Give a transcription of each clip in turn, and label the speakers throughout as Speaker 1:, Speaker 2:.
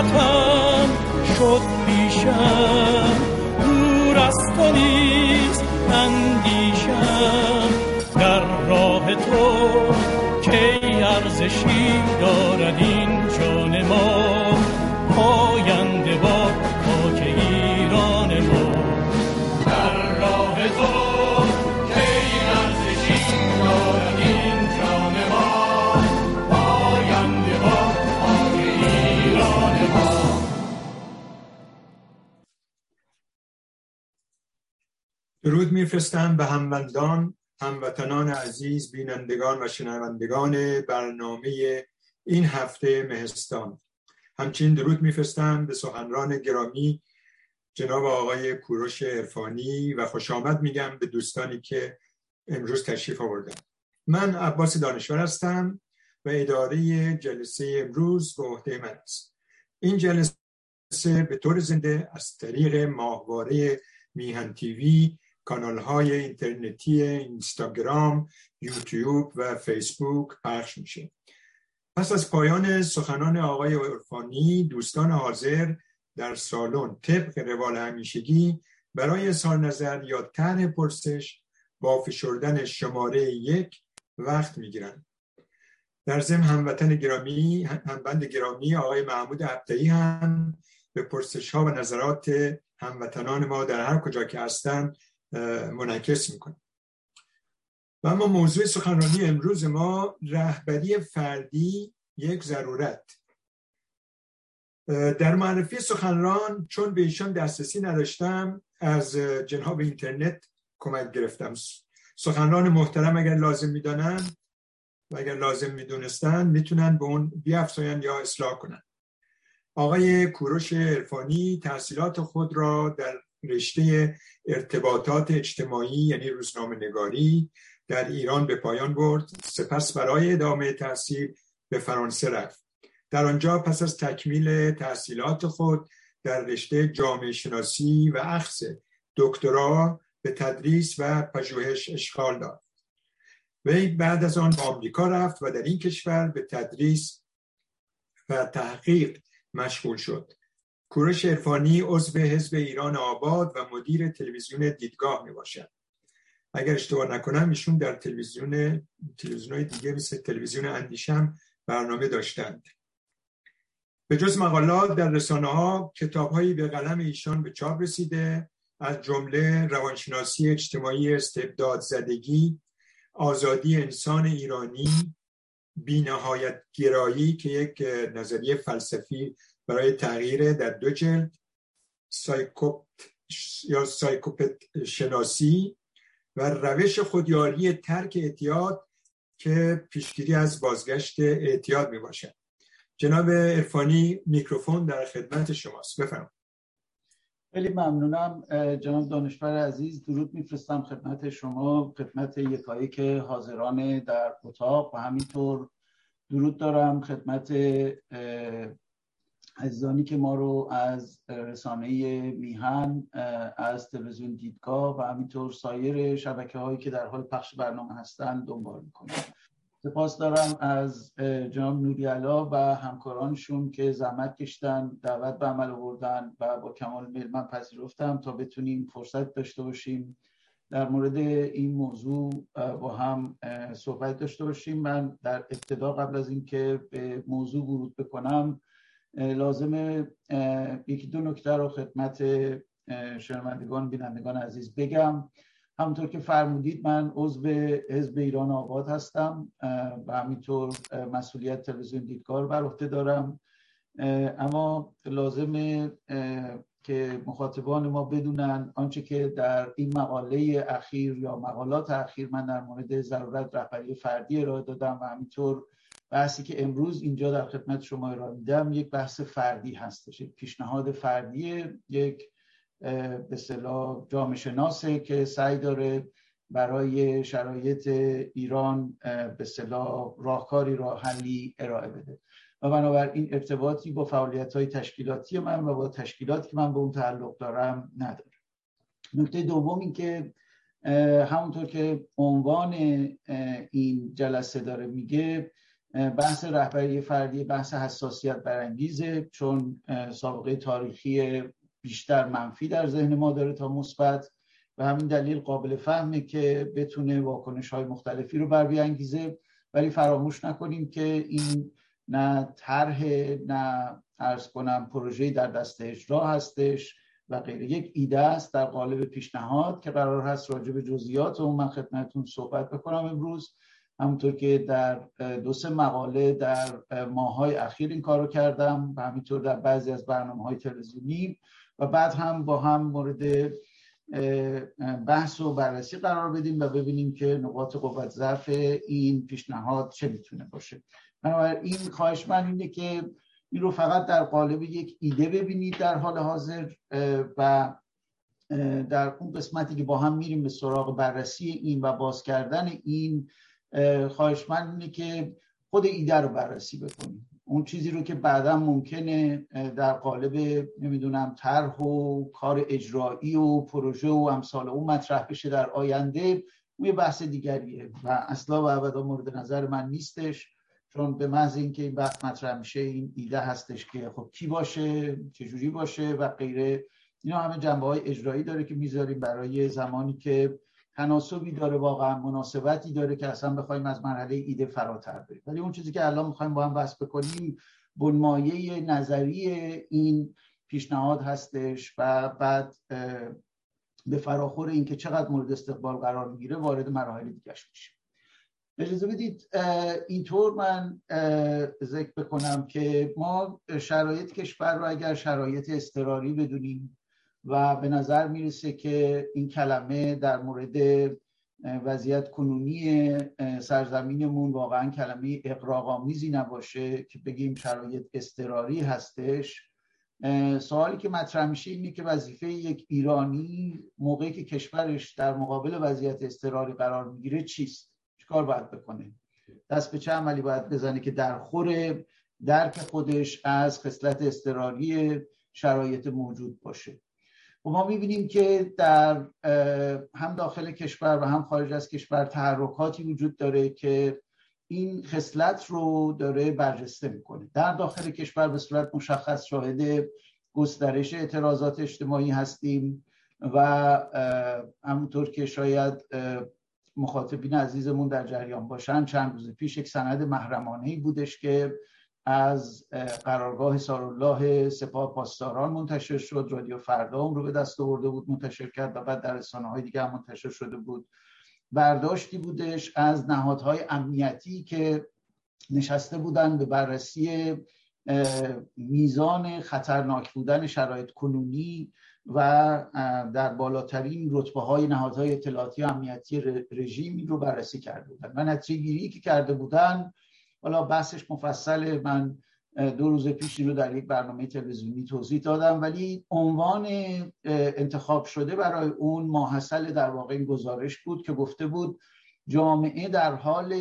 Speaker 1: وطن شد پیشم. دور از تو نیست اندیشم. در راه تو کی ارزشی دارد این جان ما؟ پاینده با
Speaker 2: میفرستم به هموندان هموطنان عزیز بینندگان و شنوندگان برنامه این هفته مهستان. همچنین درود میفرستم به سخنران گرامی جناب آقای کوروش عرفانی و خوش آمد میگم به دوستانی که امروز تشریف آوردن. من عباس دانشور هستم و اداره جلسه امروز به عهده من است. این جلسه به طور زنده از طریق ماهواره میهن تیوی کانال های اینترنتی اینستاگرام یوتیوب و فیسبوک پخش میشه. پس از پایان سخنان آقای عرفانی دوستان حاضر در سالن طبق روال همیشگی برای سال نظر یا طرح پرسش با فشردن شماره یک وقت می‌گیرند. در ضمن هموطن گرامی همبند گرامی آقای محمود عبدی هم به پرسش ها و نظرات هموطنان ما در هر کجا که هستند منعکس می‌کنه. و اما موضوع سخنرانی امروز ما رهبری فردی یک ضرورت. در معرفی سخنران چون به ایشان دسترسی نداشتم از جناب اینترنت کمک گرفتم. سخنران محترم اگر لازم می‌دانن و اگر لازم می‌دونستن می‌تونن به اون بیافزاین یا اصلاح کنن آقای کوروش عرفانی تحصیلات خود را در رشته ارتباطات اجتماعی یعنی روزنامه نگاری در ایران به پایان برد. سپس برای ادامه تحصیل به فرانسه رفت. در آنجا پس از تکمیل تحصیلات خود در رشته جامعه شناسی و اخص دکترا به تدریس و پژوهش اشغال داد. وی بعد از آن به آمریکا رفت و در این کشور به تدریس و تحقیق مشغول شد. کورش عرفانی عضو حزب ایران آباد و مدیر تلویزیون دیدگاه می باشد اگر اشتباه نکنم ایشون در تلویزیون تلویزیون دیگه مثل تلویزیون اندیشم برنامه داشتند. به جز مقالات در رسانه ها کتاب هایی به قلم ایشان به چاپ رسیده از جمله روانشناسی اجتماعی استبداد زدگی آزادی انسان ایرانی بینهایت گرایی که یک نظریه فلسفی برای تغییر در دو جلد سایکوپ یا سایکوپت شناسی و روش خودیاری ترک اعتیاد که پیشگیری از بازگشت اعتیاد می باشد جناب عرفانی میکروفون در خدمت شماست. بفرمایید.
Speaker 3: خیلی ممنونم. جناب دانشور عزیز درود میفرستم خدمت شما خدمت یکایک حاضران در اتاق. و همینطور درود دارم خدمت عزیزانی که ما رو از رسانه میهن از تلویزیون دیدگاه و همینطور سایر شبکه هایی که در حال پخش برنامه هستند دنبال می‌کنیم. سپاس دارم از جناب نوری علا و همکارانشون که زحمت کشتن دعوت به عمل آوردن و با کمال میل من پذیرفتم تا بتونیم فرصت داشته باشیم در مورد این موضوع با هم صحبت داشته باشیم. من در ابتدا قبل از اینکه به موضوع ورود بکنم لازم یکی دو نکته رو خدمت شنوندگان بینندگان عزیز بگم. همونطور که فرمودید من عضو حزب ایران آباد هستم و همینطور مسئولیت تلویزیون دیدگاه بر عهده دارم. اما لازمه که مخاطبان ما بدونن آنچه که در این مقاله اخیر یا مقالات اخیر من در مورد ضرورت رهبری فردی ارائه دادم و همینطور بحثی که امروز اینجا در خدمت شما ارائه میدم یک بحث فردی هستش یک پیشنهاد فردی یک به اصطلاح جامعه شناسه که سعی داره برای شرایط ایران به اصطلاح راهکاری راه حلی ارائه بده. و بنابراین ارتباطی با فعالیت های تشکیلاتی من و با تشکیلاتی که من به اون تعلق دارم نداره. نکته دوم این که همونطور که عنوان این جلسه داره میگه بحث رهبری فردی بحث حساسیت برانگیزه چون سابقه تاریخی بیشتر منفی در ذهن ما داره تا مثبت. و همین دلیل قابل فهمه که بتونه واکنش های مختلفی رو بر بیانگیزه. ولی فراموش نکنیم که این نه طرح نه ارز کنم پروژه در دست اجرا هستش و غیره یک ایده است در قالب پیشنهاد که قرار هست راجع به جزئیات اون من خدمتتون صحبت بکنم امروز. همونطور که در دو سه مقاله در ماهای اخیر این کارو کردم و همینطور در بعضی از برنامه های تلویزیونی و بعد هم با هم مورد بحث و بررسی قرار بدیم و ببینیم که نقاط قوت ضعف این پیشنهاد چه می‌تونه باشه. بنابراین خواهش من اینه که این رو فقط در قالب یک ایده ببینید در حال حاضر و در اون قسمتی که با هم میریم به سراغ بررسی این و باز کردن این خواهش من اینه که خود ایده رو بررسی بکنیم. اون چیزی رو که بعدا ممکنه در قالب نمی‌دونم طرح و کار اجرایی و پروژه و امثال اون مطرح بشه در آینده اون یه بحث دیگریه و اصلا و ابدا مورد نظر من نیستش چون به محض اینکه این بحث مطرح میشه این ایده هستش که خب کی باشه چجوری باشه و غیره اینا همه جنبه های اجرایی داره که می‌ذاریم برای زمانی که تناسبی داره واقعا مناسبتی داره که اصلا بخوایم از مرحله ایده فراتر بریم. ولی اون چیزی که الان می‌خوایم با هم بحث بکنیم بنمایه نظری این پیشنهاد هستش و بعد به فراخور اینکه چقدر مورد استقبال قرار می‌گیره وارد مراحل دیگه میشه اجازه بدید اینطور من ذکر بکنم که ما شرایط کشور رو اگر شرایط استراری بدونیم و به نظر می‌رسه که این کلمه در مورد وضعیت کنونی سرزمینمون واقعا کلمه اقراقامیزی نباشه که بگیم شرایط استراری هستش. سوالی که مطرح میشه اینه که وظیفه یک ایرانی موقعی که کشورش در مقابل وضعیت استراری قرار می‌گیره چیست؟ چیکار باید بکنه؟ دست به چه عملی باید بزنه که در خور درک خودش از خصلت استراری شرایط موجود باشه؟ و ما می‌بینیم که در هم داخل کشور و هم خارج از کشور تحرکاتی وجود داره که این خصلت رو داره برجسته می‌کنه. در داخل کشور به صورت مشخص شاهد گسترش اعتراضات اجتماعی هستیم و همونطور که شاید مخاطبین عزیزمون در جریان باشن چند روز پیش یک سند محرمانه ای بودش که از قرارگاه سارالله سپاه پاسداران منتشر شد. رادیو فردا رو به دست آورده بود منتشر کرد و بعد در رسانه های دیگه هم منتشر شده بود. برداشتی بودش از نهادهای امنیتی که نشسته بودن به بررسی میزان خطرناک بودن شرایط کنونی و در بالاترین رتبه های نهادهای اطلاعاتی امنیتی رژیم رو بررسی کرده بودن. و نتیجه گیری که کرده بودن حالا بحثش مفصل من دو روز پیش رو در یک برنامه تلویزیونی توضیح دادم ولی عنوان انتخاب شده برای اون ماحصل در واقع این گزارش بود که گفته بود جامعه در حال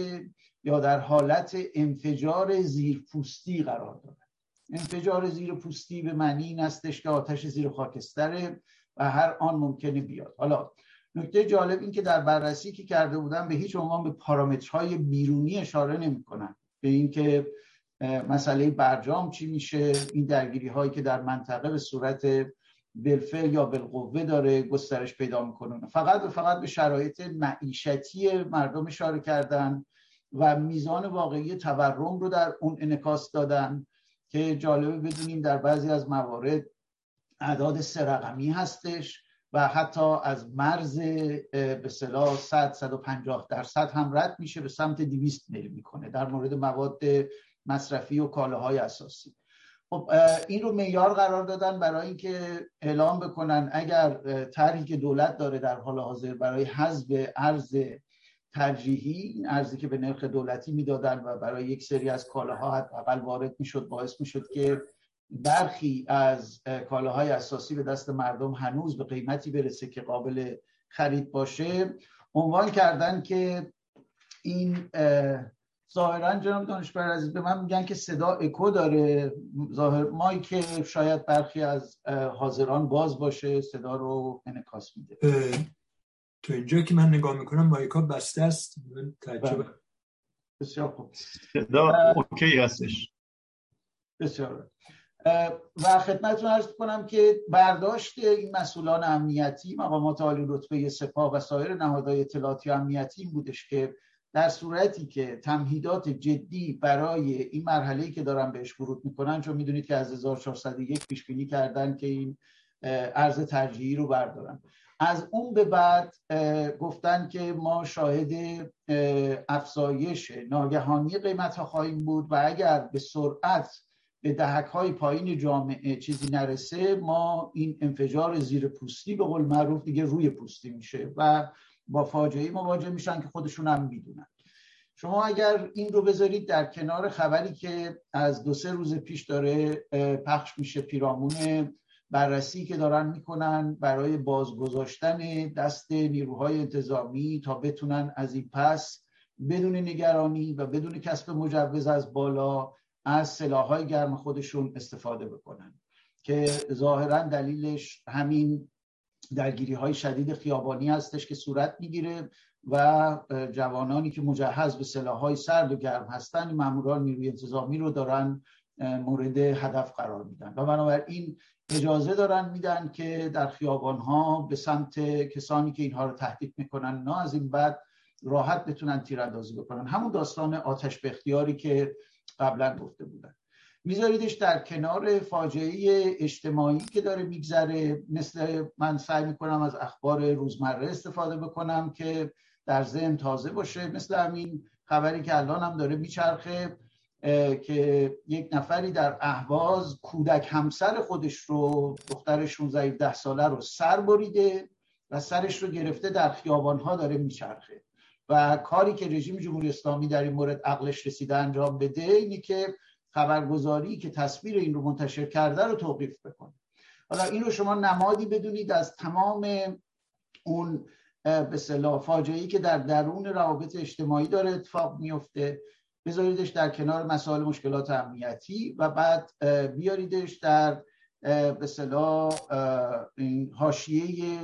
Speaker 3: یا در حالت انفجار زیرپوستی قرار داره انفجار زیر پوستی به معنی این استش که آتش زیر خاکستره و هر آن ممکنه بیاد. حالا نکته جالب این که در بررسی که کرده بودم به هیچ عنوان به پارامترهای بیرونی اشاره نمی‌کنن به اینکه مسئله برجام چی میشه این درگیری هایی که در منطقه به صورت بالفعل یا بالقوه داره گسترش پیدا می‌کنه. فقط و فقط به شرایط معیشتی مردم اشاره کردن و میزان واقعی تورم رو در اون انکاس دادن که جالبه بدونیم در بعضی از موارد اعداد سرقمی هستش. و حتی از مرز به صلاح 100 150 درصد هم رد میشه به سمت 200 میل می‌کنه در مورد مواد مصرفی و کالاهای اساسی. خب این رو معیار قرار دادن برای اینکه اعلام بکنن اگر طرحی که دولت داره در حال حاضر برای حذف ارز ترجیحی این ارزی که به نرخ دولتی می‌دادن و برای یک سری از کالاها حداقل وارد می‌شد باعث می‌شد که برخی از کالاهای اساسی به دست مردم هنوز به قیمتی برسه که قابل خرید باشه عنوان کردن که این ظاهرا جناب دانشور عزیز به من میگن که صدا اکو داره. ظاهر مایی که شاید برخی از حاضران باز باشه صدا رو انکاس میده.
Speaker 2: تو اینجا که من نگاه می‌کنم مایکا بسته است. من
Speaker 3: بله. بسیار خوب.
Speaker 4: صدا اوکی هستش.
Speaker 3: بسیار. و خدمتتون ارز کنم که برداشت این مسئولان امنیتی مقامات عالی رتبه سپاه و سایر نهادهای اطلاعاتی امنیتی این بودش که در صورتی که تمهیدات جدی برای این مرحله که دارن بهش ورود می‌کنن چون می‌دونید که از 1401 پیش بینی کردن که این ارز ترجیحی رو بردارن. از اون به بعد گفتن که ما شاهد افزایش ناگهانی قیمت ها خواهیم بود و اگر به سرعت به دهک های پایین جامعه چیزی نرسه ما این انفجار زیر پوستی به قول معروف دیگه روی پوستی میشه و با فاجعه مواجه میشن که خودشون هم می‌دونن. شما اگر این رو بذارید در کنار خبری که از دو سه روز پیش داره پخش میشه پیرامون بررسی که دارن می‌کنن برای بازگذاشتن دست نیروهای انتظامی تا بتونن از این پس بدون نگرانی و بدون کسب مجوز از بالا از سلاحهای گرم خودشون استفاده بکنن. که ظاهرا دلیلش همین درگیری های شدید خیابانی هستش که صورت می‌گیره و جوانانی که مجهز به سلاح های سرد و گرم هستن ماموران نیروی انتظامی رو دارن مورد هدف قرار میدن. و بنابراین اجازه دارن میدن که در خیابان ها به سمت کسانی که اینها رو تهدید می‌کنن نه از این بعد راحت بتونن تیراندازی بکنن. همون داستان آتش به اختیاری که قبلا گفته بودن. میذاریدش در کنار فاجعه اجتماعی که داره میگذره. مثل من سعی می‌کنم از اخبار روزمره استفاده بکنم که در ذهن تازه باشه. مثل همین خبری که الان هم داره میچرخه که یک نفری در اهواز کودک همسر خودش رو دختر 16 17 ساله رو سر بریده و سرش رو گرفته در خیابانها داره میچرخه. و کاری که رژیم جمهوری اسلامی در این مورد عقلش رسیده انجام بده اینه که خبرگزاری که تصویر این رو منتشر کرده رو توقیف بکنه. حالا این رو شما نمادی بدونید از تمام اون به صلاح فاجعه‌ای که در درون روابط اجتماعی داره اتفاق میفته. بذاریدش در کنار مسائل مشکلات امنیتی و بعد بیاریدش در به صلاح حاشیه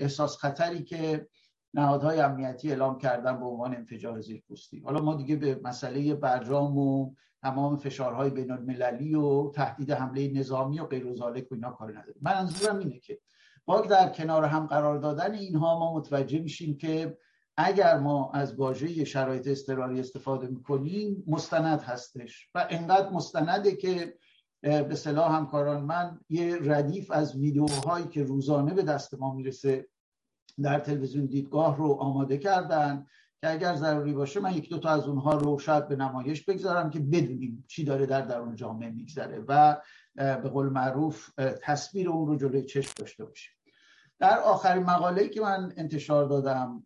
Speaker 3: احساس خطری که نهادهای امنیتی اعلام کردن به عنوان انفجار زیرپوستی. حالا ما دیگه به مسئله برجام و تمام فشارهای بین المللی و تهدید حمله نظامی و غیر و اینا کار نداریم. من منظورم اینه که با در کنار هم قرار دادن اینها ما متوجه میشیم که اگر ما از واژه شرایط اضطراری استفاده می‌کنیم مستند هستش و انقدر مستنده که به صلاح همکاران من یه ردیف از ویدیوهایی که روزانه به دست ما می‌رسه در تلویزیون دیدگاه رو آماده کردن که اگر ضروری باشه من یک دو تا از اونها رو شاید به نمایش بگذارم که بدونیم چی داره در درون جامعه میگذره و به قول معروف تصویر اون رو جلوی چشم داشته باشیم. در آخرین مقاله‌ای که من انتشار دادم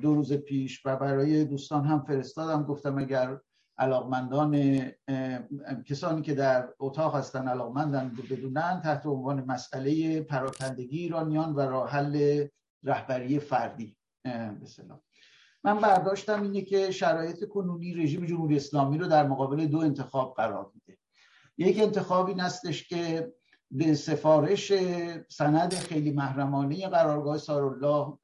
Speaker 3: دو روز پیش و برای دوستان هم فرستادم گفتم اگر علاقمندان کسانی که در اتاق هستن علاقمندن بدونن تحت عنوان مسئله پراکندگی ایرانیان و راه حل رهبری فردی به من برداشتم اینه که شرایط کنونی رژیم جمهوری اسلامی رو در مقابل دو انتخاب قرار میده. یک انتخاب این هستش که به سفارش سند خیلی محرمانه قرارگاه سارالله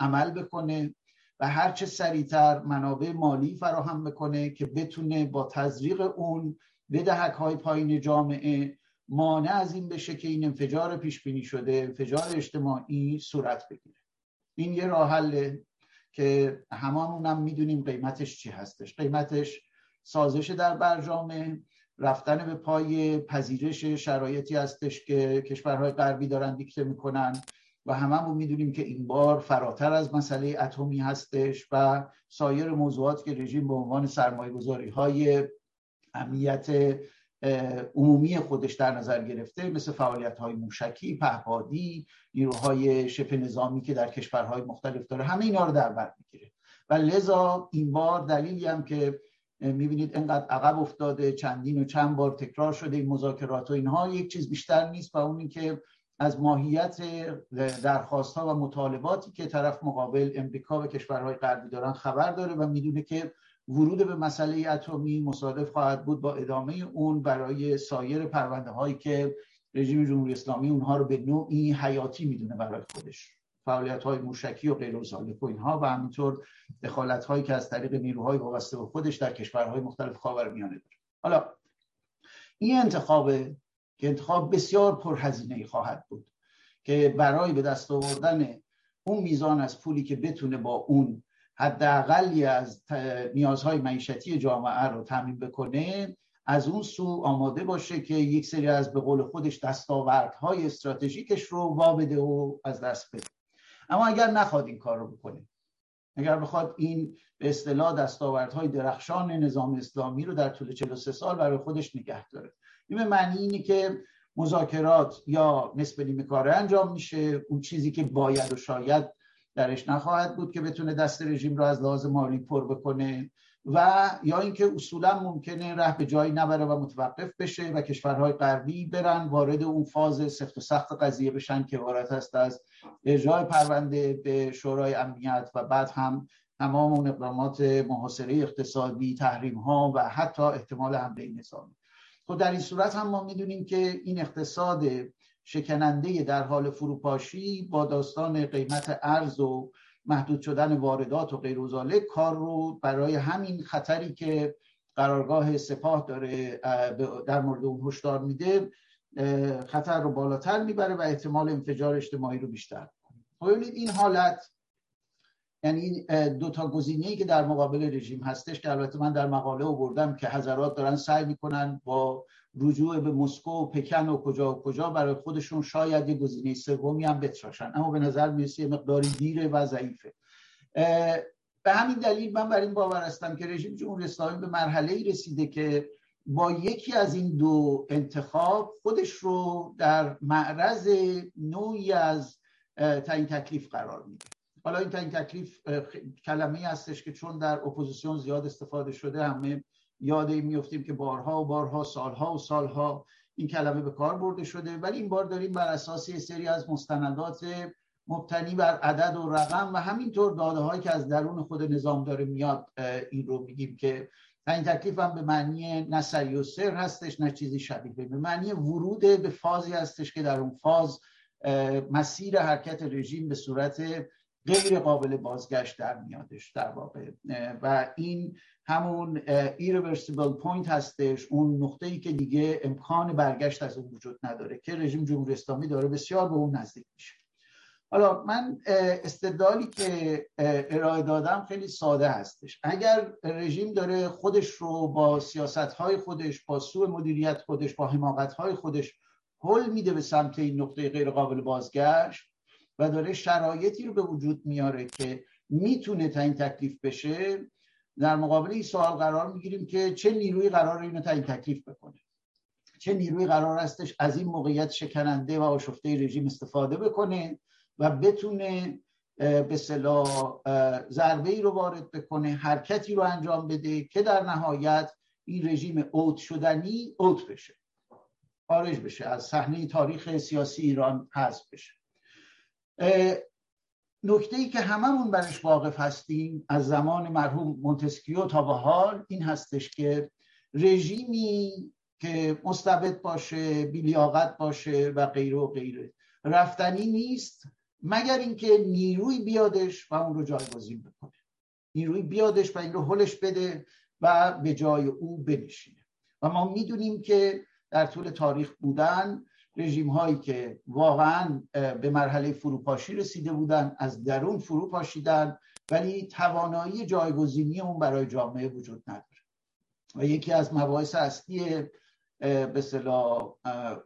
Speaker 3: عمل بکنه و هرچه سریعتر منابع مالی فراهم بکنه که بتونه با تزریق اون به دهک های پایین جامعه مانع از این بشه که این انفجار پیش بینی شده انفجار اجتماعی صورت بگیره. این یه راه حله که هممون هم می‌دونیم قیمتش چی هستش. قیمتش سازش در برجامه رفتن به پای پذیرش شرایطی هستش که کشورهای غربی دارن دیکته می‌کنن و هممون می‌دونیم که این بار فراتر از مسئله اتمی هستش و سایر موضوعات که رژیم به عنوان سرمایه گذاری های امنیت عمومی خودش در نظر گرفته مثل فعالیت های موشکی، پهپادی، نیروهای شبه نظامی که در کشورهای مختلف داره همه اینا رو در بر می‌گیره. و لذا این بار دلیلی هم که می‌بینید انقدر عقب افتاده چندین و چند بار تکرار شده این مذاکرات و اینها یک چیز بیشتر نیست و اون اینکه از ماهیت درخواست ها و مطالباتی که طرف مقابل امریکا و کشورهای غربی دارن خبر داره و می‌دونه که ورود به مسئله اتمی مصادف خواهد بود با ادامه اون برای سایر پرونده هایی که رژیم جمهوری اسلامی اونها رو به نوعی حیاتی می‌دونه برای خودش. فعالیت های موشکی و غیر و اینها و همینطور دخالت هایی که از طریق نیروهای وابسته به خودش در کشورهای مختلف خاورمیانه داره. حالا این انتخاب که انتخاب بسیار پرهزینه خواهد بود که برای به دست آوردن اون میزان از پولی که بتونه با اون حداقلی از نیازهای معیشتی جامعه رو تامین بکنه از اون سو آماده باشه که یک سری از به قول خودش دستاوردهای استراتژیکش رو وابده و از دست بده. اما اگر نخواد این کار رو بکنه اگر بخواد این به اصطلاح دستاوردهای درخشان نظام اسلامی رو در طول 43 سال برای خودش نگه داره. این به معنی اینی که مذاکرات یا نصف نیمه کاره انجام میشه اون چیزی که باید و شاید درش نخواهد بود که بتونه دست رژیم رو از لحاظ مالی پر بکنه و یا اینکه اصولا ممکنه ره به جایی نبره و متوقف بشه و کشورهای غربی برن وارد اون فاز سفت و سخت قضیه بشن که وارد هست از اجرای پرونده به شورای امنیت و بعد هم تمام اون اقدامات محاصره اقتصادی تحریم ها و حتی احتمال حمله نظامی. خب در این صورت هم ما می‌دونیم که این اقتصاد شکننده در حال فروپاشی با داستان قیمت ارز و محدود شدن واردات و غیر کار رو برای همین خطری که قرارگاه سپاه داره در مورد اون هشدار میده خطر رو بالاتر می‌بره و احتمال انفجار اجتماعی رو بیشتر. خب ببینید این حالت یعنی دو تا گزینه‌ای که در مقابل رژیم هستش که البته من در مقاله آوردم که حضرات دارن سعی می‌کنن با رجوع به مسکو و پکن و کجا و کجا برای خودشون شاید یه گزینه سومی هم بتراشن اما به نظر می‌رسه یه مقداری دیره و ضعیفه. به همین دلیل من بر این باور هستم که رژیم جمهوری اسلامی به مرحله ای رسیده که با یکی از این دو انتخاب خودش رو در معرض نوعی از تعیین تکلیف قرار میده. حالا این تعیین تکلیف کلمه هستش که چون در اپوزیسیون زیاد استفاده شده همه یاد این میفتیم که بارها و بارها سالها و سالها این کلمه به کار برده شده. ولی این بار داریم بر اساس یه سری از مستندات مبتنی بر عدد و رقم و همینطور داده هایی که از درون خود نظام داره میاد این رو میگیم که این تکلیف هم به معنی نه سری و سر هستش نه چیزی شبیه به معنی ورود به فازی هستش که در اون فاز مسیر حرکت رژیم به صورت غیر قابل بازگشت در میادش در واقع. و این همون irreversible point هستش. اون نقطه ای که دیگه امکان برگشت از اون وجود نداره که رژیم جمهوری اسلامی داره بسیار به اون نزدیک میشه. حالا من استدلالی که ارائه دادم خیلی ساده هستش. اگر رژیم داره خودش رو با سیاست های خودش با سوء مدیریت خودش با حماقت های خودش حل میده به سمت این نقطه غیر قابل بازگشت و داره شرایطی رو به وجود میاره که می‌تونه تا این تکلیف بشه در مقابل این سوال قرار می‌گیریم که چه نیروی قرار اینو تا این تکلیف بکنه. چه نیروی قرار هستش از این موقعیت شکننده و آشفته رژیم استفاده بکنه و بتونه به صلاح ضربه ای رو وارد بکنه حرکتی رو انجام بده که در نهایت این رژیم اوت شدنی اوت بشه. خارج بشه از صحنه تاریخ سیاسی ایران حذف بشه. نکته ای که هممون برش واقف هستیم از زمان مرحوم مونتسکیو تا به حال این هستش که رژیمی که مستبد باشه بیلیاقت باشه و غیره و غیره. رفتنی نیست مگر اینکه نیروی بیادش و اون رو جایگزین بکنه. نیروی بیادش و این رو حلش بده و به جای او بنشینه. و ما می‌دونیم که در طول تاریخ بودن رژیم هایی که واقعا به مرحله فروپاشی رسیده بودن از درون فرو پاشیدن ولی توانایی جایگزینی اون برای جامعه وجود نداره. و یکی از مباحث اصلی به صلاح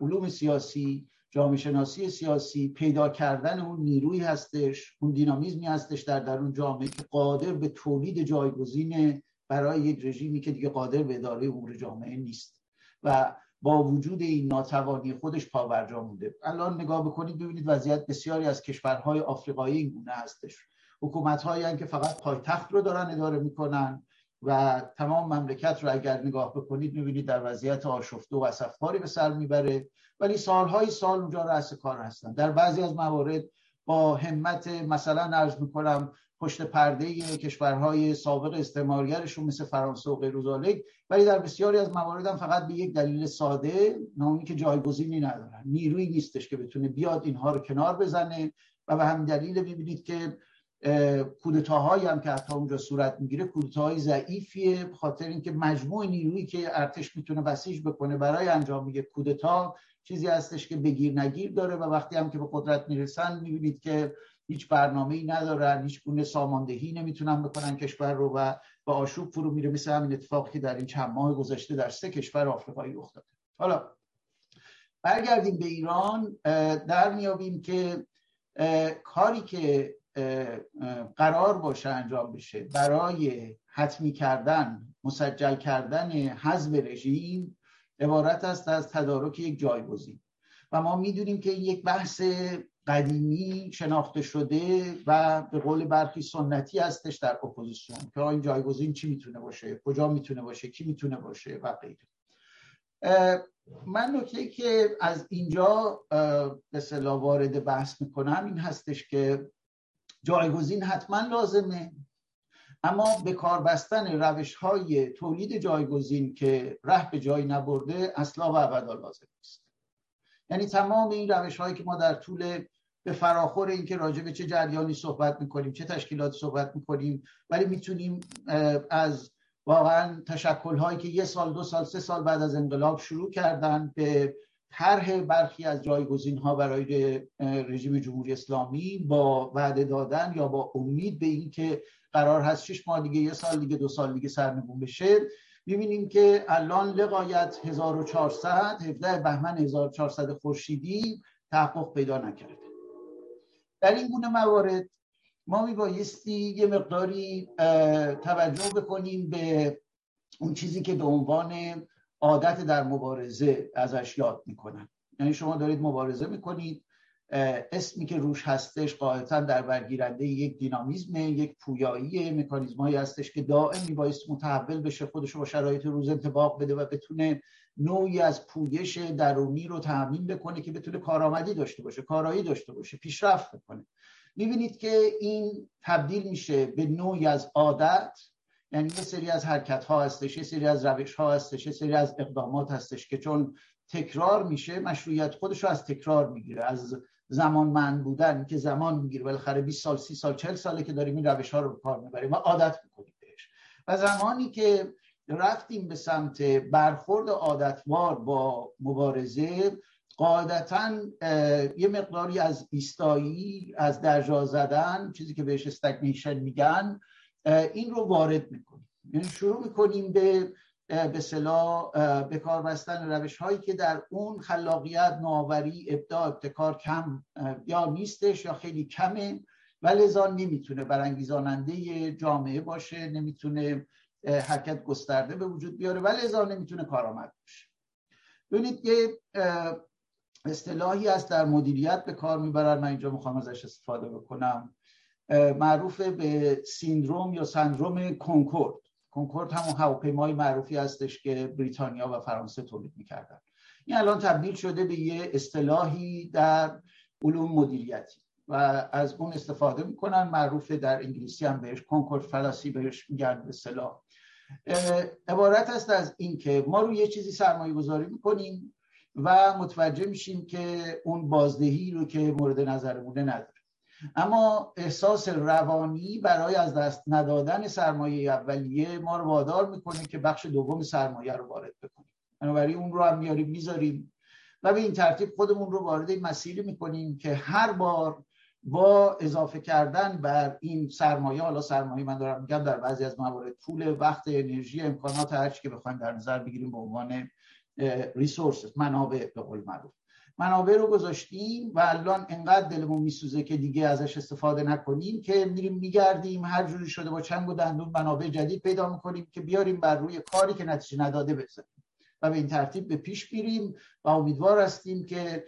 Speaker 3: علوم سیاسی جامعه شناسی سیاسی پیدا کردن اون نیروی هستش اون دینامیزمی هستش در درون جامعه که قادر به تولید جایگزین برای یک رژیمی که دیگه قادر به اداره امور جامعه نیست. و با وجود این ناتوانی خودش پاورجا مونده. الان نگاه بکنید ببینید وضعیت بسیاری از کشورهای آفریقایی این گونه هستش. حکومت هایی که فقط پایتخت رو دارن اداره می‌کنن و تمام مملکت رو اگر نگاه بکنید می‌بینید در وضعیت آشفته و اصفکاری به سر می‌بره. ولی سالهای سال اونجا رأس کار هستن. در بعضی از موارد با همت مثلا عرض می‌کنم پشت پرده کشورهای سابق استعمارگرشون مثل فرانسه و غیر ولی در بسیاری از موارد هم فقط به یک دلیل ساده نامی که جایگزینی ندارن. نیروی نیستش که بتونه بیاد اینها رو کنار بزنه و به همین دلیل می‌بینید که کودتاهایی هم که حتی اونجا صورت می‌گیره کودتاهای ضعیفیه خاطر اینکه مجموع نیرویی که ارتش می‌تونه بسیج بکنه برای انجام میگه کودتا چیزی هستش که بگیر نگیر داره و وقتی هم که به قدرت می‌رسن می‌بینید که هیچ برنامه ای ندارن هیچ گونه ساماندهی نمی‌تونن بکنن کشور رو و با آشوب فرو میره مثل همین اتفاقی که در این چند ماه گذشته در سه کشور آفریقایی رخ داده حالا برگردیم به ایران در میابیم که کاری که قرار باشه انجام بشه برای حتمی کردن مسجل کردن حزب رژیم عبارت است از تدارک یک جایگزین. و ما می‌دونیم که یک بحث قدیمی شناخته شده و به قول برخی سنتی هستش در اپوزیسیون که این جایگزین چی می‌تونه باشه؟ کجا می‌تونه باشه؟ کی می‌تونه باشه؟ و غیره. من نکته که از اینجا به وارد بحث می‌کنم این هستش که جایگزین حتما لازمه. اما به کار بستن روش های تولید جایگزین که ره به جایی نبرده اصلا و ابدا لازم است یعنی تمام این روش هایی که ما در طول به فراخور اینکه راجع به چه جریانی صحبت می‌کنیم چه تشکیلات صحبت می‌کنیم ولی می‌تونیم از واقعا تشکل هایی که یه سال دو سال سه سال بعد از انقلاب شروع کردن به طرح برخی از جایگزین ها برای رژیم جمهوری اسلامی با وعده دادن یا با امید به اینکه قرار هست شش ماه دیگه یه سال دیگه دو سال دیگه سرنگون بشه می‌بینیم که الان لقایت 1400 17 بهمن 1400 خورشیدی تحقق پیدا نکرده. در این گونه موارد ما میبایستی یه مقداری توجه بکنیم به اون چیزی که به عنوان عادت در مبارزه ازش یاد می‌کنن. یعنی شما دارید مبارزه می‌کنید اسمی که روش هستش قاعدتا در برگیرنده یک دینامیزم یک پویایی مکانیزمایی هستش که دائم میبایست متحول بشه خودش با شرایط روز انتباق بده و بتونه نوعی از پویش درونی رو تامین بکنه که بتونه کارآمدی داشته باشه کارایی داشته باشه پیشرفت بکنه. می‌بینید که این تبدیل میشه به نوعی از عادت یعنی یه سری از حرکت ها هستش یه سری از روش ها هستش یه سری از اقدامات هستش که چون تکرار میشه مشروعیت خودش رو از تکرار می‌گیره از زمان من بودن که زمان می‌گیره. بالاخره 20 سال 30 سال 40 ساله که داریم این روش ها رو کار می‌بریم و عادت می‌کنیم بهش. و زمانی که رفتیم به سمت برخورد عادتوار با مبارزه قاعدتا یه مقداری از ایستایی از درجا زدن چیزی که بهش استگنیشن میگن این رو وارد می‌کنیم. یعنی شروع می‌کنیم به به صلاح به کار بستن روش هایی که در اون خلاقیت نوآوری ابداع ابتکار کم یا نیستش یا خیلی کمه. و لذا نمی‌تونه برانگیزاننده جامعه باشه نمی‌تونه حرکت گسترده به وجود بیاره و لذا نمی‌تونه کارآمد باشه. ببینید یه اصطلاحی است در مدیریت به کار می‌برن. من اینجا می‌خوام ازش استفاده بکنم. معروف به سیندروم یا سندروم کنکورد. کنکورد همون هواپیمای معروفی هستش که بریتانیا و فرانسه تولید می‌کردن. این الان تبدیل شده به یه اصطلاحی در علوم مدیریتی و از اون استفاده می‌کنن معروف در انگلیسی هم بهش کنکورد فلاسی بهش میگن به اصطلاح. عبارت است از اینکه ما روی یه چیزی سرمایه گذاری می‌کنیم و متوجه میشیم که اون بازدهی رو که مورد نظرمونه نداره. اما احساس روانی برای از دست ندادن سرمایه اولیه ما رو وادار می‌کنه که بخش دوم سرمایه رو وارد بکنیم. بنابراین اون رو هم میاریم می‌ذاریم و به این ترتیب خودمون رو وارد این مسیری می‌کنیم که هر بار با اضافه کردن بر این سرمایه حالا سرمایه من دارم میگم در بعضی از موارد پول وقت انرژی امکانات هرچی که بخوایم در نظر بگیریم به عنوان ریسورس منابع به قول معروف. منابع رو گذاشتیم و الان انقدر دلمون میسوزه که دیگه ازش استفاده نکنیم که میریم میگردیم هر جوری شده با چنگ و دندون منابع جدید پیدا می‌کنیم که بیاریم بر روی کاری که نتیجه نداده بزنیم و به این ترتیب به پیش میریم و امیدوار هستیم که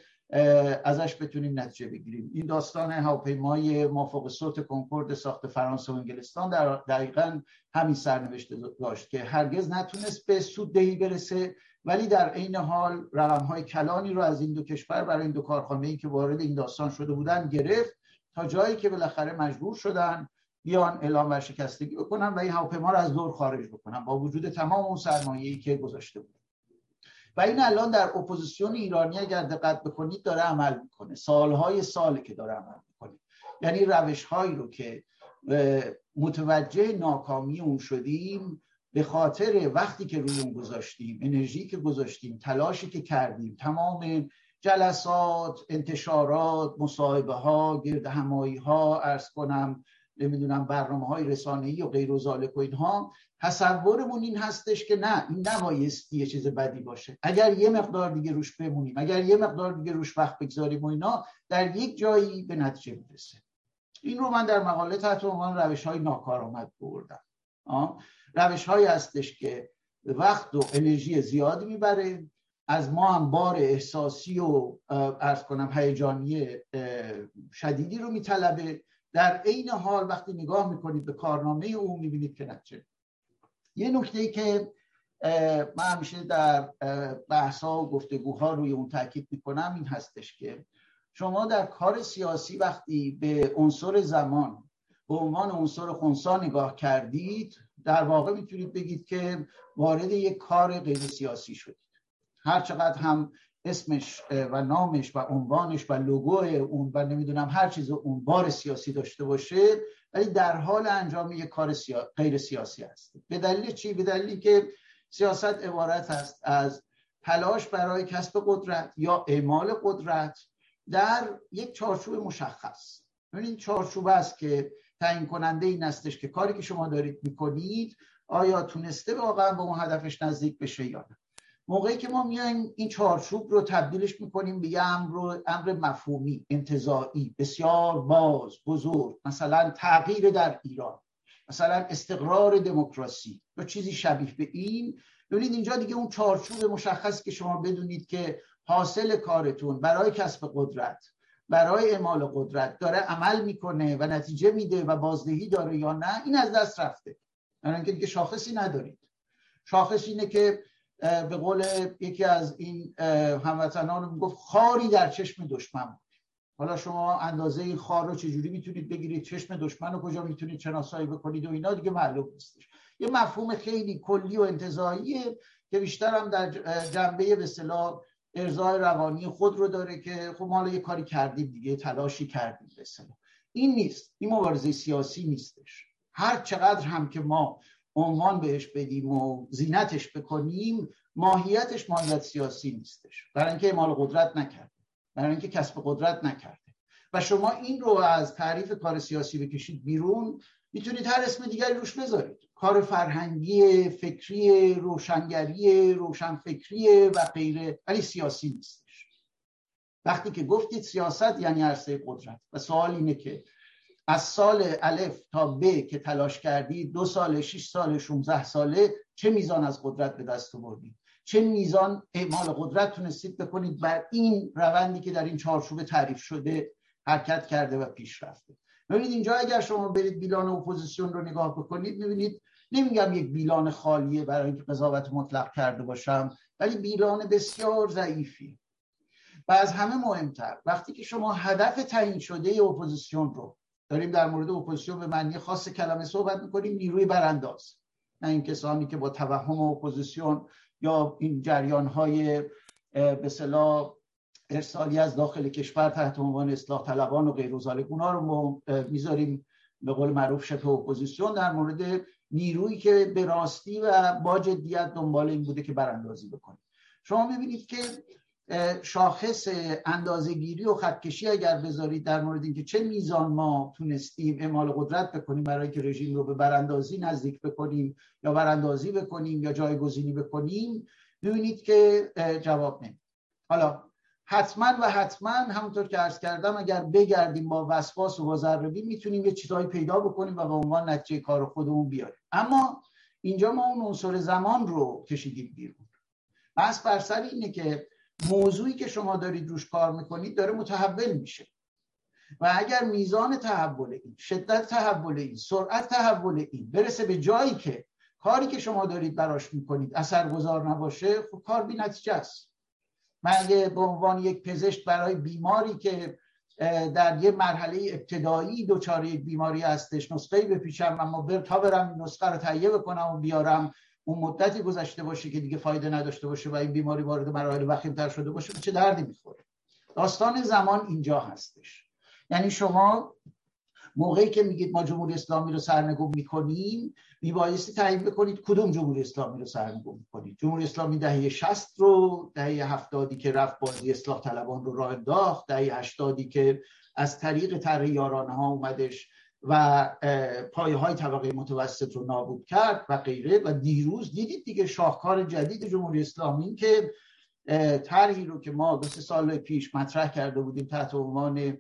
Speaker 3: ازش بتونیم نتیجه بگیریم. این داستان هواپیمای مافوق صوت کنکورد ساخت فرانسه و انگلستان در دقیقا همین سرنوشت داشت که هرگز نتونست به سود دهی برسه. ولی در عین حال رقم های کلانی رو از این دو کشور برای این دو کارخانه ای که وارد این داستان شده بودن گرفت تا جایی که بالاخره مجبور شدن بیان اعلام ورشکستگی بکنن و این هواپیما رو از دور خارج بکنن با وجود تمام اون سرمایه‌ای که گذاشته بود. و این الان در اپوزیسیون ایرانی اگر دقت بکنید داره عمل می‌کنه. سالهای ساله که داره عمل می‌کنه. یعنی روش هایی رو که متوجه ناکامی اون شدیم به خاطر وقتی که روی اون گذاشتیم انرژی که گذاشتیم تلاشی که کردیم تمام جلسات انتشارات مصاحبه ها گرد همایی ها ارز کنم نمی‌دونم برنامه های رسانه‌ای و غیر و و اینها تصورمون این هستش که نه این نبایستی یه چیز بدی باشه. اگر یه مقدار دیگه روش بمونیم اگر یه مقدار دیگه روش وقت بگذاریم و اینا در یک جایی به نتیجه می‌رسه. این رو من در مقاله تحت عنوان روش های ناکارآمد بردم. روش هایی هستش که وقت و انرژی زیادی می‌بره. از ما هم بار احساسی و ارز کنم هیجانی شدیدی رو میطلبه. در عین حال وقتی نگاه می‌کنید به کارنامه او می‌بینید که نتیجه. یه نکته ای که من همیشه در بحث و گفتگوها روی اون تاکید می‌کنم این هستش که شما در کار سیاسی وقتی به عنصر زمان به عنوان عنصر خونسا نگاه کردید در واقع می‌تونید بگید که وارد یک کار غیر سیاسی شدید. هر چقدر هم اسمش و نامش و عنوانش و لوگو اون و نمی‌دونم هر چیز اون بار سیاسی داشته باشه ولی در حال انجام یک کار غیر سیاسی هست. به دلیل چی؟ به دلیلی که سیاست عبارت است از تلاش برای کسب قدرت یا اعمال قدرت در یک چارچوب مشخص. این چارچوب است که تعیین کننده این استش که کاری که شما دارید می‌کنید آیا تونسته واقعا به اون هدفش نزدیک بشه یا نه؟ موقعی که ما میایم این چارچوب رو تبدیلش می‌کنیم به یه امر, امر مفهومی انتظاعی بسیار باز بزرگ مثلا تغییر در ایران مثلا استقرار دموکراسی یا چیزی شبیه به این. ببینید اینجا دیگه اون چارچوب مشخصی که شما بدونید که حاصل کارتون برای کسب قدرت برای اعمال قدرت داره عمل می‌کنه و نتیجه میده و بازدهی داره یا نه این از دست رفته. یعنی اینکه دیگه شاخصی ندارید شاخص اینه که به قول یکی از این هموطنان می‌گفت خاری در چشم دشمن بود. حالا شما اندازه این خار رو چجوری می‌تونید بگیرید؟ چشم دشمن رو کجا می‌تونید شناسایی بکنید و اینا دیگه معلوم نیستش. یه مفهوم خیلی کلی و انتظاییه که بیشتر هم در جنبه به ارزای روانی خود رو داره که خب حالا یه کاری کردیم دیگه تلاشی کردیم به این نیست. این مبارزه سیاسی نیستش. هر چقدر هم که ما عنوان بهش بدیم و زینتش بکنیم ماهیتش ماهیت سیاسی نیستش. برای اینکه اعمال قدرت نکرده. برای اینکه کسب قدرت نکرده. و شما این رو از تعریف کار سیاسی بکشید بیرون می‌تونید هر اسم دیگری روش بذارید. کار فرهنگی فکری روشنگری روشنفکری و غیره. ولی سیاسی نیستش. وقتی که گفتید سیاست یعنی عرصه قدرت. و سوال اینه که از سال الف تا ب که تلاش کردید دو سال شش سال 16 ساله چه میزان از قدرت به دست آوردید؟ چه میزان اعمال قدرت تونستید بکنید بر این روندی که در این چارچوب تعریف شده حرکت کرده و پیش رفته؟ ببینید اینجا اگر شما برید بیلان اپوزیسیون رو نگاه بکنید می‌بینید نمیگم یک بیلان خالیه برای اینکه قضاوت مطلق کرده باشم ولی بیلان بسیار ضعیفی. و از همه مهمتر وقتی که شما هدف تعیین شده اپوزیسیون رو داریم در مورد اپوزیسیون به معنی خاص کلمه صحبت می‌کنیم نیروی برانداز. نه این کسانی که با توهم اپوزیسیون یا این جریان های به صلاح ارسالی از داخل کشور تحت عنوان اصلاح طلبان و غیر اونا رو می‌ذاریم به قول معروف شبه اپوزیسیون در مورد نیرویی که به راستی و با جدیت دنبال این بوده که براندازی بکنه شما می‌بینید که شاخص اندازهگیری و خطکشی اگر بذارید در مورد اینکه چه میزان ما تونستیم اعمال قدرت بکنیم برای که رژیم رو به براندازی نزدیک بکنیم یا براندازی بکنیم یا جایگزینی بکنیم ببینید که جواب نمید حالا حتما و حتما همونطور که عرض کردم اگر بگردیم با وسواس و با ذربین می‌تونیم یه چیزهایی پیدا بکنیم و به عنوان نتیجه کار خودمون بیاریم. اما اینجا ما اون عنصر زمان رو کشیدیم بیرون. بس بر سر اینه که موضوعی که شما دارید روش کار می‌کنید داره متحول میشه. و اگر میزان تحول این شدت تحول این سرعت تحول این برسه به جایی که کاری که شما دارید براش می‌کنید اثرگذار نباشه خب کار بی نتیجه است. من اگه به عنوان یک پزشک برای بیماری که در یه مرحله ابتدایی دچار یک بیماری هستش نسخه بپیچم اما بر تا برم نسخه رو تهیه بکنم و بیارم اون مدتی گذشته باشه که دیگه فایده نداشته باشه و این بیماری وارد مراحل وخیمتر شده باشه چه دردی می‌خوره؟ داستان زمان اینجا هستش. یعنی شما موقعی که میگید ما جمهوری اسلامی رو سرنگون می‌کنیم میبایستی تعیین بکنید کدوم جمهوری اسلامی رو سرنگون می‌کنید جمهوری اسلامی دهه 60 رو دهه 70 که رفت بازی اصلاح طلبان رو راه انداخت دهه 80 که از طریق طرح یارانه ها اومدش و پایه های طبقه متوسط رو نابود کرد و غیره. و دیروز دیدید دیگه شاهکار جدید جمهوری اسلامی که طرحی رو که ما دو سه سال پیش مطرح کرده بودیم تحت عنوان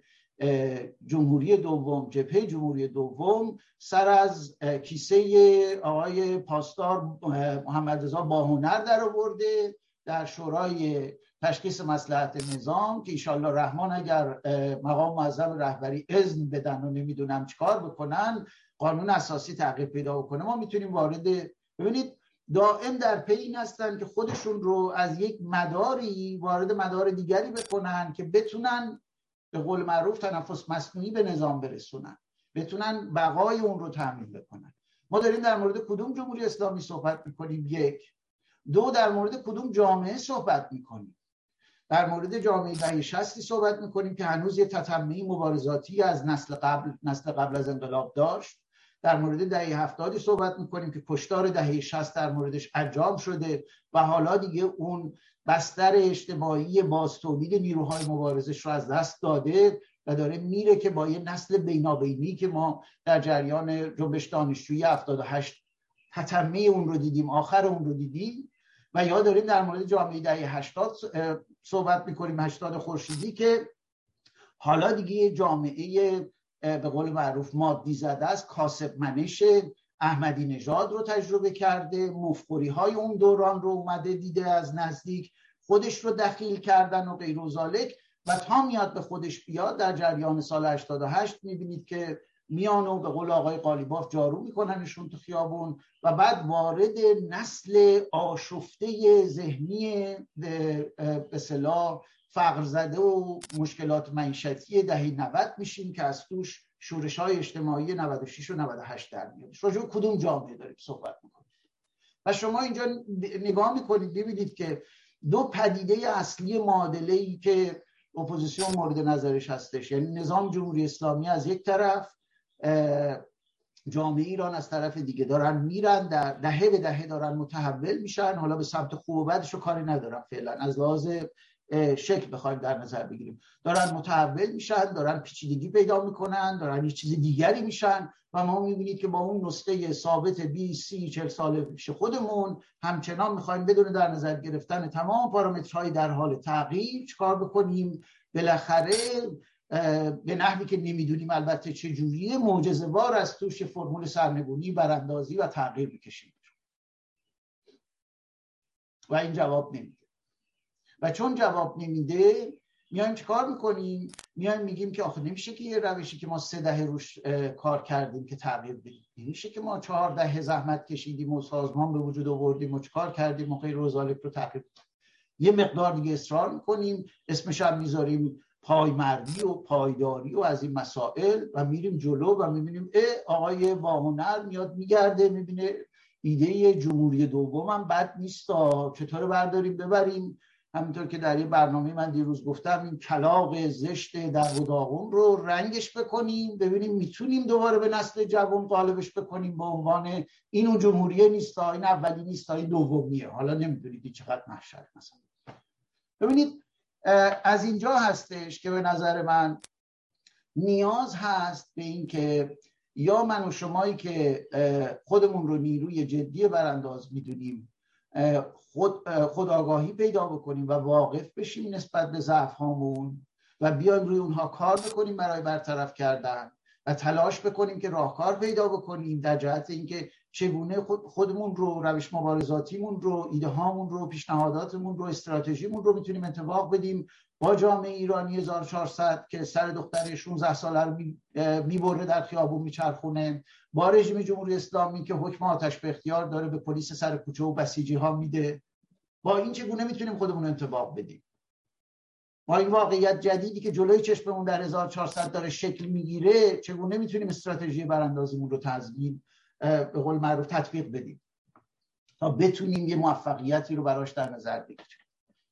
Speaker 3: جمهوری دوم جبهه جمهوری دوم سر از کیسه آقای پاسدار محمد رضا باهنر در آورده در شورای تشخیص مسلحت نظام که ایشالله رحمان اگر مقام معظم رهبری اذن بدن و نمی‌دونم چیکار بکنن قانون اساسی تغییر پیدا بکنه ما می‌تونیم وارد ببینید دائم در پی این هستن که خودشون رو از یک مداری وارد مدار دیگری بکنن که بتونن به قول معروف تنفس مصنوعی به نظام برسونن. بتونن بقای اون رو تعمین بکنن. ما داریم در مورد کدوم جمهوری اسلامی صحبت می‌کنیم؟ یک. دو در مورد کدوم جامعه صحبت می‌کنیم؟ در مورد جامعه دهه شستی صحبت می‌کنیم که هنوز یه تطمه مبارزاتی از نسل قبل نسل قبل از انقلاب داشت. در مورد دهه هفتادی صحبت می‌کنیم که کشتار دهه شست در موردش انجام شده و حالا دیگه اون بستر اجتماعی باز تولید نیروهای مبارزش رو از دست داده و داره میره که با یه نسل بینابینی که ما در جریان جنبش دانشجویی 78 تتمه اون رو دیدیم آخر اون رو دیدیم و یا داریم در مورد جامعه دهه 80 صحبت می‌کنیم 80 خورشیدی که حالا دیگه جامعه به قول معروف مادی زده است کاسب منش احمدی نژاد رو تجربه کرده مفخوری های اون دوران رو اومده دیده از نزدیک خودش رو دخیل کردن و غیر و تا میاد به خودش بیاد در جریان سال 88 می‌بینید که میان و به قول آقای قالیباف جارو میکننشون تو خیابون و بعد وارد نسل آشفته ذهنی به صلاح فقر زده و مشکلات معیشتی دهی 90 میشیم که از توش شورش های اجتماعی 96 و 98 در میاد راجع کدوم جامعه داریم صحبت می‌کنیم و شما اینجا نگاه می‌کنید ببینید که دو پدیده اصلی معادله ای که اپوزیسیون مورد نظرش هستش. یعنی نظام جمهوری اسلامی از یک طرف جامعه ایران از طرف دیگه دارن میرن در دهه به دهه دارن متحول میشن. حالا به سمت خوب و بدش کاری ندارم فعلا. از لحاظ شکل بخوایم در نظر بگیریم. دارن متحول میشن دارن پیچیدگی پیدا می‌کنن دارن یه چیز دیگری میشن و ما می‌بینید که با اون نسخه ثابت 20 30 40 سال پیش خودمون همچنان می‌خوایم بدون در نظر گرفتن تمام پارامترهای در حال تغییر چکار بکنیم. بالاخره به نحوی که نمی‌دونیم البته چه جوریه معجزه بار از توش فرمول سرنگونی براندازی و تغییر می‌کشیم. و این جواب نمیده. و چون جواب نمیده میایم چیکار می‌کنیم؟ میایم میگیم که آخه نمیشه که یه روشی که ما سه دهه روش کار کردیم که تغییر بدیم. نمیشه که ما چهار دهه زحمت کشیدیم و سازمان به وجود آوردیم و چیکار کردیم؟ و غیر رو تغییر یه مقدار دیگه اصرار می‌کنیم اسمش هم می‌ذاریم پایمردی و پایداری و از این مسائل و میریم جلو و می‌بینیم اه آقای واهنر میاد میگرده می‌بینه ایده جمهوری دوم بد نیست چطور برداریم ببریم؟ همینطور که در یه برنامه من دیروز گفتم این کلاق زشت در و رو رنگش بکنیم ببینیم می‌تونیم دوباره به نسل جوان غالبش بکنیم به عنوان اینو جمهوریه نیست این اولی نیست این دومیه. حالا نمی‌دونید چقدر محشر مثلا. ببینید از اینجا هستش که به نظر من نیاز هست به اینکه یا من و شمایی که خودمون رو نیروی جدی برانداز می‌دونیم خود خودآگاهی پیدا بکنیم و واقف بشیم نسبت به ضعف هامون و بیایم روی اونها کار بکنیم برای برطرف کردن و تلاش بکنیم که راهکار پیدا بکنیم در جهت اینکه چگونه خودمون رو روش مبارزاتیمون رو ایده هامون رو پیشنهاداتمون رو استراتژیمون رو می‌تونیم انتباق بدیم با جامعه ایرانی 1400 که سر دختر 16 ساله رو می‌بره در خیابون میچرخونه. با رژیم جمهوری اسلامی که حکم آتش به اختیار داره به پلیس سر کوچه و بسیجی ها میده. با این چگونه می‌تونیم خودمون انتباق بدیم؟ با این واقعیت جدیدی که جلوی چشممون در 1400 داره شکل می‌گیره چگونه می‌تونیم استراتژی براندازیمون رو تضمین به قول معروف تطبیق بدیم؟ تا بتونیم یه موفقیتی رو براش در نظر بگیریم.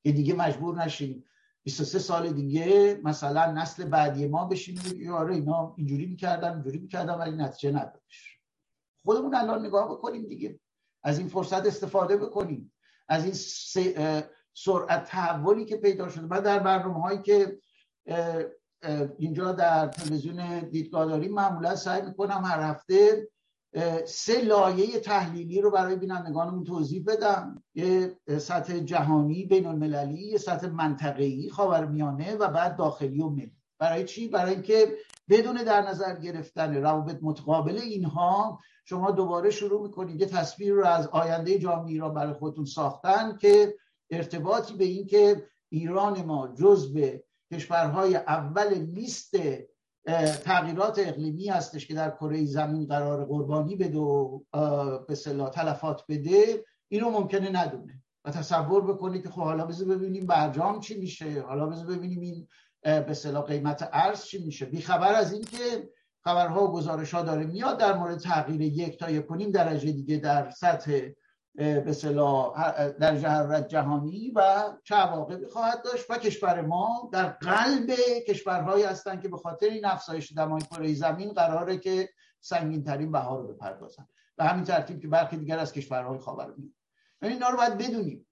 Speaker 3: که دیگه مجبور نشیم 23 سال دیگه مثلا نسل بعدی ما بشیم و آره اینا اینجوری می‌کردن اینجوری می‌کردن ولی نتیجه ندادش. خودمون الان نگاه بکنیم دیگه. از این فرصت استفاده بکنیم. از این سرعت تحولی که پیدا شده من در برنامه هایی که اینجا در تلویزیون دیدگاه داریم معمولا سعی می‌کنم هر هفته سه لایه تحلیلی رو برای بینندگانمون توضیح بدم. یه سطح جهانی بین المللی یه سطح منطقه‌ای خاورمیانه و بعد داخلی و ملی. برای چی؟ برای اینکه بدون در نظر گرفتن روابط متقابل اینها شما دوباره شروع می‌کنید یه تصویر رو از آینده جامعه ایران برای خودتون ساختن که ارتباطی به این که ایران ما به کشورهای اول لیست تغییرات اقلیمی هستش که در کره زمین قرار قربانی بده و به صلاح تلفات بده اینو ممکنه ندونه. و تصور بکنه که خب حالا بذار ببینیم برجام چی میشه حالا بذار ببینیم این به صلاح قیمت ارز چی میشه. بیخبر از این که خبرها و گزارش ها داره میاد در مورد تغییر یک تا یک کنیم درجه دیگه در سطح به در حرارت جهانی و چه عواقبی خواهد داشت و کشور ما در قلب کشورهایی هستند که به خاطر این افزایش دمای کره زمین قراره که سنگین ترین بها رو بپردازن. و همین ترتیب که برخی دیگر از کشورهای خاورمیانه. یعنی اینا رو باید بدونیم.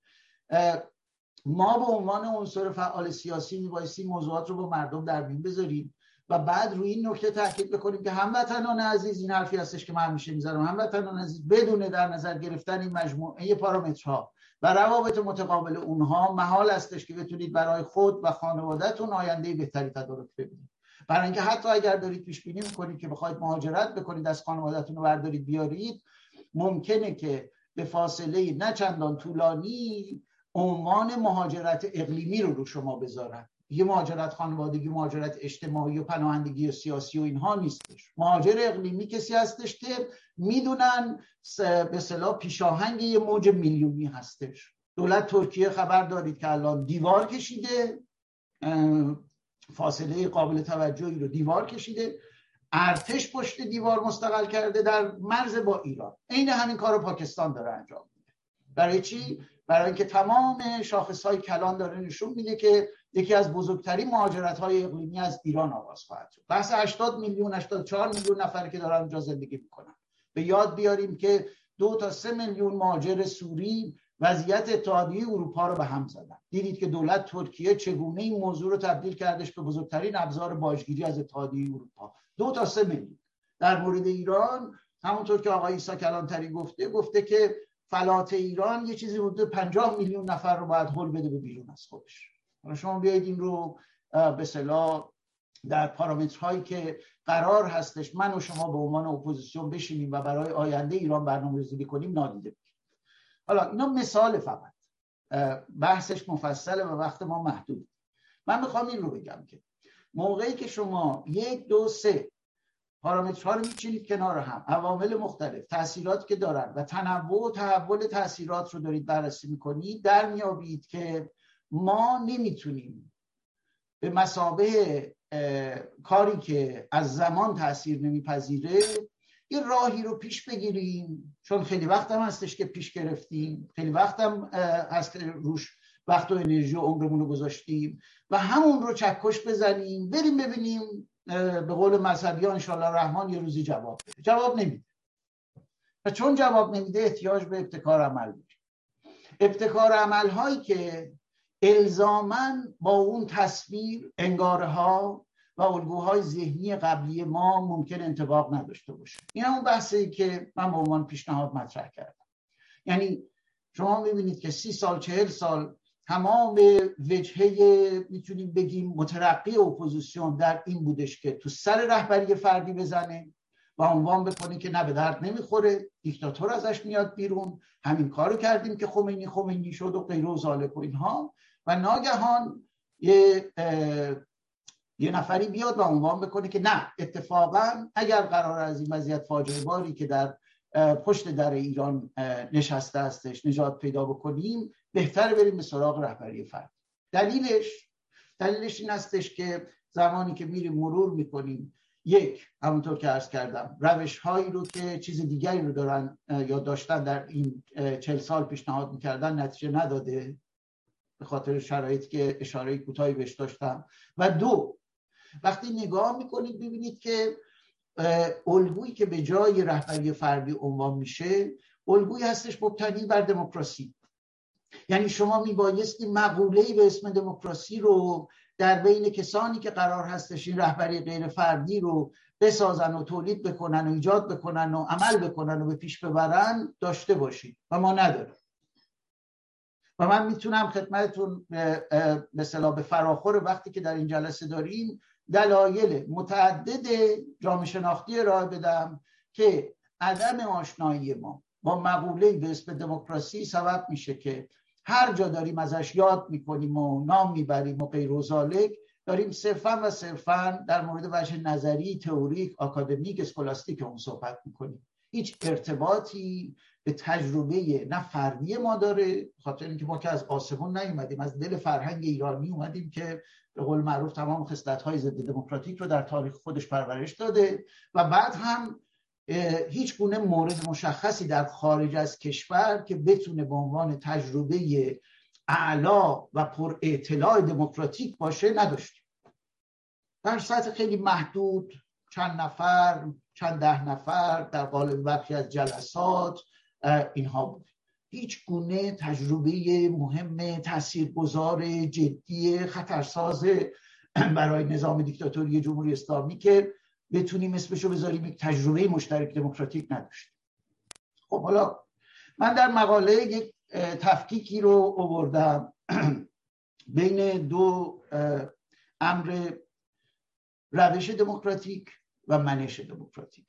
Speaker 3: ما به عنوان عنصر فعال سیاسی میبایستی موضوعات رو با مردم در بین بذاریم. و بعد روی این نکته تاکید بکنیم که هموطنان عزیز این حرفی هستش که من همیشه می‌ذارم. هموطنان عزیز بدون در نظر گرفتن این مجموعه پارامترها و روابط متقابل اونها محال استش که بتونید برای خود و خانوادهتون آینده بهتری تدارک ببینید. برای اینکه حتی اگر دارید پیش بینی می‌کنید که بخواید مهاجرت بکنید از خانوادهتون رو بردارید بیارید ممکنه که به فاصله نه چندان طولانی عنوان مهاجرت اقلیمی رو رو شما بذارن. یه مهاجرت خانوادگی مهاجرت اجتماعی و پناهندگی و سیاسی و اینها نیستش. مهاجر اقلیمی کسی هستش که می‌دونن به صلاح پیشاهنگ یه موج میلیونی هستش. دولت ترکیه خبر دارید که الان دیوار کشیده فاصله قابل توجهی رو دیوار کشیده. ارتش پشت دیوار مستقل کرده در مرز با ایران. عین همین کار رو پاکستان داره انجام میده. برای چی؟ برای اینکه تمام شاخص های کلان داره نشون میده که یکی از بزرگترین مهاجرت های اقلیمی از ایران آغاز خواهد شد. بحث 80 میلیون 84 میلیون نفر که دارن اونجا زندگی می‌کنن. به یاد بیاریم که دو تا سه میلیون مهاجر سوری وضعیت اتحادیه اروپا رو به هم زدن. دیدید که دولت ترکیه چگونه این موضوع رو تبدیل کردش به بزرگترین ابزار باجگیری از اتحادیه اروپا. دو تا سه میلیون. در مورد ایران همونطور که آقای ایسا کلانتری گفته گفته که فلات ایران یه چیزی حدود 50 میلیون نفر رو باید حل بده به بیرون از خودش. شما بیایید این رو به صلاح در پارامترهایی که قرار هستش من و شما به عنوان اپوزیسیون بشینیم و برای آینده ایران برنامه ریزی کنیم نادیده بگیریم. حالا اینا مثال فقط. بحثش مفصله و وقت ما محدود من می‌خوام این رو بگم که موقعی که شما یک دو سه پارامترها رو میچینید کنار هم. عوامل مختلف تاثیرات که دارن و تنوع و تحول تاثیرات رو دارید بررسی می‌کنید در میابید که ما نمی‌تونیم به مسابه کاری که از زمان تاثیر نمیپذیره یه راهی رو پیش بگیریم. چون خیلی وقت هم هستش که پیش گرفتیم. خیلی وقت هم هست روش وقت و انرژی و عمرمون رو گذاشتیم. و همون رو چکش بزنیم بریم ببینیم به قول مذهبی انشالله رحمان یه روزی جواب بده. جواب نمیده. و چون جواب نمیده احتیاج به ابتکار عمل بود ابتکار عمل هایی که الزاماً با اون تصویر انگاره ها و الگوهای ذهنی قبلی ما ممکن انطباق نداشته باشه. این همون بحثی که من به عنوان پیشنهاد مطرح کردم. یعنی شما می‌بینید که سی سال چهل سال تمام وجهه می‌تونیم بگیم مترقی اپوزیسیون در این بودش که تو سر رهبری فردی بزنه و عنوان بکنه که نه به درد نمی‌خوره دیکتاتور ازش میاد بیرون. همین کارو کردیم که خمینی خمینی شد و غیره و ذلک و اینها. و ناگهان یه یه نفری بیاد و عنوان بکنه که نه اتفاقا اگر قرار از این وضعیت فاجعه باری که در پشت در ایران نشسته هستش نجات پیدا بکنیم بهتر بریم به سراغ رهبری فرد. دلیلش دلیلش این هستش که زمانی که میریم مرور می‌کنیم یک همونطور که عرض کردم روش هایی رو که چیز دیگری رو دارن یا داشتن در این چل سال پیشنهاد می‌کردن نتیجه نداده به خاطر شرایطی که اشاره کوتاهی بهش داشتم. و دو وقتی نگاه می‌کنید ببینید که الگویی که به جای رهبری فردی عنوان میشه الگویی هستش مبتنی بر دموکراسی. یعنی شما میبایستی مقوله‌ای به اسم دموکراسی رو در بین کسانی که قرار هستش این رهبری غیر فردی رو بسازن و تولید بکنن و ایجاد بکنن و عمل بکنن و به پیش ببرن داشته باشید و ما نداریم. و من می‌تونم خدمتتون مثلا به فراخور وقتی که در این جلسه داریم دلایل متعدد جامعه شناختی ارائه بدم که عدم آشنایی ما با مقوله به اسم دموکراسی سبب میشه که هر جا داریم ازش یاد می‌کنیم و نام می‌بریم و غیر و داریم صرفا و صرفا در مورد وجه نظری تئوریک آکادمیک اسکولاستیک اون صحبت می‌کنیم. هیچ ارتباطی به تجربه نه فردی ما داره خاطر اینکه ما که از آسمون نیومدیم از دل فرهنگ ایرانی اومدیم که به قول معروف تمام خصلت های ضد دموکراتیک رو در تاریخ خودش پرورش داده و بعد هم هیچ گونه مورد مشخصی در خارج از کشور که بتونه به عنوان تجربه اعلا و پر اطلاع دموکراتیک باشه نداشتیم در سطح خیلی محدود چند نفر چند ده نفر در قالب برخی از جلسات اینها بود. هیچ گونه تجربه مهم تاثیرگذار جدی خطرساز برای نظام دیکتاتوری جمهوری اسلامی که بتونیم اسمشو بذاریم یک تجربه مشترک دموکراتیک نداشت خب حالا من در مقاله یک تفکیکی رو آوردم بین دو امر روش دموکراتیک و منش دموکراتیک.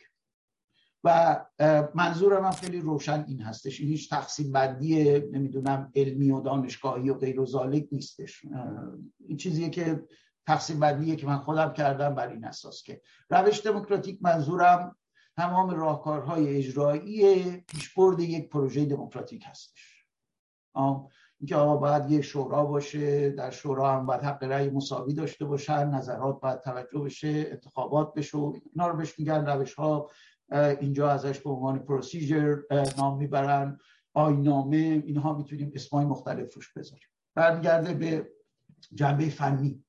Speaker 3: و منظورم هم خیلی روشن این هستش. این هیچ تقسیم بندی نمی‌دونم علمی و دانشگاهی و غیر و ذالک نیستش. این چیزیه که تقسیم بندیه که من خودم کردم بر این اساس که روش دموکراتیک منظورم تمام راهکارهای اجرایی پیشبرد یک پروژه دموکراتیک هستش. اینکه آقا باید یه شورا باشه در شورا هم باید حق رأی مساوی داشته باشن نظرات باید توجه بشه انتخابات بشه اینا رو بهش میگن روش ها اینجا ازش به عنوان پروسیجر نام می‌برن. آینامه اینها می‌تونیم اسمای مختلف روش بذاریم. برمیگرده به جنبه فنی.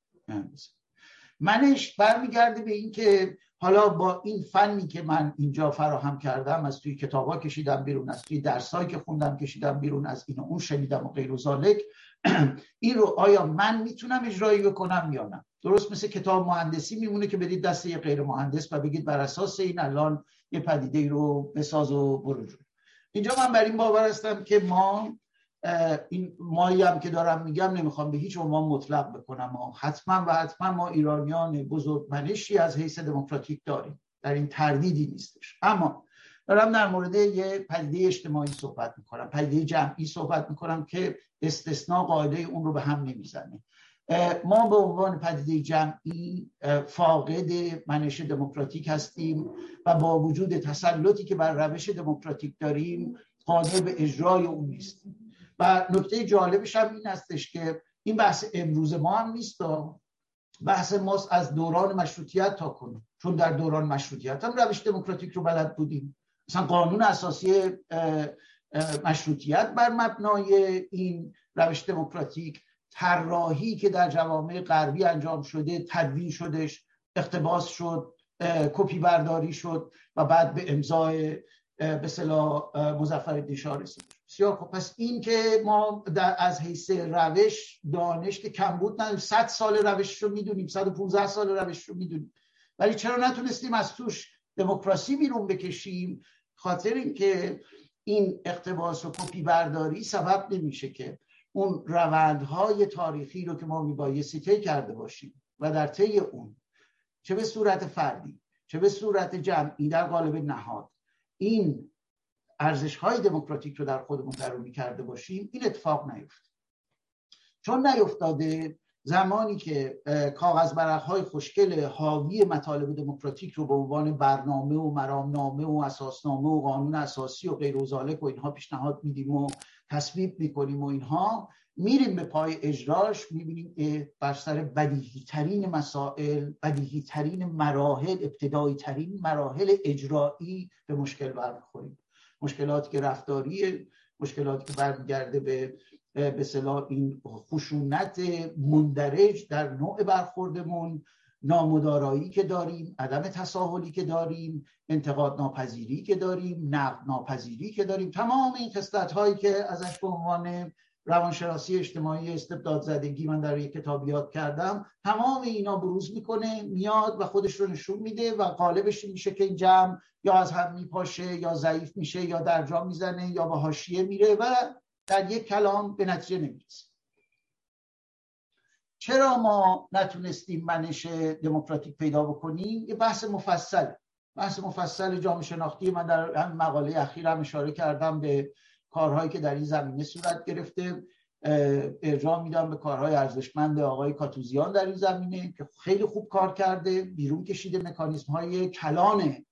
Speaker 3: منش برمیگرده به اینکه حالا با این فنی که من اینجا فراهم کردم از توی کتابا کشیدم بیرون از توی درسایی که خوندم کشیدم بیرون از این اون شنیدم و غیر و این رو آیا من می‌تونم اجرایی بکنم یا نه؟ درست مثل کتاب مهندسی میمونه که بدید دست یه غیر مهندس و بگید بر اساس این الان یه پدیده رو بساز و برو اینجا من بر این باور هستم که ما این مایی هم که دارم میگم نمی‌خوام به هیچ عنوان مطلق بکنم. ما حتما و حتما ما ایرانیان بزرگ منشی از حیث دموکراتیک داریم. در این تردیدی نیستش. اما دارم در مورد یه پدیده اجتماعی صحبت می‌کنم. پدیده جمعی صحبت می‌کنم که استثناء قاعده اون رو به هم نمی‌زنه. ما به عنوان پدیده جمعی فاقد منش دموکراتیک هستیم و با وجود تسلطی که بر روش دموکراتیک داریم قادر به اجرای اون نیستیم. و نکته جالبش هم این هستش که این بحث امروز ما هم نیست بحث ماست از دوران مشروطیت تا کنیم چون در دوران مشروطیت هم روش دموکراتیک رو بلد بودیم. مثلا قانون اساسی مشروطیت بر مبنای این روش دموکراتیک طراحی که در جوامع غربی انجام شده تدوین شدش اقتباس شد کپی برداری شد و بعد به امضای به صلاح مزفر دیشا رسید. بسیار خب پس این که ما در از حیث روش دانش که کم بود نداریم 100 سال روش رو می‌دونیم 115 سال روش رو می‌دونیم. ولی چرا نتونستیم از توش دموکراسی بیرون بکشیم؟ خاطر اینکه این اقتباس و کپی برداری سبب نمیشه که اون روندهای تاریخی رو که ما میبایستی طی کرده باشیم و در طی اون چه به صورت فردی چه به صورت جمعی در قالب نهاد این ارزش های دموکراتیک رو در خودمون درونی کرده باشیم این اتفاق نیفت چون نیفتاده زمانی که کاغذ برق های خوشگل حاوی مطالب دموکراتیک رو به عنوان برنامه و مرامنامه و اساسنامه و قانون اساسی و غیر و اینها پیشنهاد میدیم و تصویب می‌کنیم و اینها میریم به پای اجراش می‌بینیم بر سر بدیهی ترین مسائل بدیهی ترین مراحل ابتدایی ترین مراحل اجرایی به مشکل برمیخوریم. مشکلاتی که رفتاری مشکلاتی که برمیگرده به به این خشونت مندرج در نوع برخوردمون. نامدارایی که داریم عدم تساهلی که داریم انتقاد ناپذیری که داریم نقد ناپذیری که داریم. تمام این خصلت هایی که ازش به عنوان روانشناسی اجتماعی استبداد زدگی من در یک کتاب یاد کردم تمام اینا بروز می‌کنه میاد و خودش رو نشون میده و قالبش میشه که این جمع یا از هم میپاشه یا ضعیف میشه یا در جا می‌زنه یا به حاشیه میره و در یک کلام به نتیجه نمی‌رسه. چرا ما نتونستیم منش دموکراتیک پیدا بکنیم؟ یه بحث مفصل بحث مفصل جامعه شناختی من در هم مقاله اخیرم اشاره کردم به کارهایی که در این زمینه صورت گرفته. ارجاع میدم به کارهای ارزشمند آقای کاتوزیان در این زمینه که خیلی خوب کار کرده بیرون کشیده مکانیزم های کلان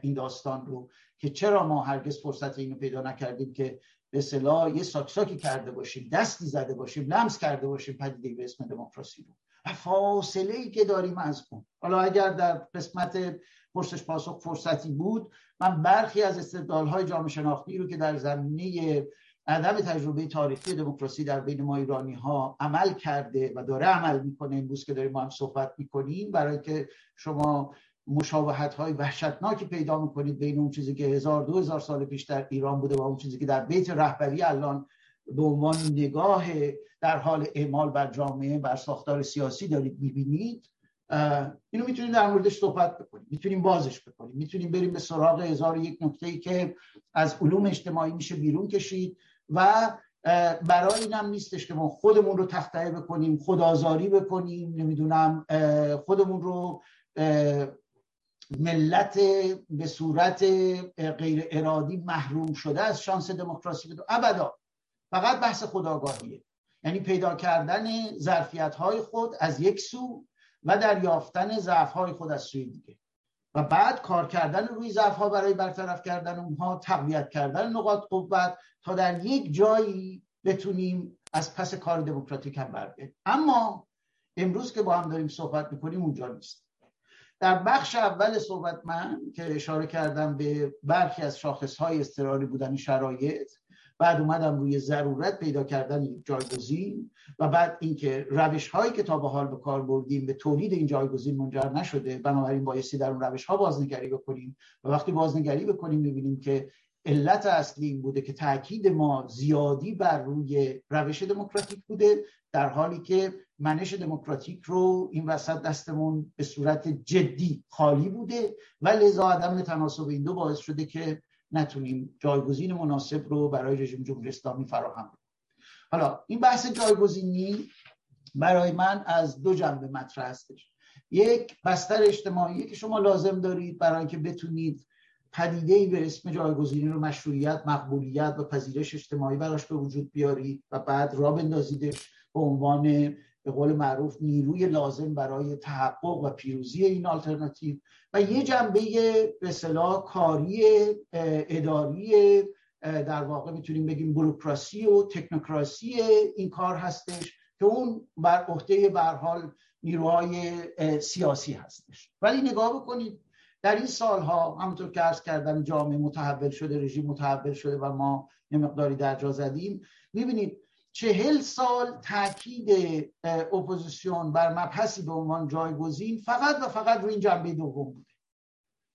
Speaker 3: این داستان رو که چرا ما هرگز فرصت اینو پیدا نکردیم که به صلاح یه ساکساکی کرده باشیم دستی زده باشیم لمس کرده باشیم پدیده به اسم دموکراسی رو. و فاصله ای که داریم از اون. حالا اگر در قسمت پرسش پاسخ فرصتی بود من برخی از استدلال های جامعه شناختی رو که در زمینه عدم تجربه تاریخی دموکراسی در بین ما ایرانی ها عمل کرده و داره عمل می‌کنه امروز که داریم ما هم صحبت می‌کنیم برای که شما مشابهت های وحشتناکی پیدا می‌کنید بین اون چیزی که هزار دو هزار سال پیش در ایران بوده و اون چیزی که در بیت رهبری الان به عنوان نگاه در حال اعمال بر جامعه بر ساختار سیاسی دارید می‌بینید اینو می‌تونیم در موردش صحبت بکنیم می‌تونیم بازش بکنیم. می‌تونیم بریم به سراغ هزار یک نکته ای که از علوم اجتماعی میشه بیرون کشید و برای اینم نیستش که ما خودمون رو تختعه بکنیم خودآزاری بکنیم نمی‌دونم خودمون رو ملت به صورت غیر ارادی محروم شده از شانس دموکراسی ابدا. فقط بحث خداگاهیه. یعنی پیدا کردن ظرفیت های خود از یک سو و در یافتن ضعف های خود از سوی دیگه. و بعد کار کردن روی ضعف ها برای برطرف کردن اونها تقویت کردن نقاط قوت تا در یک جایی بتونیم از پس کار دموکراتیک هم برگردیم اما امروز که با هم داریم صحبت می‌کنیم اونجا نیست. در بخش اول صحبت من که اشاره کردم به برخی از شاخص های استراری بودن شرایط بعد اومدم روی ضرورت پیدا کردن جایگزین و بعد اینکه روش هایی که تا به حال به کار بردیم به تولید این جایگزین منجر نشده بنابراین بایستی در اون روش ها بازنگری بکنیم و وقتی بازنگری بکنیم می‌بینیم که علت اصلی این بوده که تاکید ما زیادی بر روی روش دموکراتیک بوده در حالی که منش دموکراتیک رو این وسط دستمون به صورت جدی خالی بوده و لذا عدم تناسب این دو باعث شده که نتونیم جایگزین مناسب رو برای رژیم جمهوری اسلامی فراهم کنیم. حالا این بحث جایگزینی برای من از دو جنبه مطرح هستش. یک بستر اجتماعی که شما لازم دارید برای اینکه بتونید پدیده ای به اسم جایگزینی رو مشروعیت مقبولیت و پذیرش اجتماعی براش به وجود بیارید و بعد را بندازیدش به عنوان به قول معروف نیروی لازم برای تحقق و پیروزی این آلترناتیو و یه جنبه به صلاح کاری اداری در واقع می‌تونیم بگیم بروکراسی و تکنوکراسی این کار هستش که اون بر عهده به حال نیروهای سیاسی هستش. ولی نگاه بکنید در این سالها همونطور که عرض کردم جامعه متحول شده رژیم متحول شده و ما یه مقداری درجا زدیم می‌بینید چهل سال تاکید اپوزیسیون بر مبحثی به عنوان جایگزین فقط و فقط روی این جنبه دوم بوده.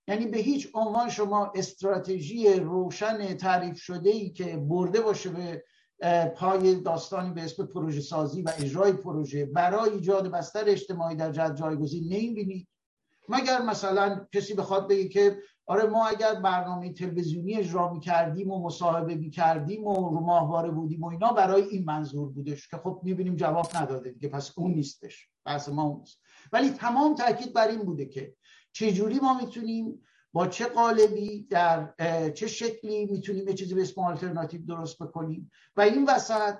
Speaker 3: یعنی به هیچ عنوان شما استراتژی روشن تعریف شده ای که برده باشه به پای داستانی به اسم پروژه سازی و اجرای پروژه برای ایجاد بستر اجتماعی در جهت جایگزین نمی‌بینید مگر مثلا کسی بخواد بگه که آره ما اگر برنامه تلویزیونی اجرا کردیم و مصاحبه کردیم و رو ماهواره بودیم و اینا برای این منظور بودش که خب می‌بینیم جواب نداده دیگه پس اون نیستش بحث ما اون نیست. ولی تمام تاکید بر این بوده که چجوری ما می‌تونیم با چه قالبی در چه شکلی می‌تونیم یه چیزی به اسم آلترناتیو درست بکنیم. و این وسط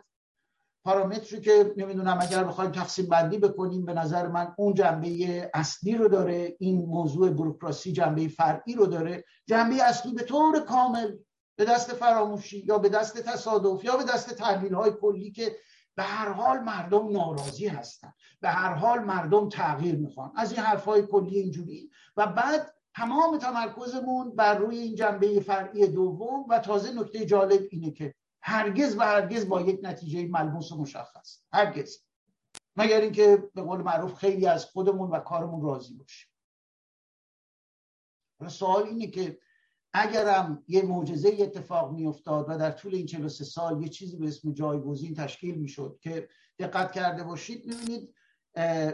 Speaker 3: پارامتری که نمی‌دونم اگر بخوایم تقسیم بندی بکنیم به نظر من اون جنبه اصلی رو داره این موضوع بروکراسی جنبه فرعی رو داره. جنبه اصلی به طور کامل به دست فراموشی یا به دست تصادف یا به دست تحلیل های کلی که به هر حال مردم ناراضی هستن. به هر حال مردم تغییر می‌خوان. از این حرفهای کلی اینجوری. و بعد تمام تمرکزمون بر روی این جنبه فرعی دوم و تازه نکته جالب اینه که هرگز و هرگز با یک نتیجه ملموس و مشخص. هرگز. مگر اینکه به قول معروف خیلی از خودمون و کارمون راضی باشیم. سوال اینه که اگرم یه معجزه اتفاق میافتاد و در طول این 43 سال یه چیزی به اسم جایگزین تشکیل می‌شد که دقت کرده باشید می‌بینید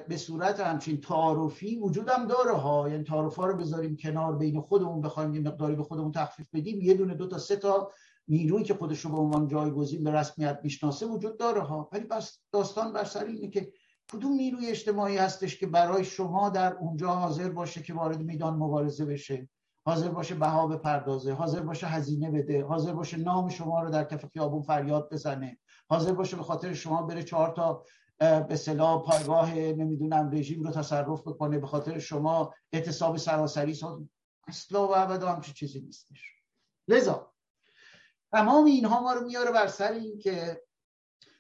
Speaker 3: به صورت همچین تعارفی وجودم داره ها. یعنی تعارف ها رو بذاریم کنار بین خودمون بخوایم یه مقداری به خودمون تخفیف بدیم. یه دونه دو تا سه تا نیرویی که خودش رو به عنوان جایگزین به رسمیت می‌شناسه وجود داره ها. ولی بس داستان بر سر اینه که کدوم نیروی اجتماعی هستش که برای شما در اونجا حاضر باشه که وارد میدان مبارزه بشه؟ حاضر باشه بها بپردازه حاضر باشه هزینه بده حاضر باشه نام شما رو در کف خیابون فریاد بزنه حاضر باشه به خاطر شما بره چهار تا به صلاح پایگاه نمی‌دونم رژیم رو تصرف بکنه به خاطر شما اعتصاب سراسری اصلا و ابدا همچین چیزی نیستش. لذا تمام اینها ما رو میاره بر سر این که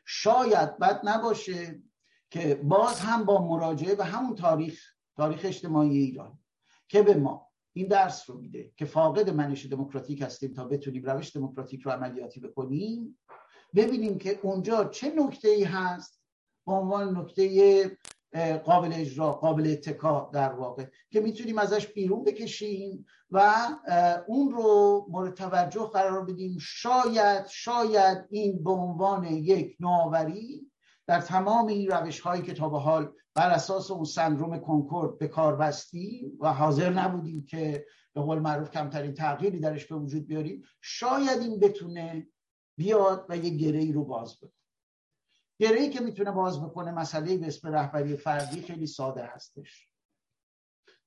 Speaker 3: شاید بد نباشه که باز هم با مراجعه به همون تاریخ تاریخ اجتماعی ایران که به ما این درس رو میده که فاقد منش دموکراتیک هستیم تا بتونیم روش دموکراتیک رو عملیاتی بکنیم ببینیم که اونجا چه نکته ای هست به عنوان نکته قابل اجرا قابل اتکا در واقع که می‌تونیم ازش بیرون بکشیم و اون رو مورد توجه قرار بدیم. شاید شاید این به عنوان یک نوآوری در تمام این روش هایی که تا به حال بر اساس اون سندروم کنکورد به کار بستیم و حاضر نبودیم که به قول معروف کمترین تغییری درش به وجود بیاریم شاید این بتونه بیاد و یه گره رو باز بکنه. گره که می‌تونه باز بکنه مسئله به اسم رهبری فردی خیلی ساده هستش.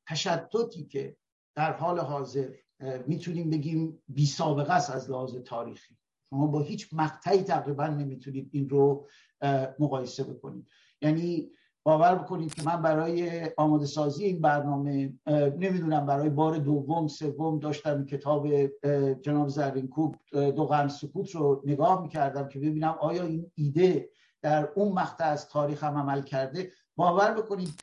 Speaker 3: تشتتی که در حال حاضر می‌تونیم بگیم بی سابقه است از لحاظ تاریخی. شما با هیچ مقطعی تقریبا نمی‌تونید این رو مقایسه بکنید. یعنی باور بکنید که من برای آماده سازی این برنامه نمی‌دونم برای بار دوم سوم داشتم کتاب جناب زرینکوب دو قرن سکوت رو نگاه می‌کردم که ببینم آیا این ایده در اون مقطع از تاریخ هم عمل کرده باور بکنید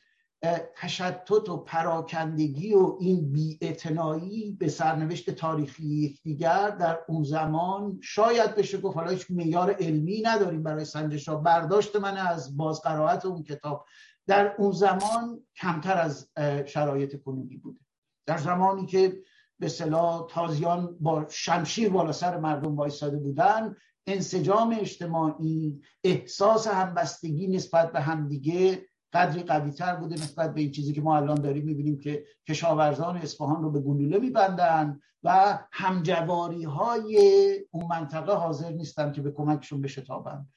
Speaker 3: تشتت و پراکندگی و این بیاعتنایی به سرنوشت تاریخی یکدیگر در اون زمان شاید بشه گفت حالا هیچ معیار علمی نداریم برای سنجش برداشت من از بازقرائت اون کتاب. در اون زمان کمتر از شرایط کنونی بوده. در زمانی که به صلاح تازیان با شمشیر بالا سر مردم وایستاده بودن انسجام اجتماعی احساس همبستگی نسبت به همدیگه قدری قوی تر بوده نسبت به این چیزی که ما الان داریم می‌بینیم که کشاورزان اصفهان رو به گلوله میبندن و همجواری های اون منطقه حاضر نیستن که به کمکشون بشتابن.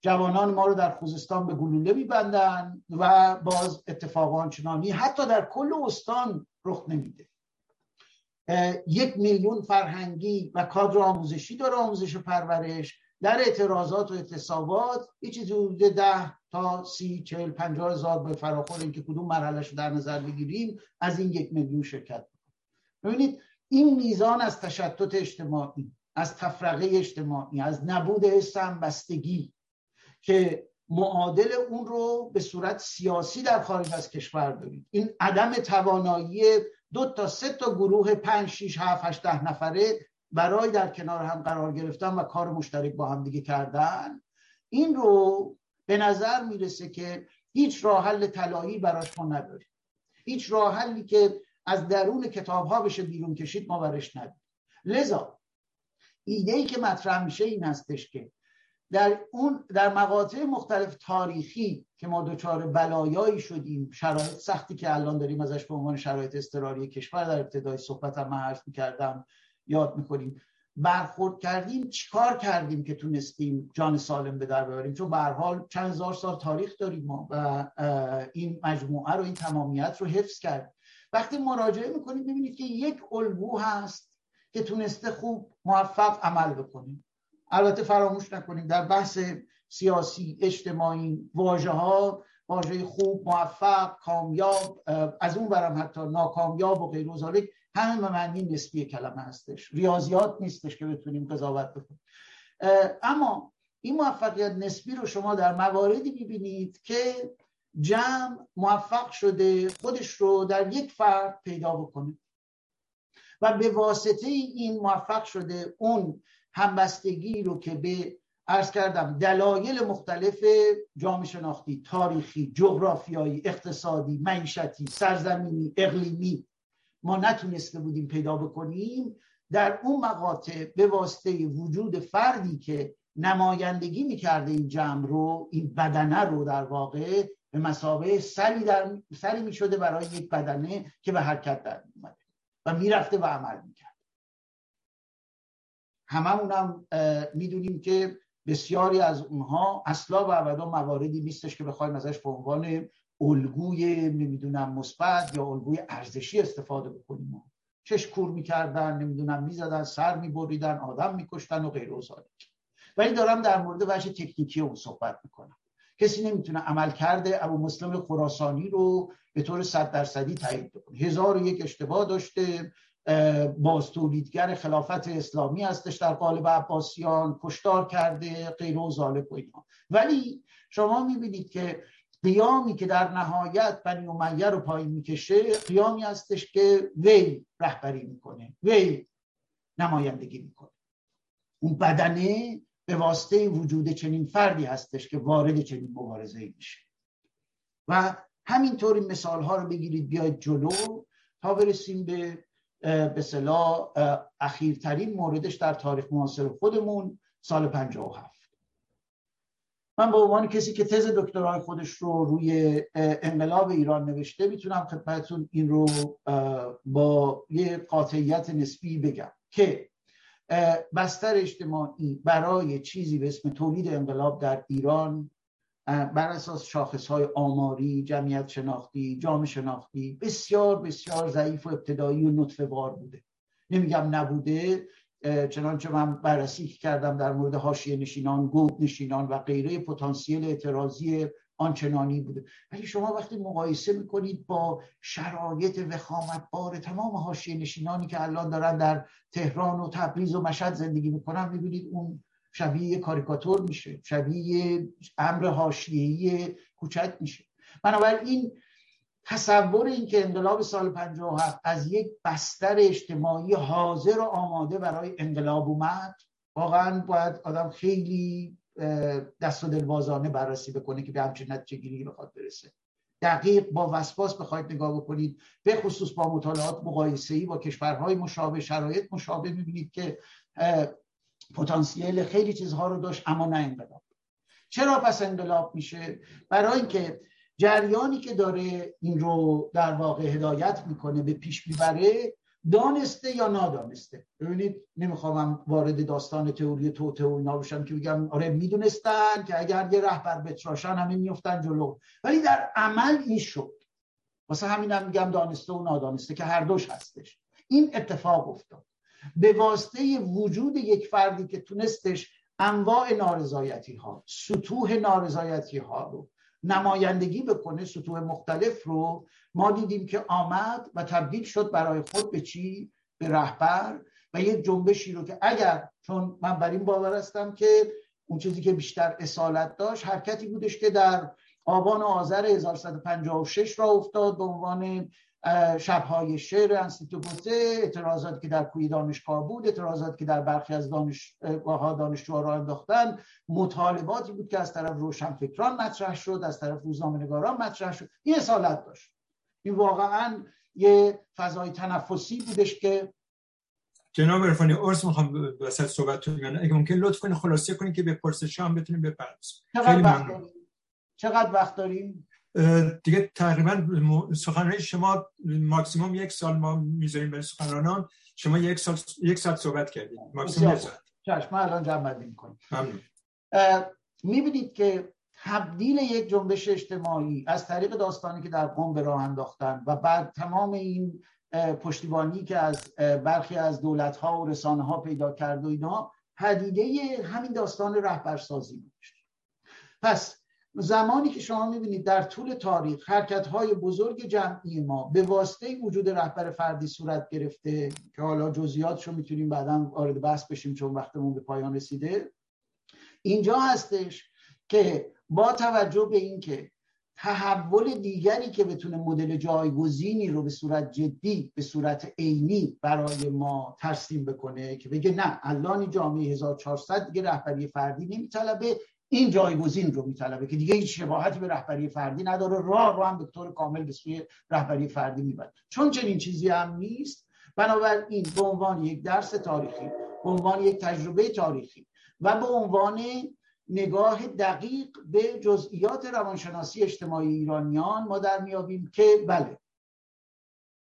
Speaker 3: جوانان ما رو در خوزستان به گلوله میبندن و باز اتفاقان چنانی حتی در کل استان رخ نمیده. یک میلیون فرهنگی و کادر آموزشی داره آموزش و پرورش در اعتراضات و اعتصابات. یه چیزی حدود ده تا سی چهل پنجاه هزار به فراخور اینکه کدوم مرحلش رو در نظر بگیریم از این یک میلیون شرکت ببینید این میزان از تشتت اجتماعی از تفرقه اجتماعی از نبود بستگی که معادل اون رو به صورت سیاسی در خارج از کشور دارید. این عدم توانایی دو تا سه تا گروه پنج شیش هفت هشت ده نفره برای در کنار هم قرار گرفتن و کار مشترک با هم دیگه کردن. این رو به نظر می‌رسه که هیچ راه حل طلایی براش ما نداریم هیچ راه حلی که از درون کتاب ها بشه بیرون کشید ما برش نداریم. لذا ایده ای که مطرح میشه این هستش که در اون در مقاطع مختلف تاریخی که ما دچار بلایایی شدیم شرایط سختی که الان داریم ازش به عنوان شرایط اضطراری کشور در ابتدای صحبت هم حرف می‌کردم یاد می‌کنیم. برخورد کردیم چیکار کردیم که تونستیم جان سالم به در ببریم چون به حال چند هزار سال تاریخ داریم ما و این مجموعه رو این تمامیت رو حفظ کرد. وقتی مراجعه می‌کنیم ببینید که یک الگو هست که تونسته خوب موفق عمل بکنیم البته فراموش نکنیم در بحث سیاسی اجتماعی واژه ها واژه خوب موفق کامیاب از اون برم حتی ناکامیاب و غیر و همه معنی نسبی کلمه هستش. ریاضیات نیستش که بتونیم قضاوت بکنیم. اما این موفقیت نسبی رو شما در مواردی می‌بینید که جمع موفق شده خودش رو در یک فرد پیدا بکنه. و به واسطه این موفق شده اون همبستگی رو که به ارز کردم دلایل مختلف جامعه شناختی تاریخی جغرافیایی اقتصادی معیشتی سرزمینی اقلیمی ما نتونسته بودیم پیدا بکنیم در اون مقاطع به واسطه وجود فردی که نمایندگی می‌کرده این جمع رو این بدنه رو در واقع به مسابه سری, در سری می‌شده برای یک بدنه که به حرکت در میومده و می‌رفته و عمل می‌کرد. هممون هم می‌دونیم که بسیاری از اونها اصلا و ابدا مواردی نیستش که بخوایم ازش به عنوان الگوی نمی‌دونم مثبت یا الگوی ارزشی استفاده بکنیم. چش کور می‌کردن نمی‌دونم می‌زدن سر میبریدن آدم میکشتن و غیر و ولی دارم در مورد وجه تکنیکی اون صحبت می‌کنم. کسی نمی‌تونه عمل کرده ابو مسلم خراسانی رو به طور صد درصدی تایید بکنه. هزار و یک اشتباه داشته باز تولیدگر خلافت اسلامی هستش در قالب عباسیان کشتار کرده غیر و ظالب و اینا. ولی شما می‌بینید که قیامی که در نهایت بنی امیه رو پایین می‌کشه قیامی هستش که وی رهبری می‌کنه وی نمایندگی می‌کنه. اون بدنه به واسطه وجود چنین فردی هستش که وارد چنین مبارزه میشه. و همینطور مثال ها رو بگیرید بیاید جلو تا برسیم به به صلاح اخیرترین موردش در تاریخ معاصر خودمون سال 57 من به عنوان کسی که تز دکترای خودش رو روی انقلاب ایران نوشته می‌تونم خدمتتون این رو با یه قاطعیت نسبی بگم که بستر اجتماعی برای چیزی به اسم تولید انقلاب در ایران بر اساس شاخص های آماری، جمعیت شناختی، جامعه شناختی بسیار بسیار ضعیف و ابتدایی و نطفه بار بوده. نمیگم نبوده چنانچه من بررسی کردم در مورد حاشیه نشینان گود نشینان و غیره پتانسیل اعتراضی آنچنانی بوده. ولی شما وقتی مقایسه می‌کنید با شرایط وخامت بار تمام حاشیه نشینانی که الان دارن در تهران و تبریز و مشهد زندگی می‌کنن می‌بینید اون شبیه کاریکاتور میشه شبیه امر حاشیه‌ای کوچک میشه. بنابراین تصور این که انقلاب سال 57 از یک بستر اجتماعی حاضر و آماده برای انقلاب اومد واقعا باید آدم خیلی دست و دلوازانه بررسی بکنه که به همچین نتیجه گیری بخواد برسه. دقیق با وسواس بخواید نگاه بکنید. به خصوص با مطالعات مقایسه ای با کشورهای مشابه شرایط مشابه می‌بینید که پتانسیل خیلی چیزها رو داشت اما نه انقلاب. چرا پس انقلاب میشه؟ برای اینکه جریانی که داره این رو در واقع هدایت می‌کنه به پیش می‌بره دانسته یا نادانسته؟ ببینید نمی‌خوام وارد داستان تئوری توته و اینا بشم که بگم آره می‌دونستن که اگر یه رهبر بتراشن همه میفتن جلو. ولی در عمل این شد. واسه همین هم میگم دانسته و نادانسته که هر دوش هستش. این اتفاق افتاد. به واسطه وجود یک فردی که تونستش انواع نارضایتی ها سطوح نارضایتی ها رو نمایندگی بکنه سطوح مختلف رو ما دیدیم که آمد و تبدیل شد برای خود به چی؟ به رهبر و یک جنبشی رو که اگر چون من بر این باور هستم که اون چیزی که بیشتر اصالت داشت حرکتی بودش که در آبان و آذر 1156 را افتاد به عنوان شبهای شعر انستیتوگوته اعتراضاتی که در کوی دانشگاه بود اعتراضاتی که در برخی از دانشگاه دانشجوها را انداختن مطالباتی بود که از طرف روشنفکران مطرح شد از طرف روزنامه نگاران مطرح شد. این اصالت داشت. این واقعا یه فضای تنفسی بودش که
Speaker 2: جناب عرفانی ارس می‌خوام وسط صحبت اگه ممکن لطف کنید خلاصه کنید که به پرسش هم بتونیم بپردازیم.
Speaker 3: چقدر وقت داریم؟
Speaker 2: دیگه تقریبا سخنرانی شما ماکسیموم یک سال ما می‌ذاریم برای سخنرانان. شما یک سال یک ساعت صحبت کردید. ماکسیموم یک ساعت.
Speaker 3: چشم الان جمع می‌کنیم
Speaker 2: ممنون.
Speaker 3: می‌بینید که تبدیل یک جنبش اجتماعی از طریق داستانی که در قوم به راه انداختن و بعد تمام این پشتیبانی که از برخی از دولت ها و رسانه ها پیدا کرد و اینا پدیده همین داستان رهبرسازی بود. پس زمانی که شما می‌بینید در طول تاریخ حرکت های بزرگ جمعی ما به واسطه وجود رهبر فردی صورت گرفته که حالا جزئیاتش رو می‌تونیم بعدا وارد بحث بشیم چون وقتمون به پایان رسیده اینجا هستش که با توجه به اینکه تحول دیگری که بتونه مدل جایگزینی رو به صورت جدی به صورت عینی برای ما ترسیم بکنه که بگه نه الان جامعه 1400 دیگه رهبری فردی نمیطلبه. این جایگزین رو میطلبه که دیگه هیچ شباهتی به رهبری فردی نداره. راه رو هم به طور کامل به سوی رهبری فردی می‌بره. چون چنین چیزی هم نیست بنابراین به عنوان یک درس تاریخی به عنوان یک تجربه تاریخی و به عنوان نگاه دقیق به جزئیات روانشناسی اجتماعی ایرانیان ما در میابیم که بله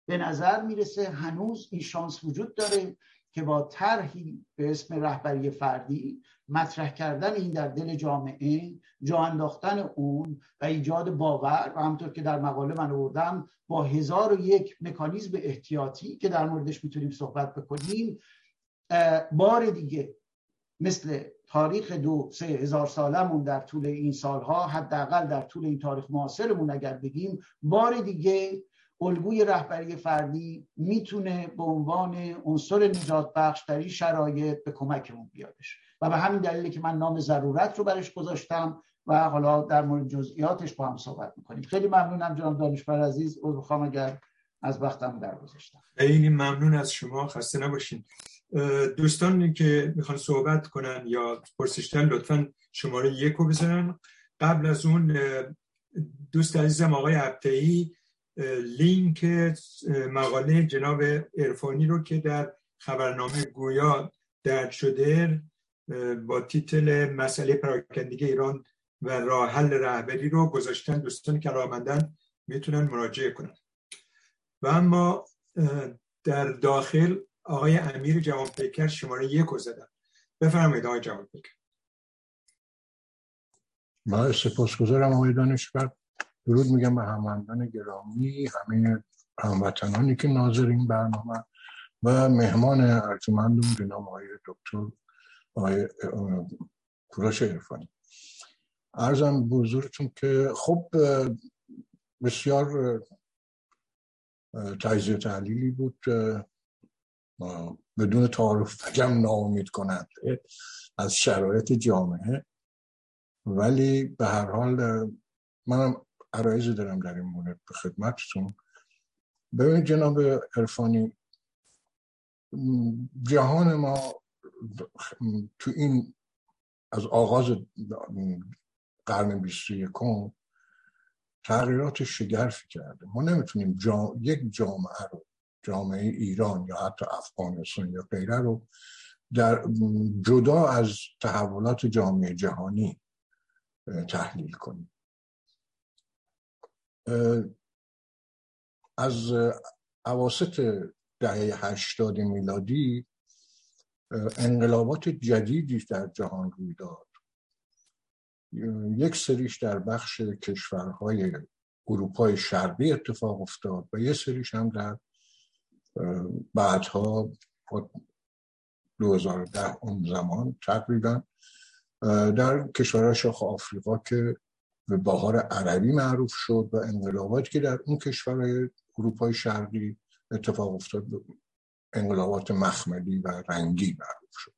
Speaker 3: به نظر می‌رسه هنوز این شانس وجود داره. که با طرحی به اسم رهبری فردی مطرح کردن این در دل جامعه جا انداختن اون و ایجاد باور و همطور که در مقاله من آوردم با هزار و یک مکانیزم احتیاطی که در موردش می‌تونیم صحبت بکنیم بار دیگه مثل تاریخ دو سه هزار سالمون در طول این سالها حداقل در طول این تاریخ معاصرمون اگر بگیم بار دیگه الگوی رهبری فردی می‌تونه به عنوان عنصر نجات بخش در این شرایط به کمکمون بیادش. و به همین دلیلی که من نام ضرورت رو برش گذاشتم و حالا در مورد جزئیاتش با هم صحبت می‌کنیم. خیلی ممنونم جناب دانشور عزیز. عذر خواهم اگر از وقتم در گذاشتم
Speaker 2: خیلی ممنون از شما. خسته نباشین. دوستانی که می‌خوان صحبت کنن یا پرسشتن لطفا شماره یک رو بزنن. قبل از اون دوست عزیزم آقای عبتهی لینک مقاله جناب ارفانی رو که در خبرنامه گویا درد شده با تیتل مسئله پراکندگی ایران و راه حل رهبری رو گذاشتن. دوستان که رامندن می‌تونن مراجعه کنن. و اما در داخل آقای امیر جوان پیکر شماره یک رو زدن. بفرمایید آقای جوان پیکر
Speaker 5: ما سپاسگزارم آقای دانشور. درود میگم به هموندان گرامی همه هموطنانی که ناظر این برنامه و مهمان ارجمندون به نام آقای دکتر آقای کوروش عرفانی. ارزم بزرگتون که خب بسیار تجزیه تحلیلی بود بدون تعارف بگم ناامید کننده از شرایط جامعه. ولی به هر حال منم عرایزی دارم در این مورد به خدمتتون. ببینید جناب عرفانی جهان ما تو این از آغاز قرن بیست یکم تغییرات شگرفی کرده. ما نمی‌تونیم یک جامعه رو جامعه ایران یا حتی افغانستان یا غیره رو در جدا از تحولات جامعه جهانی تحلیل کنیم. از عواست دهه هشتاد میلادی انقلابات جدیدی در جهان روی داد. یک سریش در بخش کشورهای اروپای شرقی اتفاق افتاد و یک سریش هم در بعدها 2010 اون زمان تقریبا در کشورهای شاخ آفریقا که به بهار عربی معروف شد و انقلاباتی که در اون کشورهای اروپای شرقی اتفاق افتاد انقلابات مخملی و رنگی معروف شد.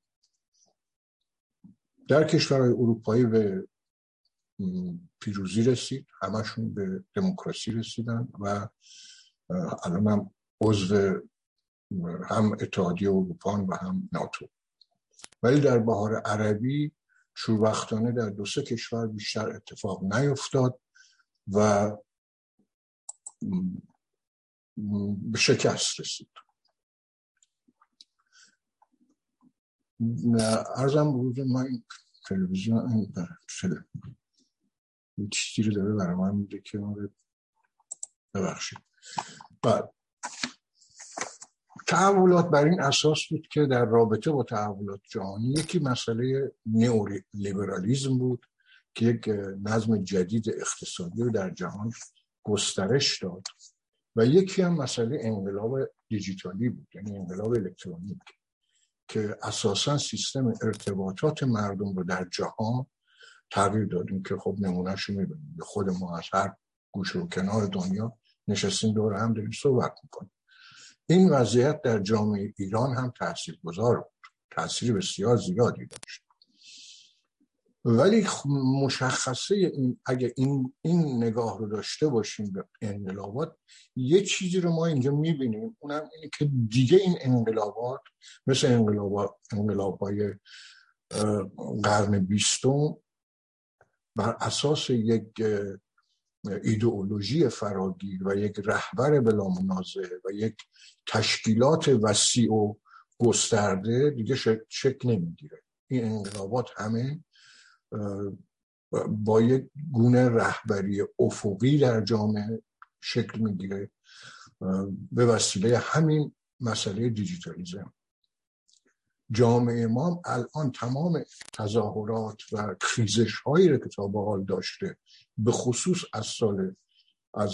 Speaker 5: در کشورهای اروپایی به پیروزی رسید همشون به دموکراسی رسیدن و الان هم عضو هم اتحادیه اروپا و هم ناتو. ولی در بهار عربی شوربختانه در دو سه کشور بیشتر اتفاق نیفتاد و به شکست رسید. ارزم بود ما این تلویزیون این چیزی رو داره برای من میده که ببخشید. بعد تحولات بر این اساس بود که در رابطه با تحولات جهانی یکی مسئله لیبرالیزم بود که یک نظم جدید اقتصادی رو در جهان گسترش داد و یکی هم مسئله انقلاب دیجیتالی بود یعنی انقلاب الکترونیک که اساسا سیستم ارتباطات مردم رو در جهان تغییر دادیم که خب نمونهش رو می‌بینیم خود ما از هر گوشه و کنار دنیا نشستیم دور هم داریم صحبت می‌کنیم. این وضعیت در جامعه ایران هم تاثیر گذار بود. تاثیر بسیار زیادی داشت. ولی مشخصه این اگه این, این نگاه رو داشته باشیم به انقلابات یه چیزی رو ما اینجا می‌بینیم. اونم اینه که دیگه این انقلابات مثل انقلاب, انقلاب های قرن بیستم بر اساس یک ایدئولوژی فراگیر و یک رهبر بلا منازه و یک تشکیلات وسیع و گسترده دیگه شک نمی‌گیره. این انقلابات همه با یک گونه رهبری افقی در جامعه شکل می‌گیره به وسیله همین مسئله دیجیتالیزم. جامعه ما الان تمام تظاهرات و خیزش هایی رو که تا به حال داشته به خصوص از سال از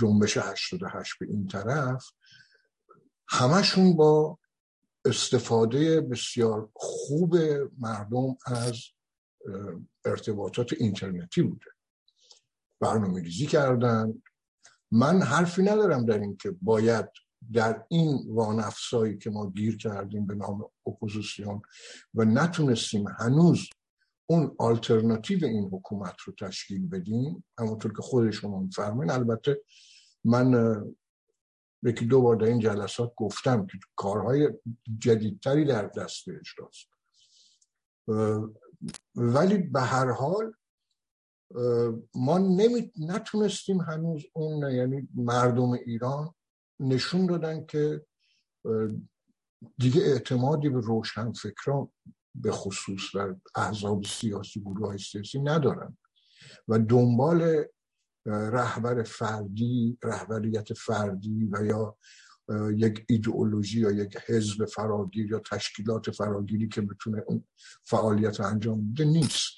Speaker 5: جنبش 88 به این طرف همشون با استفاده بسیار خوب مردم از ارتباطات اینترنتی بوده. برنامه ریزی کردن. من حرفی ندارم در این که باید در این وانفسایی که ما گیر کردیم به نام اپوزیسیون و نتونستیم هنوز اون آلترناتیو این حکومت رو تشکیل بدیم همونطور که خود شما میفرمایین البته من یکی دو بار در این جلسات گفتم که کارهای جدیدتری در دست اجراست. ولی به هر حال ما نمی... نتونستیم هنوز اون یعنی مردم ایران نشون دادن که دیگه اعتمادی به روشن فکران به خصوص در احزاب سیاسی گروه سیاسی ندارن. و دنبال رهبر فردی رهبریت فردی و یا یک ایدئولوژی یا یک حزب فراگیر یا تشکیلات فراگیری که بتونه اون فعالیت انجام بده نیست.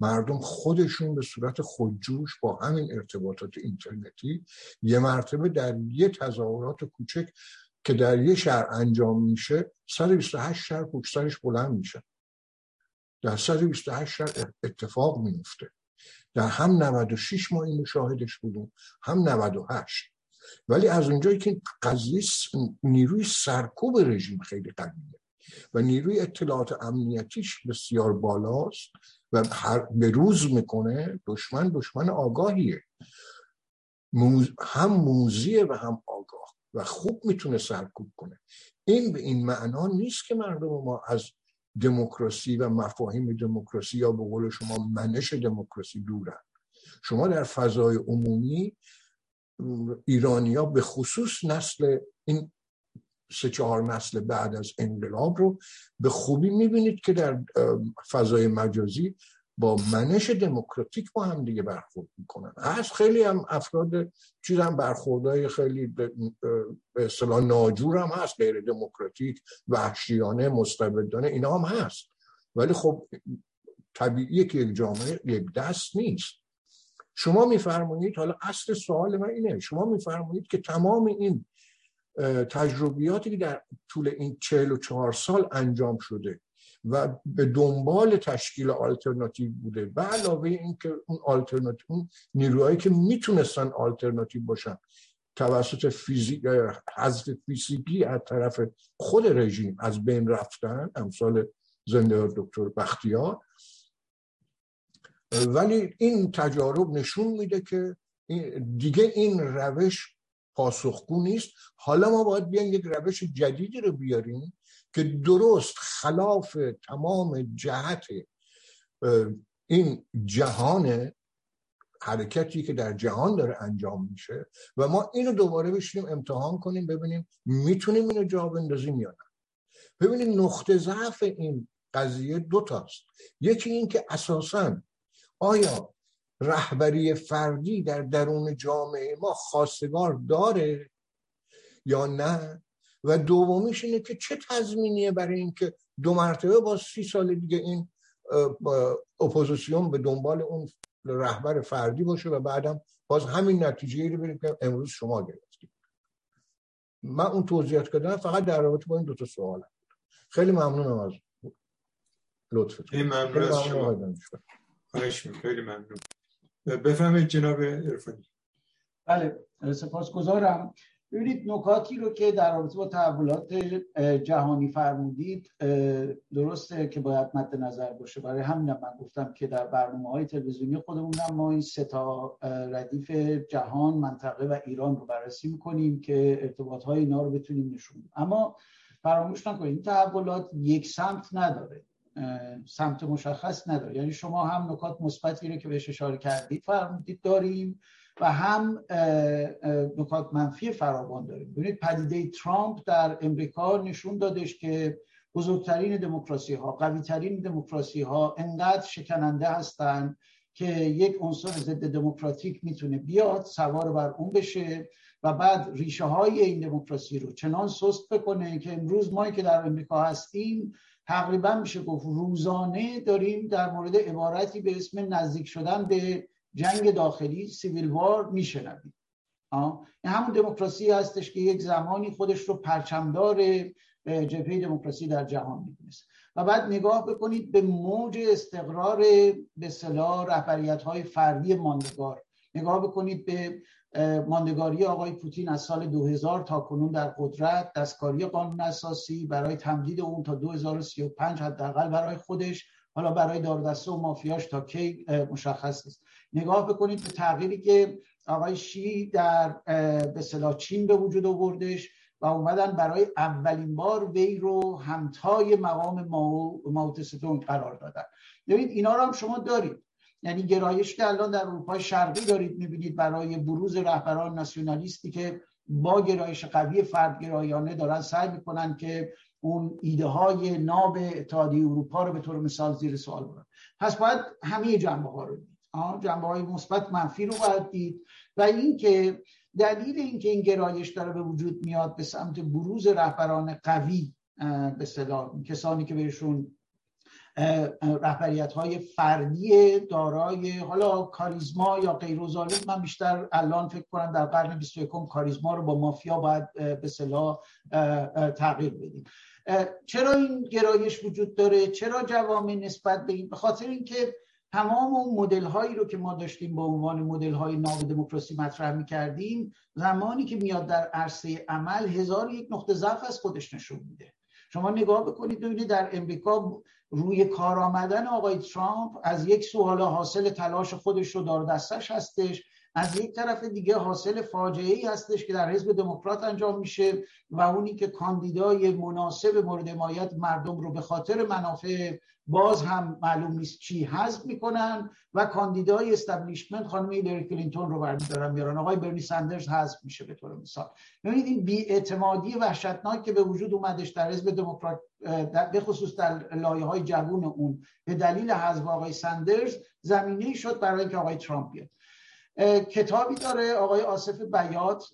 Speaker 5: مردم خودشون به صورت خودجوش با همین ارتباطات اینترنتی یه مرتبه در یه تظاهرات کوچک که در یه شهر انجام میشه 128 شهر پشت بلند میشه. در 128 شهر اتفاق میفته در هم 96 ما این مشاهدش بودیم هم 98 ولی از اونجایی که قضیه نیروی سرکوب رژیم خیلی قویه و نیروی اطلاعات امنیتیش بسیار بالاست و هر به روز می‌کنه دشمن دشمن آگاهیه. هم موزیه و هم آگاه. و خوب می‌تونه سرکوب کنه. این به این معنا نیست که مردم ما از دموکراسی و مفاهیم دموکراسی یا به قول شما منش دموکراسی دورن. شما در فضای عمومی ایرانیا به خصوص نسل این سه چهار نسل بعد از انقلاب رو به خوبی می‌بینید که در فضای مجازی با منش دموکراتیک با هم دیگه برخورد می‌کنن. از خیلی هم افراد چیز هم برخوردهای خیلی به اصطلاح ناجور هم هست غیر دموکراتیک وحشیانه مستبدانه اینا هم هست. ولی خب طبیعیه که یک جامعه یک دست نیست. شما میفرمایید حالا اصل سوال من اینه شما میفرمایید که تمام این تجربیاتی که در طول این چهل و چهار سال انجام شده و به دنبال تشکیل آلترناتیو بوده به علاوه اینکه اون آلترناتیو اون نیروهایی که می‌تونستن آلترناتیو باشن توسط فیزیک حذف فیزیکی از طرف خود رژیم از بین رفتن امثال زنده دکتر بختیار. ولی این تجارب نشون میده که دیگه این روش پاسخگو نیست. حالا ما باید بیایم یک روش جدیدی رو بیاریم که درست خلاف تمام جهت این جهان حرکتی که در جهان داره انجام میشه و ما اینو دوباره بشینیم امتحان کنیم ببینیم می‌تونیم اینو جا بندازیم یا نه. ببینیم نقطه ضعف این قضیه دو تاست. یکی این که اساسا آیا رهبری فردی در درون جامعه ما خاستگاه داره یا نه؟ و دومیش اینه که چه تضمینیه برای اینکه دو مرتبه با سی سال دیگه این اپوزیسیون به دنبال اون رهبر فردی باشه و بعدم باز همین نتیجه رو بریم که امروز شما گرفتیم من اون توضیحات کردم فقط در رابطه با این دو تا سوال خیلی ممنونم از لطفتون.
Speaker 2: خیلی ممنون از شما. خیلی ممنون. بفهمید جناب ارفانی
Speaker 3: بله سپاسگزارم. ببینید نکاتی رو که در رابطه با تحولات جهانی فرمودید درسته که باید مد نظر باشه. برای همین من گفتم که در برنامه های تلویزیونی خودمون ما این سه تا ردیف جهان منطقه و ایران رو بررسی می‌کنیم که ارتباط های اینا رو بتونیم نشون اما فراموش نکنید این تحولات یک سمت نداره. سمت مشخص نداره. یعنی شما هم نکات مثبتی رو که بهش اشاره کردید فرمودید داریم و هم نکات منفی فراوان داریم. ببینید پدیده ترامپ در امریکا نشون دادش که بزرگترین دموکراسی ها قوی ترین دموکراسی ها انقدر شکننده هستند که یک عنصر ضد دموکراتیک می‌تونه بیاد سوار بر اون بشه و بعد ریشه های این دموکراسی رو چنان سست بکنه که امروز ما که در امریکا هستیم تقریبا میشه گفت روزانه داریم در مورد عبارتی به اسم نزدیک شدن به جنگ داخلی سیویل وار میشنویم. این همون دموکراسی هستش که یک زمانی خودش رو پرچمدار جبهه دموکراسی در جهان می‌دونست. و بعد نگاه بکنید به موج استقرار به صلاح رهبریت های فردی ماندگار. نگاه بکنید به ماندگاری آقای پوتین از سال 2000 تا کنون در قدرت دستکاری قانون اساسی برای تمدید اون تا 2035 حداقل برای خودش حالا برای دست و مافیاش تا کی مشخص است نگاه بکنید به تغییری که آقای شی در به چین به وجود آوردش و اومدن برای اولین بار وی رو همتای مقام ماوتستون قرار دادن. ببینید اینا رو هم شما دارید. یعنی گرایش که الان در اروپای شرقی دارید می‌بینید برای بروز رهبران ناسیونالیستی که با گرایش قوی فردگرایانه دارن سعی می‌کنن که اون ایده های ناب اتحادیه اروپا رو به طور مثال زیر سوال برن پس باید همه جنبه ها رو دید. جنبه های مثبت منفی رو باید دید. و اینکه دلیل اینکه این گرایش داره به وجود میاد به سمت بروز رهبران قوی به صدا کسانی که بهشون رهبریت های فردی دارای حالا کاریزما یا غیر من بیشتر الان فکر کنم در قرن 21 کاریزما رو با مافیا باید به صلاح تغییر بدیم. چرا این گرایش وجود داره؟ چرا جوامع نسبت به این به خاطر اینکه تمام اون مدل هایی رو که ما داشتیم به عنوان مدل های ناب دموکراسی مطرح می کردیم زمانی که میاد در عرصه عمل هزار یک نقطه ضعف از خودش نشون میده. شما نگاه بکنید ببینید در امریکا روی کار آمدن آقای ترامپ از یک سوال حاصل تلاش خودش رو دار دستش هستش. از یک طرف دیگه حاصل فاجعه ای هستش که در حزب دموکرات انجام میشه و اونی که کاندیدای مناسب مورد حمایت مردم رو به خاطر منافع باز هم معلوم نیست چی حذف می‌کنن و کاندیدای establishment خانم هیلاری کلینتون رو برمیدارن میارن آقای برنی سندرز حذف میشه به طور مثال. ببینید این بیاعتمادی وحشتناک که به وجود اومدش در حزب دموکرات به خصوص در لایه های جوون اون به دلیل حذف آقای سندرز زمینه شد برای اینکه آقای ترامپ بیاد. کتابی داره آقای آصف بیات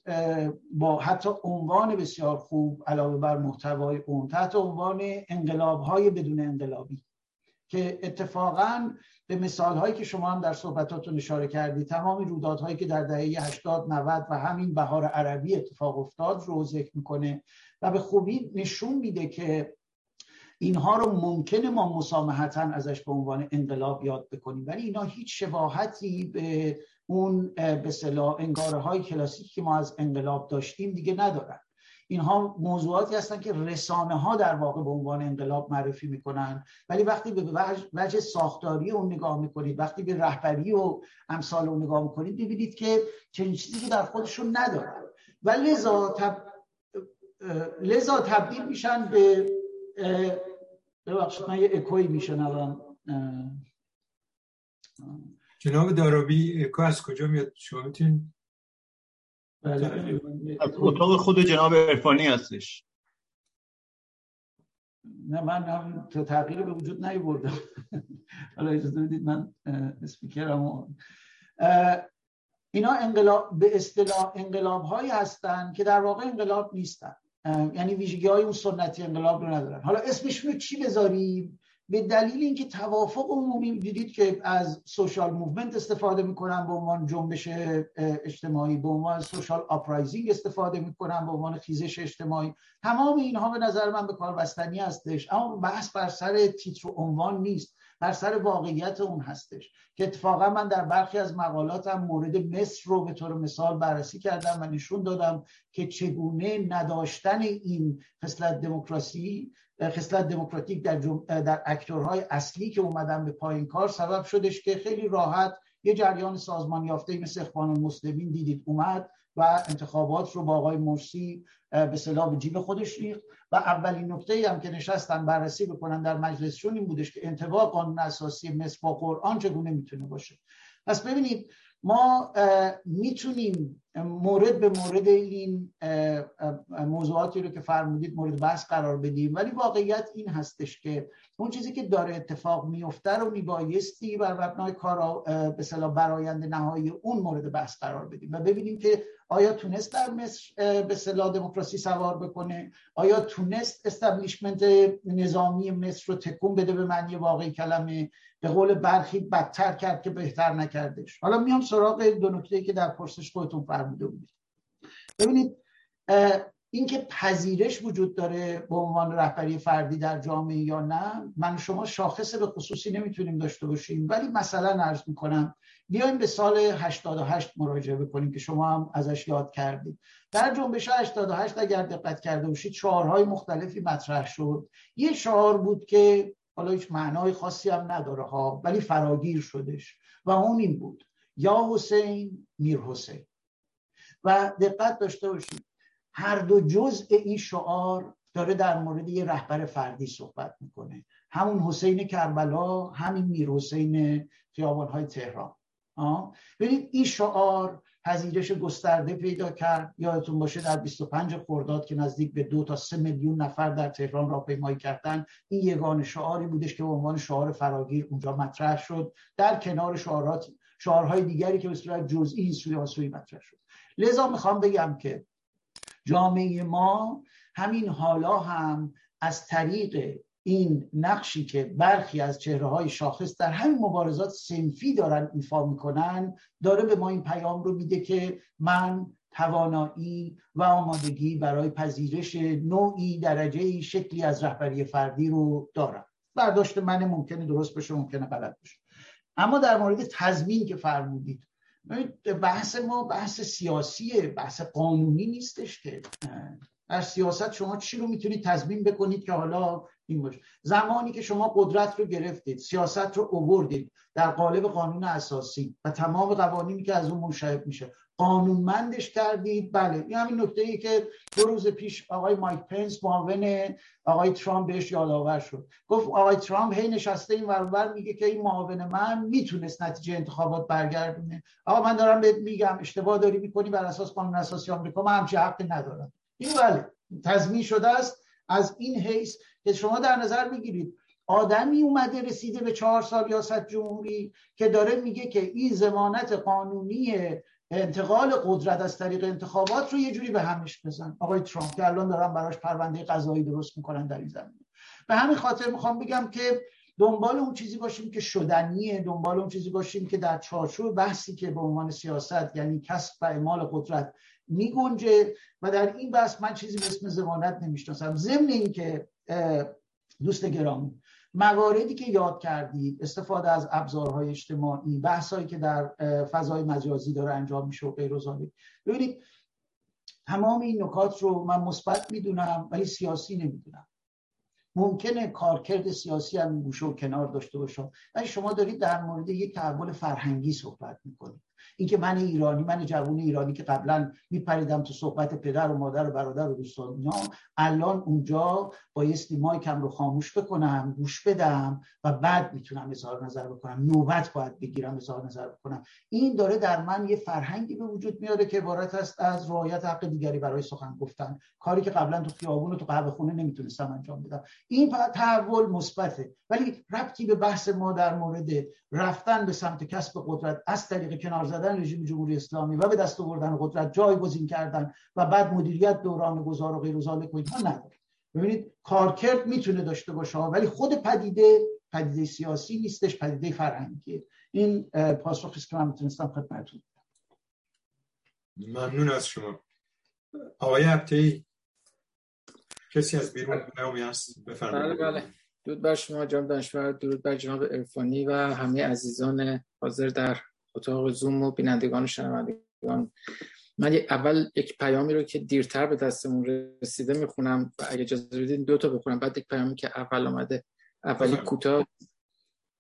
Speaker 3: با حتی عنوان بسیار خوب علاوه بر محتوای اون تحت عنوان انقلاب های بدون انقلابی که اتفاقا به مثال هایی که شما هم در صحبتاتون اشاره کردی تمامی رویدادهایی که در دهه 80 90 و همین بهار عربی اتفاق افتاد رو ذکر می‌کنه و به خوبی نشون میده که اینها رو ممکنه ما مسامحتا ازش به عنوان انقلاب یاد بکنیم. ولی اینا هیچ شباهتی به اون به صلاح انگاره های کلاسیکی که ما از انقلاب داشتیم دیگه ندارن. اینها موضوعاتی هستن که رسانه ها در واقع به عنوان انقلاب معرفی می‌کنن. ولی وقتی به وجه ساختاری اون نگاه می‌کنید وقتی به رهبری و امثال اون نگاه می‌کنید ببینید که چنین چیزی که در خودشون ندارن. و لذا, تب... لذا تبدیل میشن به ببخشید من یه اکوی میشنوم.
Speaker 2: جناب دارابی اکو از کجا میاد؟ شما می‌تونید؟
Speaker 4: بله. اتاق خود جناب عرفانی هستش.
Speaker 3: نه من هم تو تغییر به وجود نیوردم حالا اجازه بدید من اسپیکرم اینا انقلاب به اصطلاح انقلاب هایی هستن که در واقع انقلاب نیستن. یعنی ویژگی های اون سنتی انقلاب رو ندارن. حالا اسمش رو چی بذاریم؟ به دلیل اینکه توافق عمومی دیدید که از social movement استفاده می‌کنن به عنوان جنبش اجتماعی به عنوان سوشال آپرایزینگ استفاده می‌کنن به عنوان خیزش اجتماعی. تمام اینها به نظر من به کار بستنی هستش اما بحث بر سر تیتر و عنوان نیست بر سر واقعیت اون هستش. که اتفاقا من در برخی از مقالاتم مورد مصر رو به طور مثال بررسی کردم و نشون دادم که چگونه نداشتن این خصلت دموکراسی خصلت دموکراتیک در, در اکتورهای اصلی که اومدن به پایین کار سبب شدش که خیلی راحت یه جریان سازمان یافته مثل اخوان المسلمین دیدید اومد و انتخابات رو با آقای مرسی به صلاح جیب خودش ریخت و اولین نکته هم که نشستن بررسی بکنن در مجلسشون این بودش که انتباه قانون اساسی مصر با قرآن چگونه می‌تونه باشه. پس ببینید ما می‌تونیم مورد به مورد این موضوعاتی رو که فرمودید مورد بحث قرار بدیم. ولی واقعیت این هستش که اون چیزی که داره اتفاق میفته رو میبایستی بر مبنای کار به برایند نهایی اون مورد بحث قرار بدیم و ببینیم که آیا تونست در مصر به صلاح دموکراسی سوار بکنه؟ آیا تونست استبلیشمنت نظامی مصر رو تکون بده به معنی واقعی کلمه؟ به قول برخی بدتر کرد که بهتر نکردش. حالا میام سراغ دو نکته که در پرسش خودتون فرموده بودید. ببینید اینکه پذیرش وجود داره به عنوان رهبری فردی در جامعه یا نه من شما شاخص به خصوصی نمی‌تونیم داشته باشیم. ولی مثلا عرض می‌کنم بیایم به سال 88 مراجعه بکنیم که شما هم ازش یاد کردید. در جنبش 88 اگر دقت کرده باشید شعارهای مختلفی مطرح شد. یه شعار بود که حالا هیچ معنای خاصی هم نداره ها ولی فراگیر شدش. و اون این بود. یا حسین میر حسین. و دقت داشته باشید هر دو جزء این شعار داره در مورد یه رهبر فردی صحبت می‌کنه. همون حسین کربلا همین میر حسین های تهران. ببینید این شعار پذیرش گسترده پیدا کرد. یادتون باشه در 25 خرداد که نزدیک به دو تا سه میلیون نفر در تهران راهپیمایی کردن این یگان شعاری بودش که به عنوان شعار فراگیر اونجا مطرح شد. در کنار شعارات شعارهای دیگری که به صورت جزئی سوی سوی مطرح شد. لذا می‌خوام بگم که جامعه ما همین حالا هم از طریق این نقشی که برخی از چهره های شاخص در همین مبارزات سنفی دارن ایفا می‌کنن داره به ما این پیام رو میده که من توانایی و آمادگی برای پذیرش نوعی درجه شکلی از رهبری فردی رو دارم. برداشت من ممکنه درست باشه ممکنه غلط باشه اما در مورد تضمین که فرمودید بحث ما بحث سیاسیه بحث قانونی نیستش که. در سیاست شما چی رو می‌تونید تضمین بکنید که حالا این باشه. زمانی که شما قدرت رو گرفتید سیاست رو اووردید در قالب قانون اساسی و تمام قوانینی که از اون منشعب میشه قانونمندش کردید. بله این همین نکته ای که دو روز پیش آقای مایک پنس معاون آقای ترامپ بهش یادآور شد. گفت آقای ترامپ هی نشسته این ورور میگه که این معاون من می‌تونست نتیجه انتخابات برگردونه. آقا من دارم بهت میگم اشتباه داری می‌کنی بر اساس قانون اساسی آمریکا من همچین حقی ندارم. این بله تضمین شده است. از این حیث که شما در نظر بگیرید آدمی اومده رسیده به چهار سال یاست جمهوری که داره میگه که این زمانت قانونی انتقال قدرت از طریق انتخابات رو یه جوری به همش بزن. آقای ترامپ که الان دارن براش پرونده قضایی درست می‌کنن در این زمینه. به همین خاطر می‌خوام بگم که دنبال اون چیزی باشیم که شدنیه دنبال اون چیزی باشیم که در چارچوب بحثی که به عنوان سیاست یعنی کسب و اعمال قدرت میگنجه و در این بحث من چیزی به اسم زمانت نمی‌شناسم. ضمن اینکه دوست گرامی مواردی که یاد کردید استفاده از ابزارهای اجتماعی بحثایی که در فضای مجازی داره انجام میشه و غیر ببینید تمام این نکات رو من مثبت می‌دونم ولی سیاسی نمی‌دونم. ممکنه کارکرد سیاسی هم گوشه و کنار داشته باشه ولی شما دارید در مورد یک تحول فرهنگی صحبت می‌کنید. اینکه من ایرانی من جوون ایرانی که قبلا میپریدم تو صحبت پدر و مادر و برادر و دوستان اینا الان اونجا بایستی مایکم رو خاموش بکنم گوش بدم و بعد می‌تونم اظهار نظر بکنم. نوبت باید بگیرم اظهار نظر بکنم. این داره در من یه فرهنگی به وجود میاره که عبارت است از رعایت حق دیگری برای سخن گفتن. کاری که قبلا تو خیابون و تو قهوه خونه نمی‌تونستم انجام بدم. این تحول مثبته. ولی ربطی به بحث ما در مورد رفتن به سمت کسب قدرت از طریق کنار زدن رژیم جمهوری اسلامی و به دست آوردن قدرت جایگزین کردن و بعد مدیریت دوران گذار و غیر و اینها نداره ببینید کارکرد می‌تونه داشته باشه ولی خود پدیده پدیده سیاسی نیستش پدیده فرهنگیه. این پاسخی است که من می‌تونستم خدمتتون
Speaker 2: ممنون از شما. آقای عبتی کسی از بیرون پیامی هست؟
Speaker 6: بفرمایید. بله بله. درود بر شما جناب دانشور درود بر جناب ارفانی و همه عزیزان حاضر در اتاق زوم و بینندگان و شنوندگان. من اول یک پیامی رو که دیرتر به دستمون رسیده می‌خونم و اگه اجازه بدین دو تا بخونم. بعد یک پیامی که اول آمده اولی کوتاه.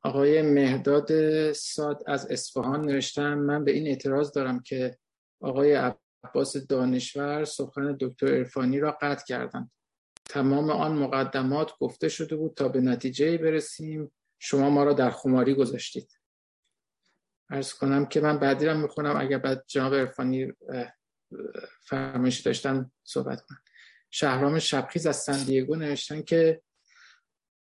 Speaker 6: آقای مهداد ساد از اصفهان نوشتن من به این اعتراض دارم که آقای عباس دانشور سخن دکتر ارفانی را قطع کردند. تمام آن مقدمات گفته شده بود تا به نتیجه برسیم. شما ما را در خماری گذاشتید. ارز کنم که من بعدی رو می‌خونم اگر بعد جناب ارفانی فرمایش داشتن صحبت کنم. شهرام شبخیز از سندیگو نوشتن که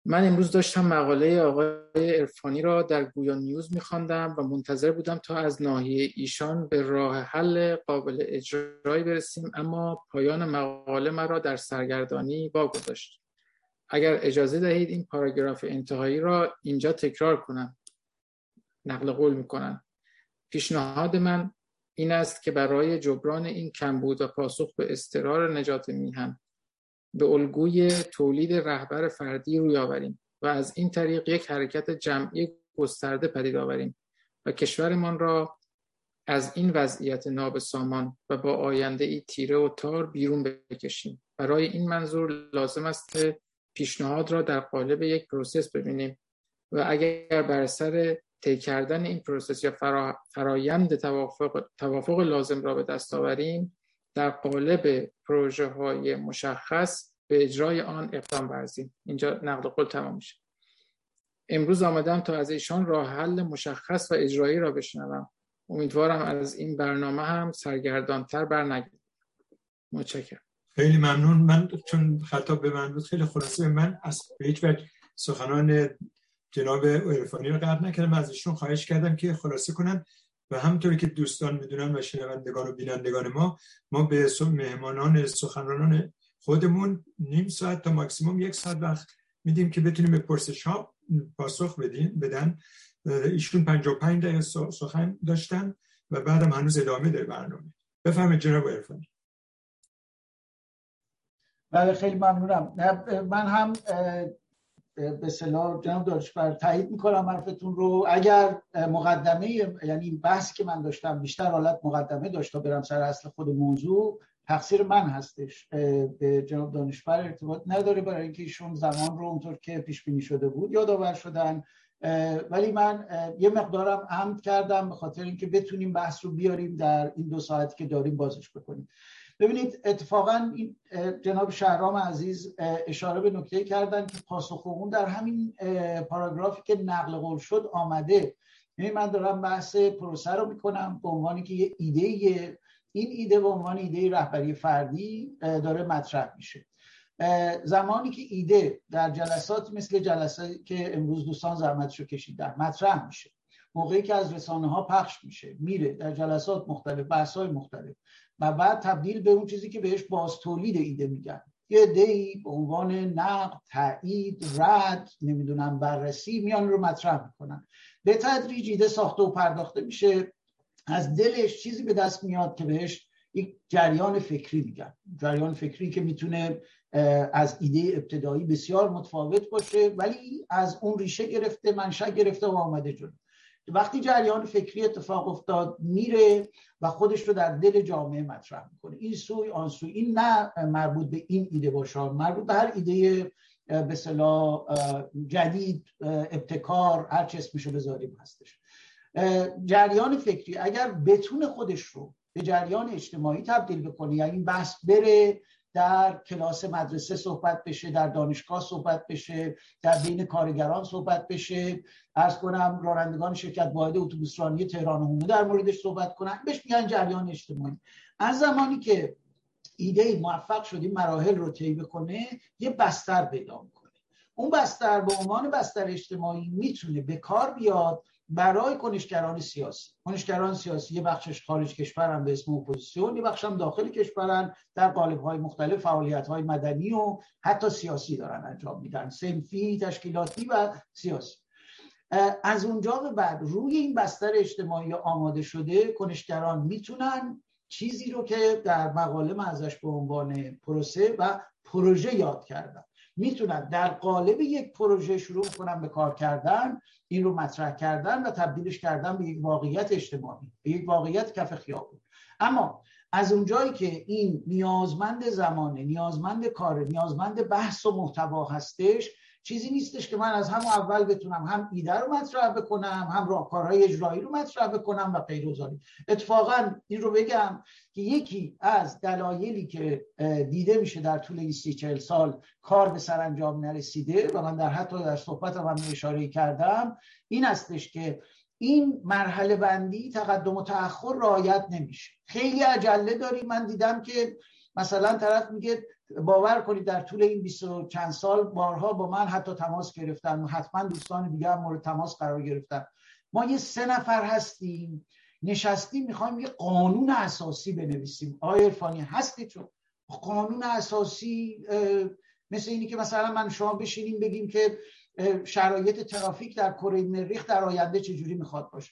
Speaker 6: من امروز داشتم مقاله آقای ارفانی را در گویا نیوز میخواندم و منتظر بودم تا از ناحیه ایشان به راه حل قابل اجرایی برسیم اما پایان مقاله مرا در سرگردانی واگذاشت. اگر اجازه دهید این پاراگراف انتهایی را اینجا تکرار کنم. نقل قول می‌کنم پیشنهاد من این است که برای جبران این کمبود و پاسخ به اضطرار نجات میهن به الگوی تولید رهبر فردی روی آوریم و از این طریق یک حرکت جمعی گسترده پدید آوریم و کشورمان را از این وضعیت نابسامان و با آینده ای تیره و تار بیرون بکشیم. برای این منظور لازم است پیشنهاد را در قالب یک process ببینیم و اگر بر سر طی کردن این process یا فرایند توافق, توافق لازم را به دست آوریم در قالب پروژه های مشخص به اجرای آن اقدام ورزیم. اینجا نقل قول تمام میشه. امروز آمدم تا از ایشان راه حل مشخص و اجرایی را بشنوم. امیدوارم از این برنامه هم سرگردانتر برنگردم متشکرم.
Speaker 2: خیلی ممنون. من چون خطاب به من بود خیلی خلاصه. من از هیچ وجه سخنان جناب عرفانی رو قبل نکردم از ایشون خواهش کردم که خلاصه کنن. و همطوری که دوستان می‌دونن و شنوندگان و بینندگان ما ما به مهمانان سخنرانان خودمون نیم ساعت تا ماکسیموم یک ساعت وقت میدیم که بتونیم به پرسش ها پاسخ بدین بدن. ایشون 55 دقیقه سخن داشتن و بعدم هنوز ادامه داره برنامه. بفهمید جناب عرفانی.
Speaker 3: بله خیلی ممنونم. من هم به صلاح جناب دانشور تایید می‌کنم حرفتون رو. اگر مقدمه یعنی بحث که من داشتم بیشتر حالت مقدمه داشت تا برم سر اصل خود موضوع تقصیر من هستش. به جناب دانشور ارتباط نداره برای اینکه ایشون زمان رو اونطور که پیش بینی شده بود یادآور شدن. ولی من یه مقدارم عمد کردم به خاطر اینکه بتونیم بحث رو بیاریم در این دو ساعتی که داریم بازش بکنیم. ببینید اتفاقا این جناب شهرام عزیز اشاره به نکته کردن که پاسخ اون در همین پاراگرافی که نقل قول شد آمده. یعنی من دارم بحث پروسه رو می‌کنم به عنوانی که یه ایده این ایده به عنوان ایده رهبری فردی داره مطرح میشه. زمانی که ایده در جلسات مثل جلساتی که امروز دوستان زحمتشو کشیدن مطرح میشه. موقعی که از رسانه ها پخش میشه میره در جلسات مختلف بحث های مختلف و بعد تبدیل به اون چیزی که بهش باز تولید ایده میگن. یه دی به عنوان نقد تایید رد نمی‌دونم بررسی میان رو مطرح می‌کنن. به تدریج ایده ساخته و پرداخته میشه. از دلش چیزی به دست میاد که بهش یک جریان فکری میگن. جریان فکری که می‌تونه از ایده ابتدایی بسیار متفاوت باشه ولی از اون ریشه گرفته منشأ گرفته و آمده جلو. وقتی جریان فکری اتفاق افتاد میره و خودش رو در دل جامعه مطرح می‌کنه. این سوی آن سوی. این نه مربوط به این ایده باشه مربوط به هر ایده به جدید ابتکار هر چه اسمشو بذاریم هستش. جریان فکری اگر بتون خودش رو به جریان اجتماعی تبدیل بکنه یعنی بحث بره در کلاس مدرسه صحبت بشه در دانشگاه صحبت بشه در بین کارگران صحبت بشه. عرض کنم رانندگان شرکت واحد اتوبوسرانی تهران و در موردش صحبت کنن. بهش میگن جریان اجتماعی. از زمانی که ایده ای موفق شدیم مراحل رو طی بکنه یه بستر پیدا کنه اون بستر به عنوان بستر اجتماعی می‌تونه به کار بیاد برای کنشگران سیاسی. کنشگران سیاسی یه بخشش خارج کشورن به اسم اپوزیسیون یه بخشم داخل کشورن در قالب های مختلف فعالیت های مدنی و حتی سیاسی دارن انجام میدن. صنفی تشکیلاتی و سیاسی. از اونجا به بعد روی این بستر اجتماعی آماده شده کنشگران می‌تونن چیزی رو که در مقاله من ازش به عنوان پروسه و پروژه یاد کردم می‌تونن در قالب یک پروژه شروع کنن به کار کردن این رو مطرح کردن و تبدیلش کردن به یک واقعیت اجتماعی به یک واقعیت کف خیابون. اما از اونجایی که این نیازمند زمانه نیازمند کار نیازمند بحث و محتوا هستش چیزی نیستش که من از همون اول بتونم هم ایده رو مطرح بکنم هم راهکارهای اجرایی رو مطرح بکنم و غیر اتفاقا این رو بگم که یکی از دلایلی که دیده میشه در طول این سی چهل سال کار به سرانجام نرسیده و من در حتی در صحبت هم اشاره کردم این استش که این مرحله بندی تقدم و تأخر رعایت نمیشه. خیلی عجله داری من دیدم که مثلا طرف میگه باور کنید در طول این بیست و چند سال بارها با من حتی تماس گرفتن حتما دوستان دیگه هم مورد تماس قرار گرفتن. ما یه سه نفر هستیم نشستیم می‌خوایم یه قانون اساسی بنویسیم. آیا ارفانی هستی چون قانون اساسی مثل اینی که مثلا من شما بشینیم بگیم که شرایط ترافیک در کره مریخ در آینده چجوری می‌خواد باشه.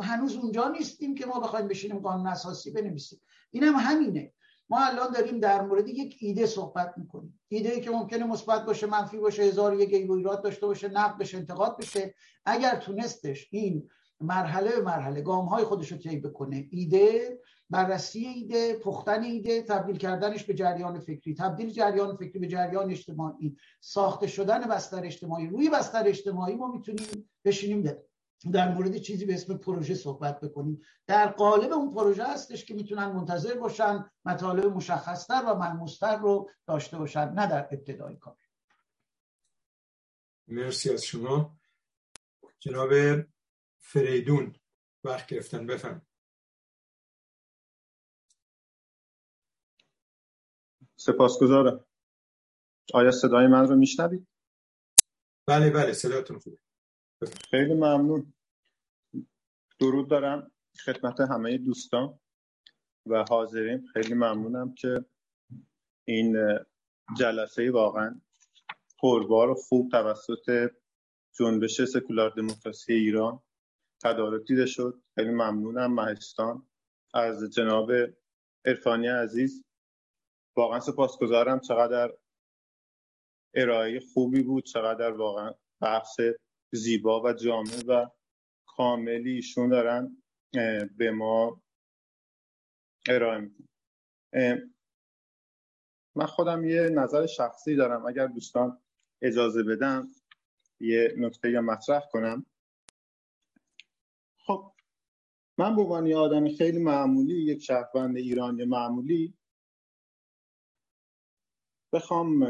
Speaker 3: هنوز اونجا نیستیم که ما بخوایم بشینیم قانون اساسی بنویسیم. اینم هم همینه. ما الان داریم در مورد یک ایده صحبت می‌کنیم. ایده ای که ممکنه مثبت باشه منفی باشه هزار یک ایراد داشته باشه نقد بشه انتقاد بشه. اگر تونستش این مرحله به مرحله گام های خودش رو طی بکنه ایده بررسی ایده پختن ایده تبدیل کردنش به جریان فکری تبدیل جریان فکری به جریان اجتماعی ساخته شدن بستر اجتماعی روی بستر اجتماعی ما می‌تونیم بشینیم در مورد چیزی به اسم پروژه صحبت بکنیم. در قالب اون پروژه هستش که می‌تونن منتظر باشن مطالب مشخصتر و ملموستر رو داشته باشن نه در ابتدای کار.
Speaker 2: مرسی از شما. جناب فریدون وقت گرفتن بفهم
Speaker 7: سپاسگزارم. آیا صدای من رو میشنوید؟
Speaker 2: بله بله صداتون خوبه.
Speaker 7: خیلی ممنون. درود دارم خدمت همه دوستان و حاضرین. خیلی ممنونم که این جلسه واقعا پربار و خوب توسط جنبش سکولار دموکراسی ایران تدارک دیده شد. خیلی ممنونم. مهستان از جناب عرفانی عزیز. واقعا سپاسگزارم چقدر ارائه خوبی بود چقدر واقعا بحث زیبا و جامع و کاملی ایشون دارن به ما ارائه میدن. من خودم یه نظر شخصی دارم. اگر دوستان اجازه بدم یه نکته یا مطرح کنم. خب من به عنوان آدم خیلی معمولی یک شهروند ایرانی معمولی بخوام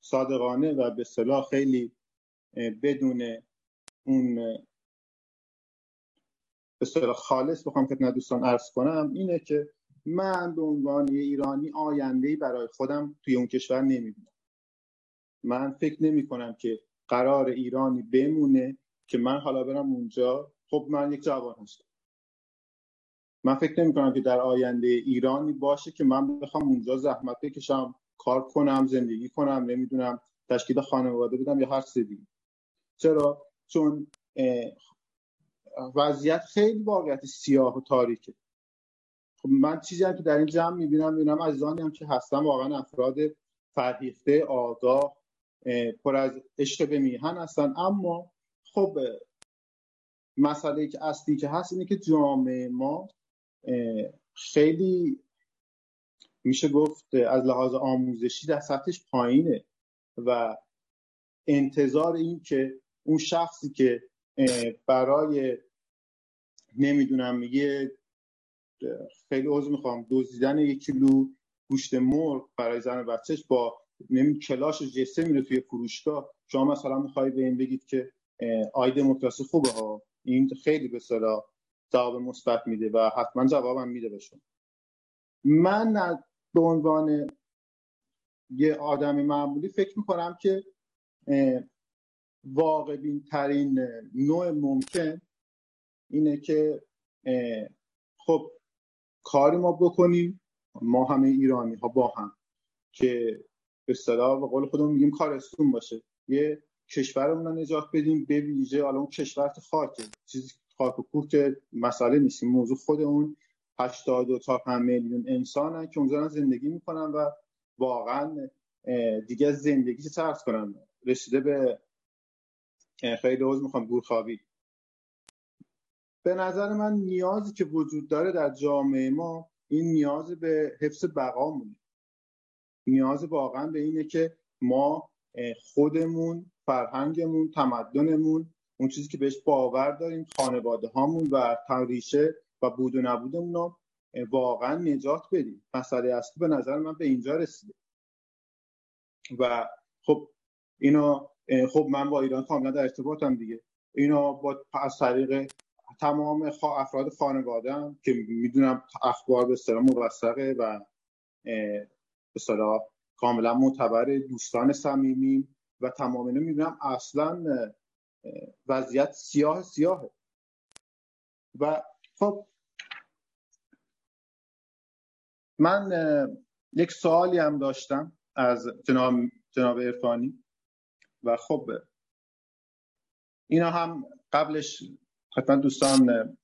Speaker 7: صادقانه و به صلاح خیلی بدون اون به صلاح خالص بخوام خدمت دوستان عرض کنم اینه که من به عنوان ایرانی آینده برای خودم توی اون کشور نمی‌بینم. من فکر نمی کنم که قرار ایرانی بمونه که من حالا برم اونجا. خب من یک جوان هستم. من فکر نمی کنم که در آینده ایرانی باشه که من بخوام اونجا زحمت بکشم کار کنم زندگی کنم نمی‌دونم تشکیل خانواده بدم یا هر چیزی چرا؟ چون وضعیت خیلی واقعیت سیاه و تاریکه. خب من چیزی هم که در این جمع می‌بینم می‌بینم عزیزانی هم که هستم واقعا افراد فرهیخته آگاه پر از عشق به میهن هستن. اما خب مسئله که اصلی که هست اینه که جامعه ما خیلی میشه گفت از لحاظ آموزشی در سطحش پایینه و انتظار این که اون شخصی که برای نمی‌دونم میگه خیلی عضو می‌خوام دزدیدن یک کیلو گوشت مرغ برای زن بچهش با نمی کلاش جسه میره توی فروشگاه. شما مثلا می‌خوای به این بگید که آی دموکراسی خوبه ها؟ این خیلی به صلاح جواب مثبت میده و حتما جوابم میده بهشون. من به عنوان یه آدم معمولی فکر می‌کنم که واقع ترین نوع ممکن اینه که خب کاری ما بکنیم ما همه ایرانی ها با هم که به اصطلاح به قول خودمون میگیم کارستون باشه. یه کشورمون رو نجات بدیم به ویژه حالا اون کشور خاکه. چیزی خاک و کوه که مسئله نیست. موضوع خود اون 82 تا 5 میلیون انسانن که اونجا زندگی می‌کنن و واقعا دیگه زندگی چه کنن. رسیده به خیلی حوض می‌خوام گورخوابی به نظر من نیازی که وجود داره در جامعه ما این نیاز به حفظ بقامونه نیاز واقعا به اینه که ما خودمون فرهنگمون تمدنمون اون چیزی که بهش باور داریم خانواده هامون و تاریشه و بود و نبودمون رو واقعا نجات بدیم. مسئله اصلی به نظر من به اینجا رسیده. و خب اینا خب من با ایران کاملا در ارتباطم دیگه. اینا با از طریق تمام افراد خانواده که می‌دونم اخبار به اصطلاح موثقه و به اصطلاح کاملا معتبر دوستان صمیمی و تمام اینا می‌بینم اصلا وضعیت سیاه سیاهه. و خب من یک سوالی هم داشتم از جناب جناب ارفانی و خب اینا هم قبلش حتما دوستان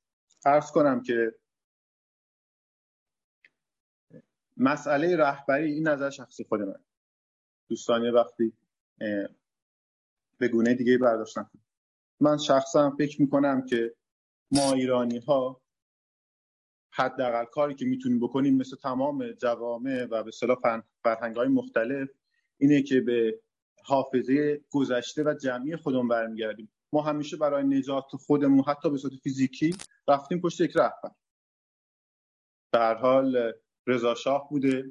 Speaker 7: عرض کنم که مسئله رهبری این نظر شخصی خود من. دوستان یه وقتی به گونه دیگه برداشتن من شخصا فکر می‌کنم که ما ایرانی ها حداقل کاری که می‌تونیم بکنیم مثل تمام جوامع و به صلاح فرهنگ های مختلف اینه که به حافظه گذشته و جمعی خودمون برمیگردیم. ما همیشه برای نجات خودمون حتی به صورت فیزیکی رفتیم پشت یک رهبر. به هر حال رضا شاه بوده.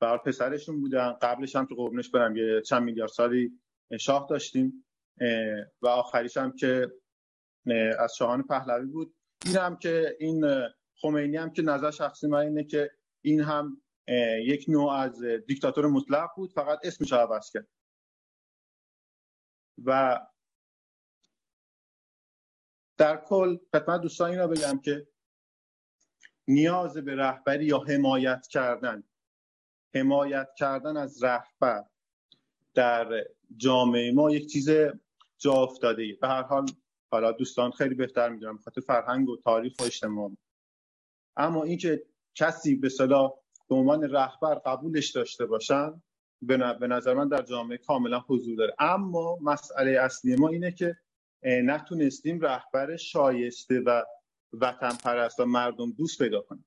Speaker 7: بر پسرشون بودن. قبلش هم تو قربونش برم یه چند میلیارد سالی شاه داشتیم. و آخریش هم که از شاهان پهلوی بود. این هم که این خمینی هم که نظر شخصی من اینه که این هم یک نوع از دیکتاتور مطلق بود. فقط اسمش عوض کرد. و در کل خدمت دوستان این رو بگم که نیاز به رهبری یا حمایت کردن حمایت کردن از رهبر در جامعه ما یک چیز جا افتاده ای به هر حال حالا دوستان خیلی بهتر می‌دونم خاطر فرهنگ و تاریخ و اجتماع. اما اینکه کسی به صلاح به عنوان رهبر قبولش داشته باشن به نظر من در جامعه کاملا حضور داره. اما مسئله اصلی ما اینه که نتونستیم رهبر شایسته و وطن پرست و مردم دوست پیدا کنیم.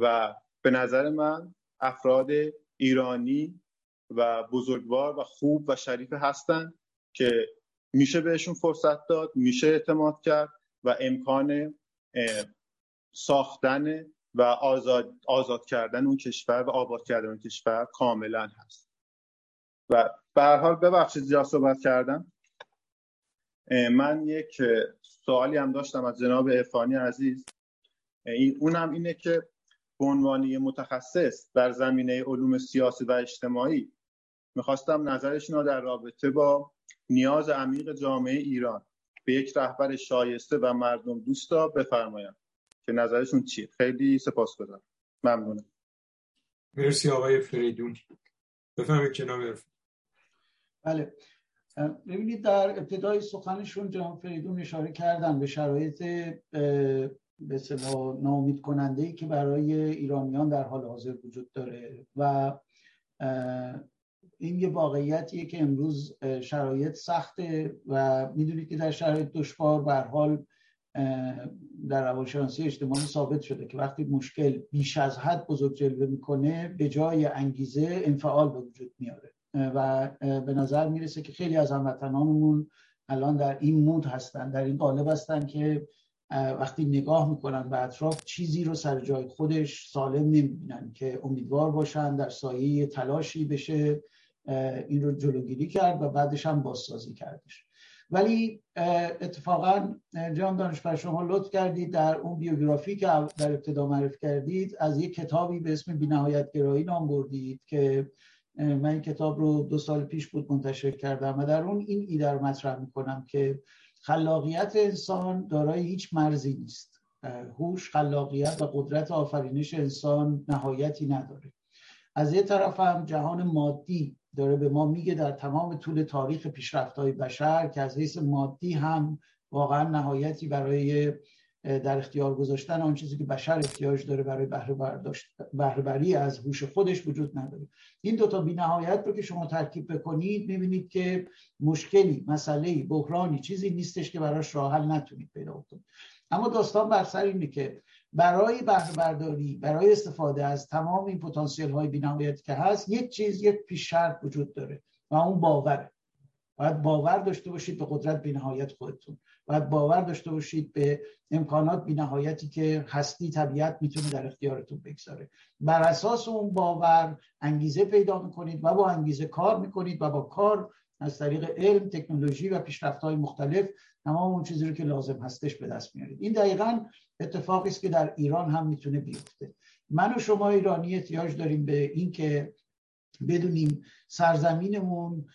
Speaker 7: و به نظر من افراد ایرانی و بزرگوار و خوب و شریف هستن که میشه بهشون فرصت داد میشه اعتماد کرد و امکان ساختن و آزاد, آزاد کردن اون کشور و آباد کردن اون کشور کاملا هست. و به حال ببخشید زیاد صحبت کردم. من یک سوالی هم داشتم از جناب افانی عزیز. این اونم اینه که به عنوان متخصص در زمینه علوم سیاسی و اجتماعی می‌خواستم نظرشون رو در رابطه با نیاز عمیق جامعه ایران به یک رهبر شایسته و مردم دوستا بفرمایم. که نظرشون چیه؟ خیلی سپاسگزارم ممنونم.
Speaker 2: مرسی آقای فریدون. بفهمید جناب
Speaker 3: بله. ببینید در ابتدای سخنشون جناب فریدون اشاره کردن به شرایط به نامید کننده ای که برای ایرانیان در حال حاضر وجود داره و این یه واقعیتیه که امروز شرایط سخته و می‌دونید که در شرایط دشوار به حال در روانشناسی اجتماعی ثابت شده که وقتی مشکل بیش از حد بزرگ جلوه می‌کنه به جای انگیزه انفعال به وجود میاره. و به نظر می‌رسه که خیلی از هموطنانمون الان در این مود هستن در این قالب هستن که وقتی نگاه می‌کنن به اطراف چیزی رو سر جای خودش سالم نمی‌بینن که امیدوار باشن در سایه تلاشی بشه این رو جلوگیری کرد و بعدش هم بازسازی کردش. ولی اتفاقا جان دانشور شما لطف کردید در اون بیوگرافی که در ابتدا معرف کردید از یک کتابی به اسم بینهایت گرایی نام بردید که من این کتاب رو دو سال پیش بود منتشر کردم و در اون این ایده رو مطرح می‌کنم که خلاقیت انسان دارای هیچ مرزی نیست. هوش خلاقیت و قدرت آفرینش انسان نهایتی نداره. از یه طرف هم جهان مادی داره به ما میگه در تمام طول تاریخ پیشرفت های بشر که از حیث مادی هم واقعا نهایتی برای در اختیار گذاشتن آن چیزی که بشر احتیاج داره برای بهره بری از هوش خودش وجود نداره. این دوتا بی نهایت رو که شما ترکیب بکنید می‌بینید که مشکلی مسئله بحرانی چیزی نیستش که براش راه حل نتونید پیدا کنید اما داستان بر سر اینه که برای بهره برداری برای استفاده از تمام این پتانسیل های بینهایتی که هست یک چیز یک پیش شرط وجود داره و اون باوره. باید باور داشته باشید به قدرت بینهایت خودتون. باید باور داشته باشید به امکانات بینهایتی که هستی طبیعت می‌تونه در اختیارتون بگذاره. بر اساس اون باور انگیزه پیدا می‌کنید و با انگیزه کار می‌کنید و با کار از طریق علم تکنولوژی و پیشرفت های مختلف تمام اون چیزی رو که لازم هستش به دست میارید. این دقیقا اتفاقی است که در ایران هم می‌تونه بیفته. من و شما ایرانی احتیاج داریم به اینکه بدونیم سرزمینمون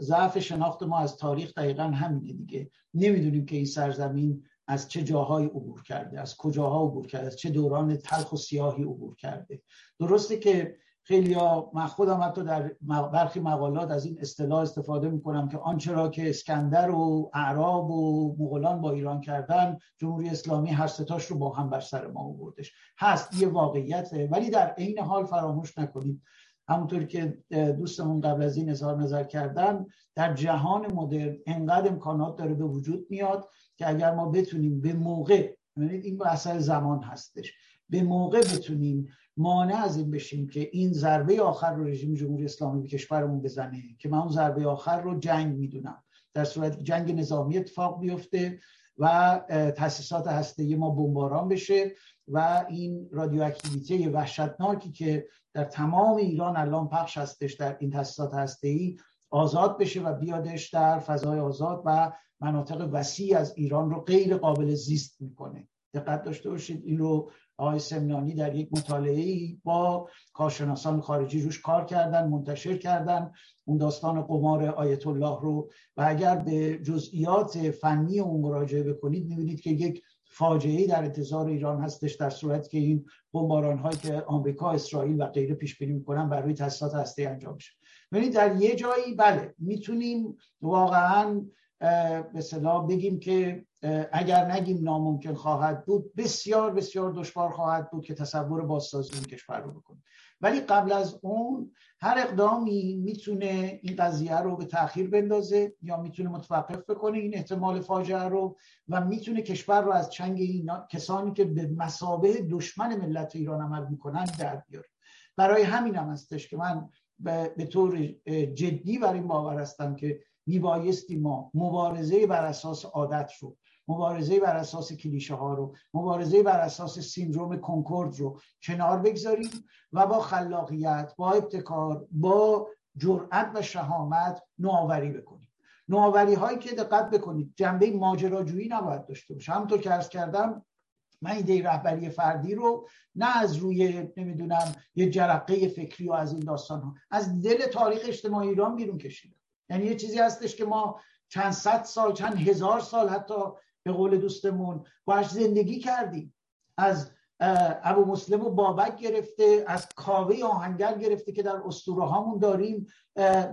Speaker 3: ضعف شناخت ما از تاریخ دقیقا همینه دیگه. نمی‌دونیم که این سرزمین از چه جاهایی عبور کرده از کجاها عبور کرده از چه دوران تلخ و سیاهی عبور کرده. درسته که خیلی ها من خودم حتی در برخی مقالات از این اصطلاح استفاده می‌کنم که آنچه را که اسکندر و اعراب و مغولان با ایران کردن جمهوری اسلامی هر ستاش رو با هم بر سر ما آوردش. هست یه واقعیته ولی در عین حال فراموش نکنید. همونطور که دوستمون قبل از این اظهار نظر کردن در جهان مدرن انقدر امکانات داره به وجود میاد که اگر ما بتونیم به موقع این اثر زمان هستش به موقع بتونیم مانع از این بشیم که این ضربه آخر رو رژیم جمهوری اسلامی به کشورمون بزنه که من اون ضربه آخر رو جنگ می‌دونم. در صورت جنگ نظامی اتفاق بیفته و تاسیسات هسته ما بمباران بشه و این رادیواکتیویته وحشتناکی که در تمام ایران الان پخش هستش در این تاسیسات هسته ای آزاد بشه و بیادش در فضای آزاد و مناطق وسیع از ایران رو غیر قابل زیست می‌کنه. دقت داشته باشید این رو آقای سمنانی در یک مطالعه با کارشناسان خارجی روش کار کردن منتشر کردن. اون داستان قمار آیت الله رو و اگر به جزئیات فنی اون مراجعه بکنید می‌بینید که یک فاجعه در انتظار ایران هستش در صورت که این بمباران هایی که آمریکا اسرائیل و غیره پیش بینی می‌کنن بر روی تاسیسات هسته انجام بشه ببینید در یه جایی بله می‌تونیم واقعا به صلاح بگیم که اگر نگیم ناممکن خواهد بود بسیار بسیار دشوار خواهد بود که تصور بازسازی این کشور رو بکنیم. ولی قبل از اون هر اقدامی می‌تونه این قضیه رو به تاخیر بندازه یا می‌تونه متوقف بکنه این احتمال فاجعه رو و می‌تونه کشور رو از چنگ این کسانی که به مسابه دشمن ملت ایران عمل می‌کنن در بیاره. برای همین هم هستش که من به طور جدی بر این باور هستم که میبایستی ما مبارزه بر اساس عادت رو مبارزه بر اساس کلیشه ها رو مبارزه بر اساس سیندروم کنکورد رو کنار بگذاریم و با خلاقیت با ابتکار با جرأت و شهامت نوآوری بکنیم. نوآوری هایی که دقت بکنید جنبه ماجراجویی نباید داشته باشه. همونطور که عرض کردم من ایده رهبری فردی رو نه از روی نمی‌دونم یه جرقه فکری و از این داستان ها از دل تاریخ اجتماعی ایران بیرون کشیدم. یعنی یه چیزی هستش که ما چند صد سال چند هزار سال حتی به قول دوستمون. باش زندگی کردیم از ابو مسلم و بابک گرفته از کاوه آهنگر گرفته که در اسطوره هامون داریم.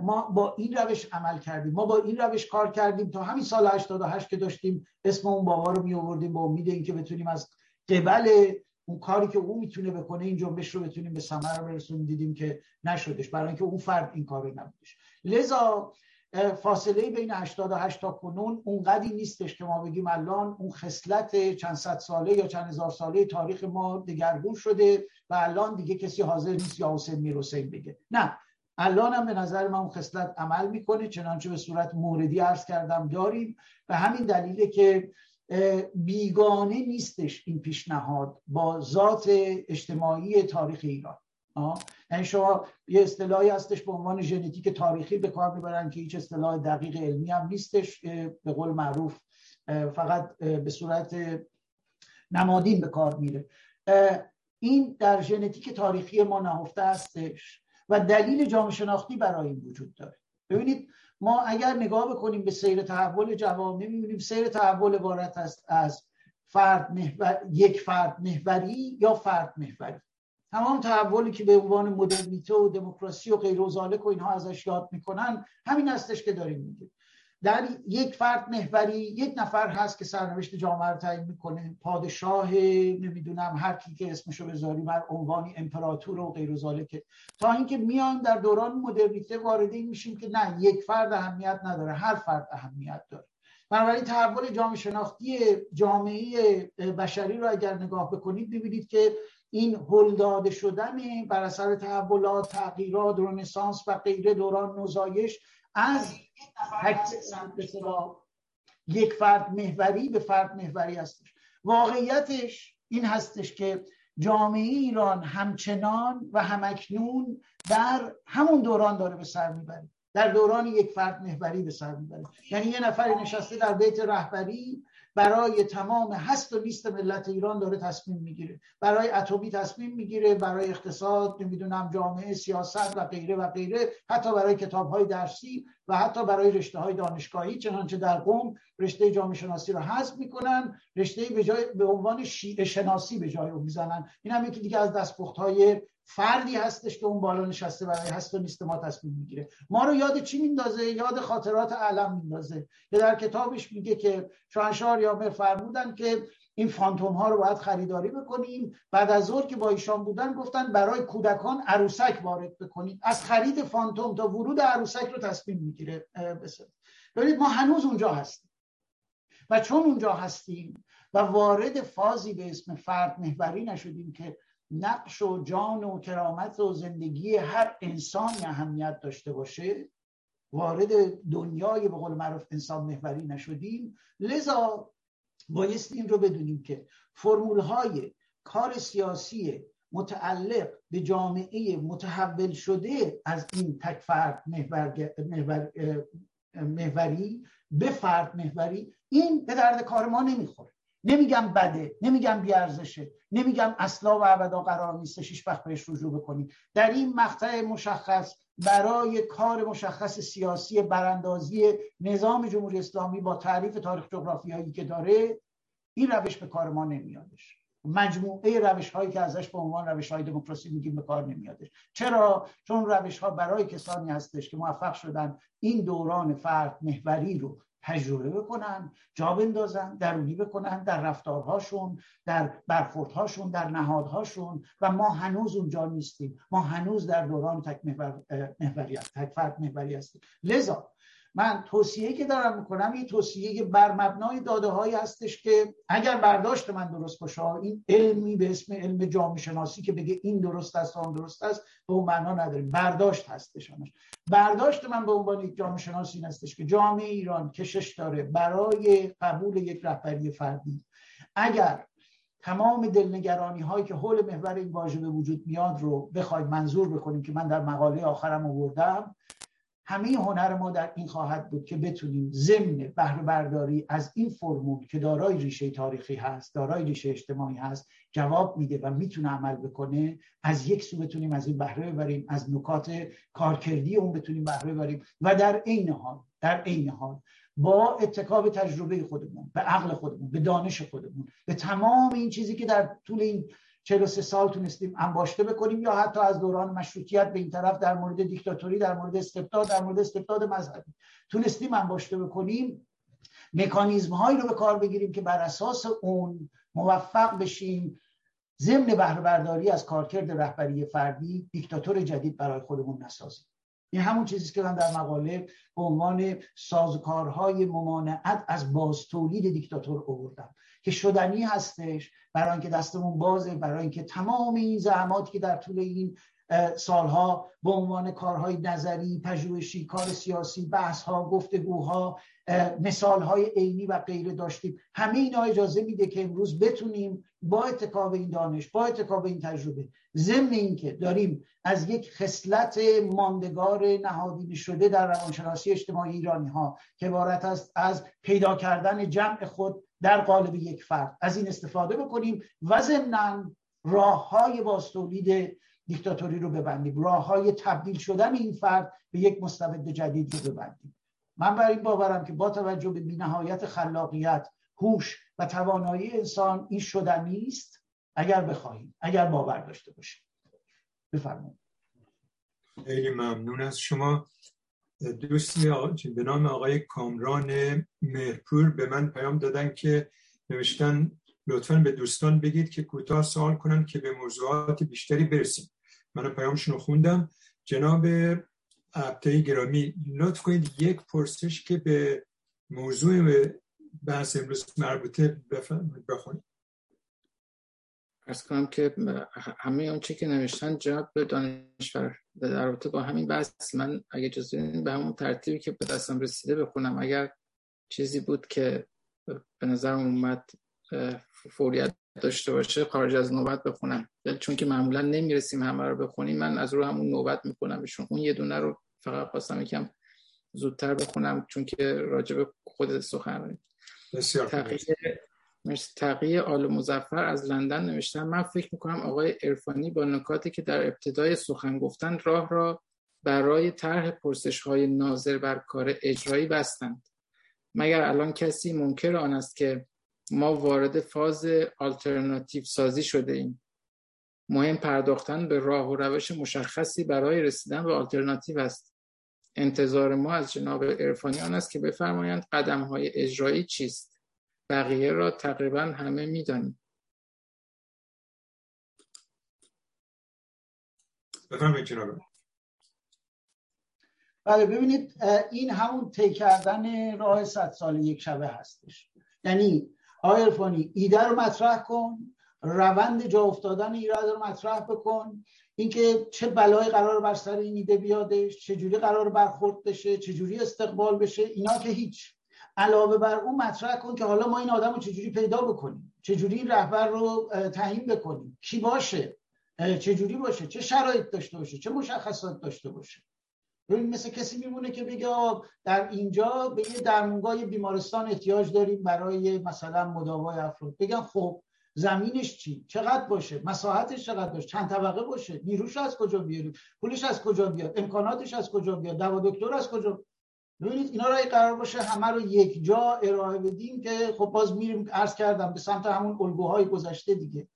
Speaker 3: ما با این روش عمل کردیم. ما با این روش کار کردیم. تا همین سال 88 که داشتیم اسم اون بابا رو می آوردیم با امید اینکه بتونیم از قبل اون کاری که او می‌تونه بکنه این جنبش رو بتونیم به ثمر برسونیم. دیدیم که نشدش. برای اینکه اون فرد این کار نبودش. لذا فاصله بین 88 تا کنون اونقدی نیستش که ما بگیم الان اون خصلت چند صد ساله یا چند هزار ساله تاریخ ما دگرگون شده و الان دیگه کسی حاضر نیست یا حسین میر حسین بگه. نه. الان هم به نظر من اون خصلت عمل می‌کنه چنانچه به صورت موردی عرض کردم داریم. و همین دلیله که بیگانه نیستش این پیشنهاد با ذات اجتماعی تاریخ ایران. یعنی شما یه اصطلاحی هستش به عنوان ژنتیک تاریخی به کار می‌برن که هیچ اصطلاح دقیق علمی هم نیستش به قول معروف فقط به صورت نمادین به کار میره. این در ژنتیک تاریخی ما نهفته هستش و دلیل جامعه شناختی برای این وجود داره. ببینید ما اگر نگاه بکنیم به سیر تحول جوامع می‌بینیم سیر تحول عبارت است از فرد محور... یک فرد محوری یا فرد محوری. تمام تحولی که به عنوان مدرنیته و دموکراسی و غیر و و اینها ازش یاد می‌کنن همین هستش که داریم میگیم. در یک فرد محوری یک نفر هست که سرنوشت جامعه رو تعیین می‌کنه. پادشاه نمی‌دونم هر کی که اسمشو بذاری بر عنوانی امپراتور و غیر که تا اینکه میان در دوران مدرنیته وارد این میشیم که نه یک فرد اهمیت نداره هر فرد اهمیت داره. بنابراین تحول جامعه شناختی جامعه بشری رو اگر نگاه بکنید ببینید که این هل شدن بر اثر تحولات تغییرات رنسانس و غیره دوران نزایش از یک فرد محوری به فرد محوری هستش. واقعیتش این هستش که جامعه ایران همچنان و همکنون در همون دوران داره به سر می‌بره. در دوران یک فرد محوری به سر می‌بره. یعنی یه نفر نشسته در بیت رهبری برای تمام هست و نیست ملت ایران داره تصمیم می‌گیره. برای اتمی تصمیم می‌گیره برای اقتصاد نمی‌دونم جامعه سیاست و غیره و غیره حتی برای کتاب های درسی و حتی برای رشته های دانشگاهی چنانچه در قوم رشته جامعه شناسی رو حذف می‌کنن رشته به جای به عنوان شیعه شناسی به جای رو می‌زنن. این هم یکی دیگه از دستپخت های فردی هستش که اون بالا نشسته برای هست و نیست ما تصمیم می‌گیره. ما رو یاد چی میندازه؟ یاد خاطرات علم میندازه. که در کتابش میگه که شاهنشاه یامر فرمودن که این فانتوم ها رو باید خریداری بکنیم. بعد از ظهر که با ایشان بودن گفتن برای کودکان عروسک وارد بکنید از خرید فانتوم تا ورود عروسک رو تصمیم می‌گیره. ببینید ما هنوز اونجا هستیم. و چون اونجا هستیم و وارد فازی به اسم فرد محوری نشدیم که نقش و جان و کرامت و زندگی هر انسانی اهمیت داشته باشه وارد دنیای به قول معروف انسان محوری نشدیم. لذا بایست این رو بدونیم که فرمول های کار سیاسی متعلق به جامعه متحول شده از این تک فرد محوری به فرد محوری این به درد کار ما نمی‌خوره. نمیگم بده نمیگم بیارزشه نمیگم اصلا و ابدا قرار نیستش هیچ وقت بهش رجوع بکنیم در این مقطع مشخص برای کار مشخص سیاسی براندازی نظام جمهوری اسلامی با تعریف تاریخ جغرافیایی که داره این روش به کار ما نمیادش. مجموعه روش هایی که ازش به عنوان روش های دموکراسی میگیم به کار نمیادش. چرا؟ چون روش ها برای کسانی هستش که موفق شدن این دوران فرد محوری رو تجربه بکنن جا بندازن درونی بکنن در رفتارهاشون در برخوردهاشون در نهادهاشون و ما هنوز اونجا نیستیم. ما هنوز در دوران تک محوریت تک فرد محوری هستیم. لذا من توصیه که دارم می‌کنم این توصیه بر مبنای داده هایی هستش که اگر برداشت من درست باشه این علمی به اسم علم جامعه شناسی که بگه این درست است آن درست است به اون معنا نداریم. برداشت هستش برداشت من به عنوان یک جامعه شناسی این هستش که جامعه ایران کشش داره برای قبول یک رهبری فردی. اگر تمام دلنگرانی هایی که حول محور این واژه به وجود میاد رو بخواید منظور بکنیم که من در مقاله آخرم آوردم همه هنر ما در این خواهد بود که بتونیم ضمن بهره برداری از این فرمول که دارای ریشه تاریخی هست دارای ریشه اجتماعی هست جواب میده و می‌تونه عمل بکنه از یک سو بتونیم از این بهره ببریم از نکات کارکردی اون بتونیم بهره ببریم و در عین حال در عین حال با اتکاب تجربه خودمون به عقل خودمون به دانش خودمون به تمام این چیزی که در طول این 43 سال تونستیم انباشته بکنیم یا حتی از دوران مشروطیت به این طرف در مورد دیکتاتوری در مورد استبداد در مورد استبداد مذهبی تونستیم انباشته بکنیم. مکانیزم هایی رو به کار بگیریم که بر اساس اون موفق بشیم ضمن بهره برداری از کارکرد رهبری فردی دیکتاتور جدید برای خودمون نسازیم. این همون چیزی که من در مقاله به عنوان سازکارهای ممانعت از باز تولید دیکتاتور آوردم. که شدنی هستش برای اینکه دستمون بازه برای اینکه تمام این زحماتی که در طول این سالها به عنوان کارهای نظری پژوهشی کار سیاسی بحث ها گفتگوها مثال های عینی و غیره داشتیم همه اینا اجازه میده که امروز بتونیم با اتکاب این دانش با اتکاب این تجربه ضمن اینکه داریم از یک خصلت ماندگار نهادینه شده در روانشناسی اجتماعی ایرانی ها که عبارت است از پیدا کردن جمع خود در قالب یک فرد. از این استفاده بکنیم و ضمنا راه های باستولید دیکتاتوری رو ببندیم. راه های تبدیل شدن این فرد به یک مستبد جدید رو ببندیم. من بر این باورم که با توجه به بینهایت خلاقیت هوش و توانایی انسان این شدنی است اگر بخواهیم اگر باور داشته باشیم بفرمایید.
Speaker 2: خیلی ممنون از شما. دوستی به نام آقای کامران مهرپور به من پیام دادن که نوشتن لطفا به دوستان بگید که کوتاه سوال کنن که به موضوعات بیشتری برسیم. من پیامشون رو خوندم. جناب ابتای گرامی لطف کنید یک پرسش که به موضوع بحث امروز مربوطه بخونید
Speaker 6: ارز کنم که همه اون که نوشتن جناب به دانشور در رابطه با همین بحث من اگه جزو به همون ترتیبی که به دستم رسیده بخونم. اگر چیزی بود که به نظر اومد فوریت داشته باشه خارج از نوبت بخونم. چون که معمولا نمی‌رسیم همه رو بخونیم من از رو همون نوبت می‌کنم بشون اون یه دونه رو فقط خواستم یکم زودتر بخونم چون که راجب خود سخن
Speaker 2: بسیار
Speaker 6: تقیه آل مزفر از لندن نوشتن من فکر می‌کنم آقای ارفانی با نکاتی که در ابتدای سخن گفتن راه را برای طرح پرسش های ناظر بر کار اجرایی بستند. مگر الان کسی منکر آن است که ما وارد فاز آلترناتیو سازی شده ایم؟ مهم پرداختن به راه و روش مشخصی برای رسیدن به آلترناتیو است. انتظار ما از جناب ارفانی آن است که بفرمایند قدم های اجرایی چیست. بقیه را تقریبا همه می‌دانیم.
Speaker 2: بفرمایید جناب.
Speaker 3: بله ببینید این همون طی کردن راه صد سال یک شبه هستش. یعنی آقای عرفانی ایده رو مطرح کن روند جا افتادن ایده رو مطرح بکن. اینکه چه بلایی قرار بر سر این ایده بیادش چه جوری قرار برخورد بشه چه جوری استقبال بشه اینا که هیچ. علاوه بر اون مطرح کن که حالا ما این آدم رو چجوری پیدا بکنیم؟ چجوری این رهبر رو تعیین بکنیم؟ کی باشه؟ چجوری باشه؟ چه شرایط داشته باشه؟ چه مشخصات داشته باشه؟ ببین مثل کسی میمونه که بگه در اینجا به یه درمونگاه بیمارستان احتیاج داریم برای مثلا مداوای افراد. بگن خب زمینش چی؟ چقدر باشه؟ مساحتش چقدر باشه؟ چند طبقه باشه؟ نیروش از کجا بیاریم؟ پولش از کجا بیاد؟ امکاناتش از کجا بیاد؟ دوا دکتر از کجا ببینید اینا را قرار باشه همه رو یک جا ارائه بدیم که خب باز میریم عرض کردم به سمت همون الگوهای گذشته دیگه.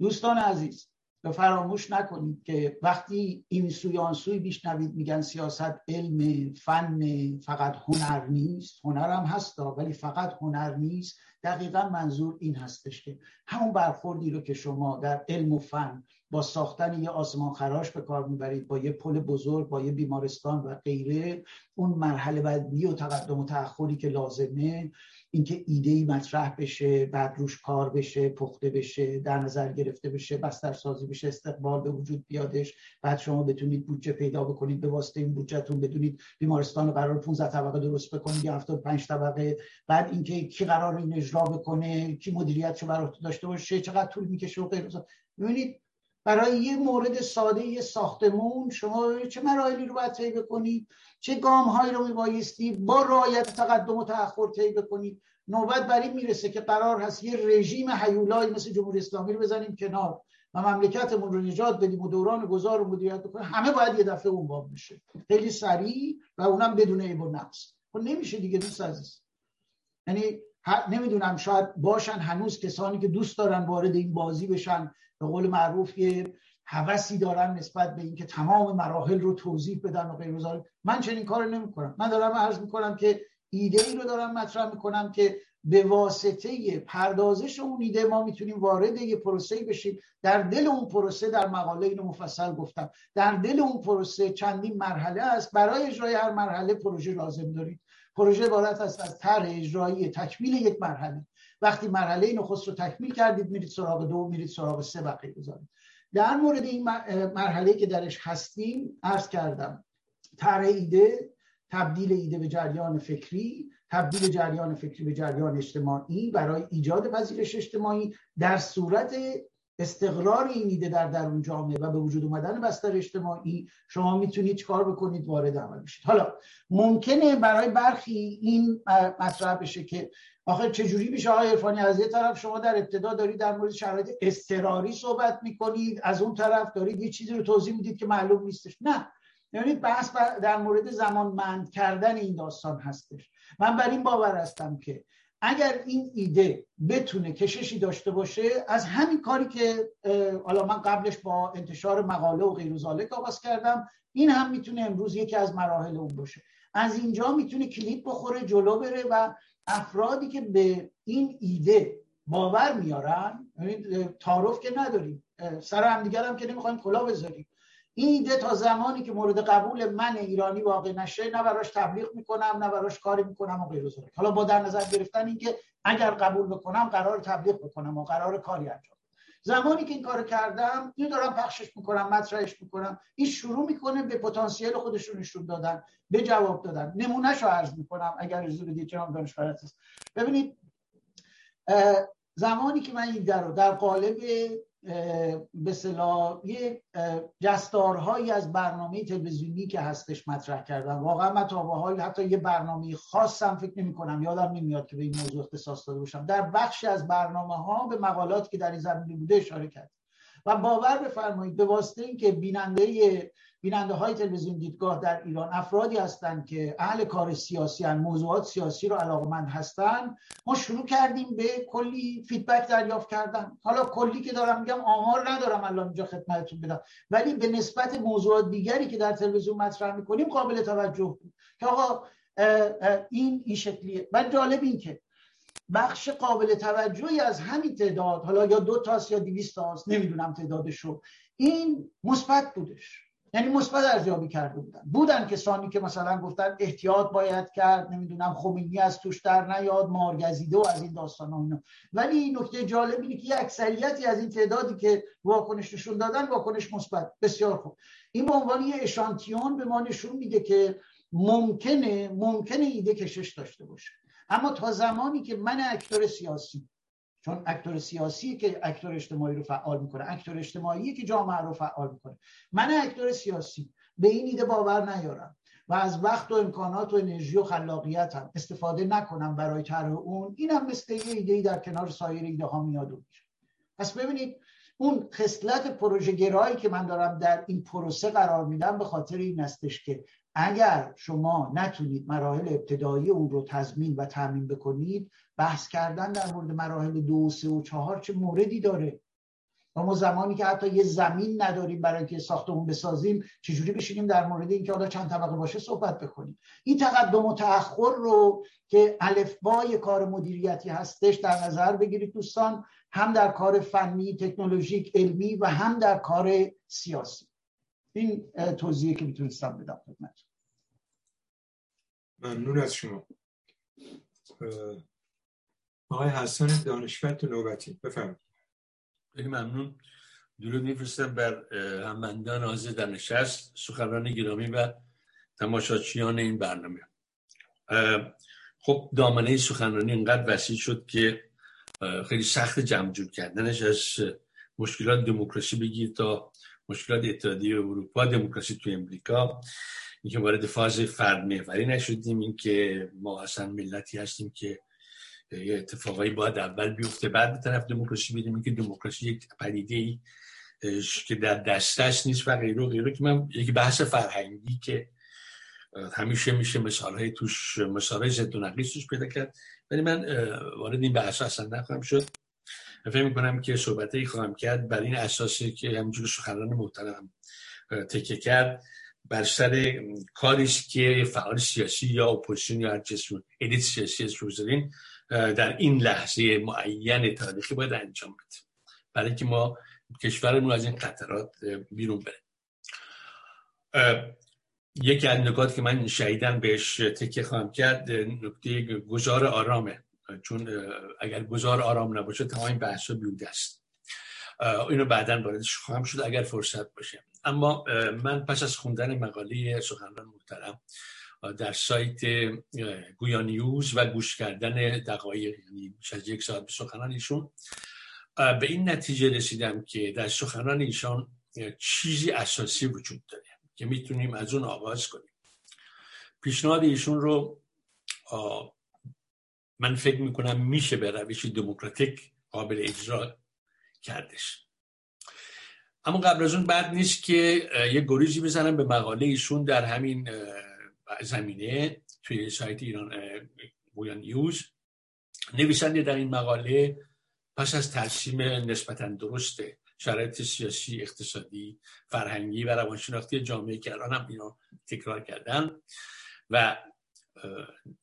Speaker 3: دوستان عزیز فراموش نکنید که وقتی این سوی آن سوی میگن سیاست علم فن فقط هنر نیست. هنر هم هست ولی فقط هنر نیست. دقیقا منظور این هستش که همون برخوردی رو که شما در علم و فن با ساختن یه آسمان خراش به کار می‌برید با یه پل بزرگ با یه بیمارستان و غیره. اون مرحله بعدی و تقدم و تأخری که لازمه اینکه ایده ای مطرح بشه بعد روش کار بشه پخته بشه در نظر گرفته بشه بستر سازی بشه استقبال به وجود بیادش. بعد شما بتونید بودجه پیدا بکنید به واسطه این بودجهتون بدونید بیمارستان قرار 15 طبقه درست بکنید یا 75 طبقه. بعد اینکه کی قرار این اجرا بکنه کی مدیریتشو برات داشته باشه چقدر طول می‌کشه و غیره ببینید برای یه مورد ساده یه ساختمون. شما چه مراحلی رو باید طی بکنید چه گام هایی رو میبایستی؟ با رعایت تقدم و تأخر طی بکنید نوبت بر این می‌رسه که قرار هست یه رژیم حیولایی مثل جمهوری اسلامی رو بزنیم کنار و مملکتمون رو نجات بدیم و دوران گذار و مدیریت بکنیم. همه باید یه دفعه اون بشه. خیلی سریع و اونم بدون عیب و نقص. خب نمیشه دیگه دوست عزیز. یعنی نمی‌دونم شاید باشن هنوز کسانی که دوست دارن وارد این بازی بشن. به قول معروف یه هوسی دارن نسبت به اینکه تمام مراحل رو توضیح بدن و غیر من چنین کار نمی‌کنم. من دارم عرض می‌کنم که ایده ای رو دارم مطرح می‌کنم که به واسطه پردازش اون ایده ما می‌تونیم وارد یه پروسه بشیم. در دل اون پروسه در مقاله اینو مفصل گفتم. در دل اون پروسه چندین مرحله است. برای اجرای هر مرحله پروژه لازم دارید. پروژه عبارت است از طرح اجرایی تکمیل یک مرحله. وقتی مرحله نخست رو تکمیل کردید میرید سراغ دو میرید سراغ سه بقیه بذارید. در مورد این مرحله که درش هستیم عرض کردم طرح ایده تبدیل ایده به جریان فکری تبدیل جریان فکری به جریان اجتماعی برای ایجاد پذیرش اجتماعی در صورت استقرار این ایده در درون جامعه و به وجود اومدن بستر اجتماعی شما می‌تونید چکار بکنید؟ وارد عمل بشید. حالا ممکنه برای برخی این مطرح بشه که آخه چجوری میشه آقای عرفانی؟ از یه طرف شما در ابتدا دارید در مورد شرایط اضطراری صحبت می‌کنید از اون طرف دارید یه چیزی رو توضیح می‌دید که معلوم نیستش. نه. ببینید بحث در مورد زمانمند کردن این داستان هستش. من بر این باور هستم که اگر این ایده بتونه کششی داشته باشه از همین کاری که حالا من قبلش با انتشار مقاله و غیر ذالک آغاز کردم این هم می‌تونه امروز یکی از مراحل اون باشه. از اینجا می‌تونه کلیپ بخوره جلو بره و افرادی که به این ایده باور میارن تعارف که نداریم سر همدیگر هم که نمی‌خوایم کلا بذاریم. این ایده تا زمانی که مورد قبول من ایرانی واقع نشه نه براش تبلیغ می‌کنم نه براش کاری می‌کنم و غیر حالا با در نظر گرفتن اینکه اگر قبول بکنم قرار تبلیغ بکنم و قرار کاری انجام زمانی که این کار کردم اینو دارم پخشش می‌کنم مطرحش می‌کنم. این شروع می‌کنه به پتانسیل خودش رو نشون دادن به جواب دادن. نمونهش رو عرض می‌کنم اگر اجازه بدید جناب دانش ببینید زمانی که من این در رو در قالب به یه جستارهایی از برنامه تلویزیونی که هستش مطرح کردم واقعا من تا حتی یه برنامه خاصم فکر نمی کنم یادم نمیاد که به این موضوع اختصاص داده باشم. در بخشی از برنامه ها به مقالاتی که در این زمینه بوده اشاره کرد. و باور بفرمایید به واسطه اینکه بیننده بیننده های تلویزیون دیدگاه در ایران افرادی هستند که اهل کار سیاسی هن موضوعات سیاسی رو علاقمند هستند. ما شروع کردیم به کلی فیدبک دریافت کردن. حالا کلی که دارم میگم آمار ندارم الان اینجا خدمتتون بدم. ولی به نسبت موضوعات دیگری که در تلویزیون مطرح می‌کنیم قابل توجه بود. که آقا این این شکلیه. و جالب این که بخش قابل توجهی از همین تعداد حالا یا دو تاست یا دیویست تاست نمی‌دونم تعدادشو این مثبت بودش. یعنی مثبت ارزیابی کرده بودن. بودن کسانی که مثلا گفتن احتیاط باید کرد نمی‌دونم خمینی از توش در نیاد مارگزیده و از این داستان ها اینا. ولی نکته جالب اینه که اکثریتی از این تعدادی که واکنش نشون دادن واکنش مثبت. بسیار خوب. این به عنوان یه اشانتیون به ما نشون میده که ممکنه ممکنه ایده کشش داشته باشه. اما تا زمانی که من اکتور سیاسی چون اکتور سیاسی که اکتور اجتماعی رو فعال می‌کنه اکتور اجتماعی که جامعه رو فعال می‌کنه. من اکتور سیاسی به این ایده باور نیارم و از وقت و امکانات و انرژی و خلاقیت هم استفاده نکنم برای طرح اون. اینم مثل یه ایده در کنار سایر ایده ها میاد میشه. پس ببینید اون خصلت پروژه گرایی که من دارم در این پروسه قرار میدم به خاطر این استش که اگر شما نتونید مراحل ابتدایی اون رو تضمین و تامین بکنید بحث کردن در مورد مراحل دو سه و چهار چه موردی داره؟ و ما زمانی که حتی یه زمین نداریم برای که ساختمون بسازیم چجوری بشینیم در مورد اینکه حالا چند طبقه باشه صحبت بکنیم؟ این تقدم و تأخر رو که الفبای کار مدیریتی هستش در نظر بگیرید دوستان هم در کار فنی تکنولوژیک علمی و هم در کار سیاسی. این توضیحی که می‌تونستم بدم خدمت
Speaker 2: ممنون از شما. آقای حسن دانشور تو نوبتی. بفرمایید.
Speaker 8: خیلی ممنون. درود میفرستم بر هممندان حاضر در نشست سخنران گرامی و تماشاچیان این برنامه. خب دامنه سخنرانی اینقدر وسیع شد که خیلی سخت جمع جور کردنش از مشکلات دموکراسی بگیر تا مشکلات اتحادیه اروپا دموکراسی تو امریکا. اینکه وارد فاز فرد محوری نشدیم اینکه ما اصلا ملتی هستیم که یه اتفاقایی باید اول بیفته بعد به طرف دموکراسی بریم. اینکه دموکراسی یک پدیده ای که در دستش نیست و غیره و غیره. که من یک بحث فرهنگی که همیشه میشه مثال های توش مثال های زد و توش پیدا کرد. ولی من وارد این بحث اصلا نخواهم شد. فکر می‌کنم که صحبت خواهم کرد بر این اساسی که همینجور سخنران محترم تکیه کرد. بر سر کاریه که فعال سیاسی یا اپوزیسیون یا هر ادیت سیاسی بذارین در این لحظه معین تاریخی باید انجام بده. برای که ما کشورمون از این خطرات بیرون بره. یکی از نکات که من شدیداً بهش تکیه خواهم کرد نکته گذار آرامه. چون اگر گذار آرام نباشه تمام بحث بیهوده است. اینو بعدا واردش خواهم شد اگر فرصت باشه. اما من پس از خوندن مقاله سخنران محترم در سایت گویا نیوز و گوش کردن دقایق یعنی از یک ساعت به سخنان ایشون به این نتیجه رسیدم که در سخنان ایشان چیزی اساسی وجود داره که می‌تونیم از اون آغاز کنیم. پیشنهاد ایشون رو من فکر می‌کنم میشه به روش دموکراتیک قابل اجرا کردش. اما قبل از اون بعد نیست که یه گریزی بزنم به مقاله ایشون در همین زمینه توی سایت ایران بویان نیوز. نویسنده در این مقاله پس از ترسیم نسبتا درست شرایط سیاسی اقتصادی فرهنگی و روانشناختی جامعه که الان هم اینو تکرار کردن و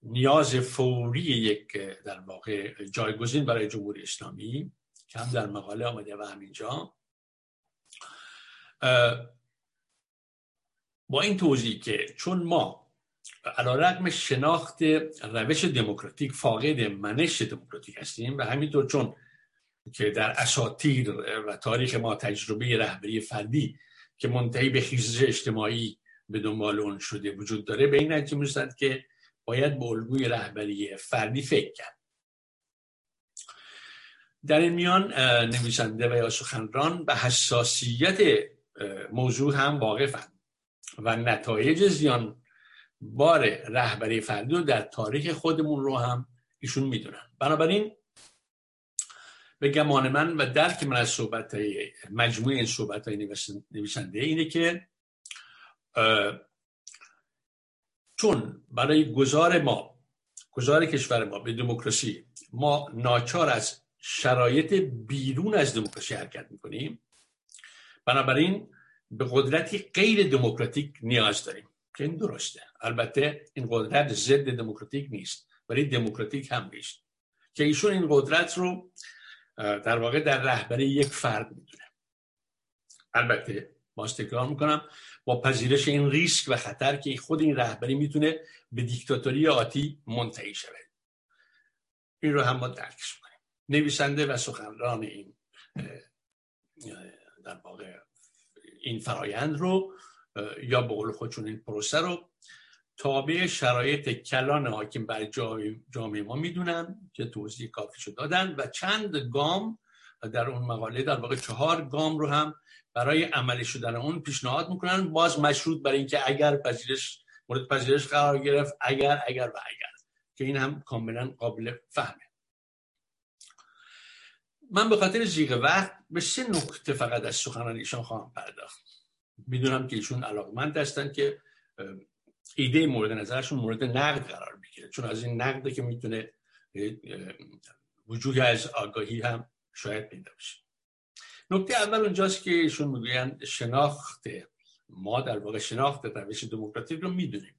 Speaker 8: نیاز فوری یک در واقع جایگزین برای جمهوری اسلامی که هم در مقاله آمده و همینجا. با این توضیح که چون ما علا رقم شناخت روش دموکراتیک فاقد منش دموکراتیک هستیم و همینطور چون که در اساتیر و تاریخ ما تجربه رهبری فردی که منتهی به خیزش اجتماعی به دنبال اون شده وجود داره به این نتیجه می‌رسد که باید به الگوی رهبری فردی فکر کرد. در این میان نویسنده و یا سخنران به حساسیت موضوع هم واقفند و نتایج زیان بار رهبری فردی رو در تاریخ خودمون رو هم ایشون می‌دونن. بنابراین به گمان من و درک من از صحبت های مجموعه این صحبت های نویسنده اینه که چون برای گذار ما گذار کشور ما به دموکراسی ما ناچار از شرایط بیرون از دموکراسی حرکت می‌کنیم بنابراین به قدرتی غیر دموکراتیک نیاز داریم که این درسته. البته این قدرت ضد دموکراتیک نیست ولی دموکراتیک هم نیست. که ایشون این قدرت رو در واقع در رهبری یک فرد می‌دونه. البته باز تکرار می‌کنم با پذیرش این ریسک و خطر که خود این رهبری می‌تونه به دیکتاتوری آتی منتهی شود. این رو هم ما درکش می‌کنیم نویسنده و سخنران این در واقع این فرایند رو یا به قول خودشون این پروسه رو تابع شرایط کلان حاکم بر جامعه ما می‌دونن که توضیح کافی دادن و چند گام در اون مقاله در واقع چهار گام رو هم برای عملی شدن اون پیشنهاد می‌کنن. باز مشروط برای اینکه اگر پذیرش مورد پذیرش قرار گرفت اگر اگر و اگر که این هم کاملا قابل فهمه. من به خاطر زیغ وقت به سه نکته فقط از سخنان ایشان خواهم پرداخت. می‌دونم که ایشون علاقمند هستن که ایده مورد نظرشون مورد نقد قرار بگیره چون از این نقده که می‌تونه وجود از آگاهی هم شاید پیدا بشه. نکته اول اونجاست که ایشون می‌گویند شناخت ما در واقع شناخت روش دموکراتیک رو می‌دونیم.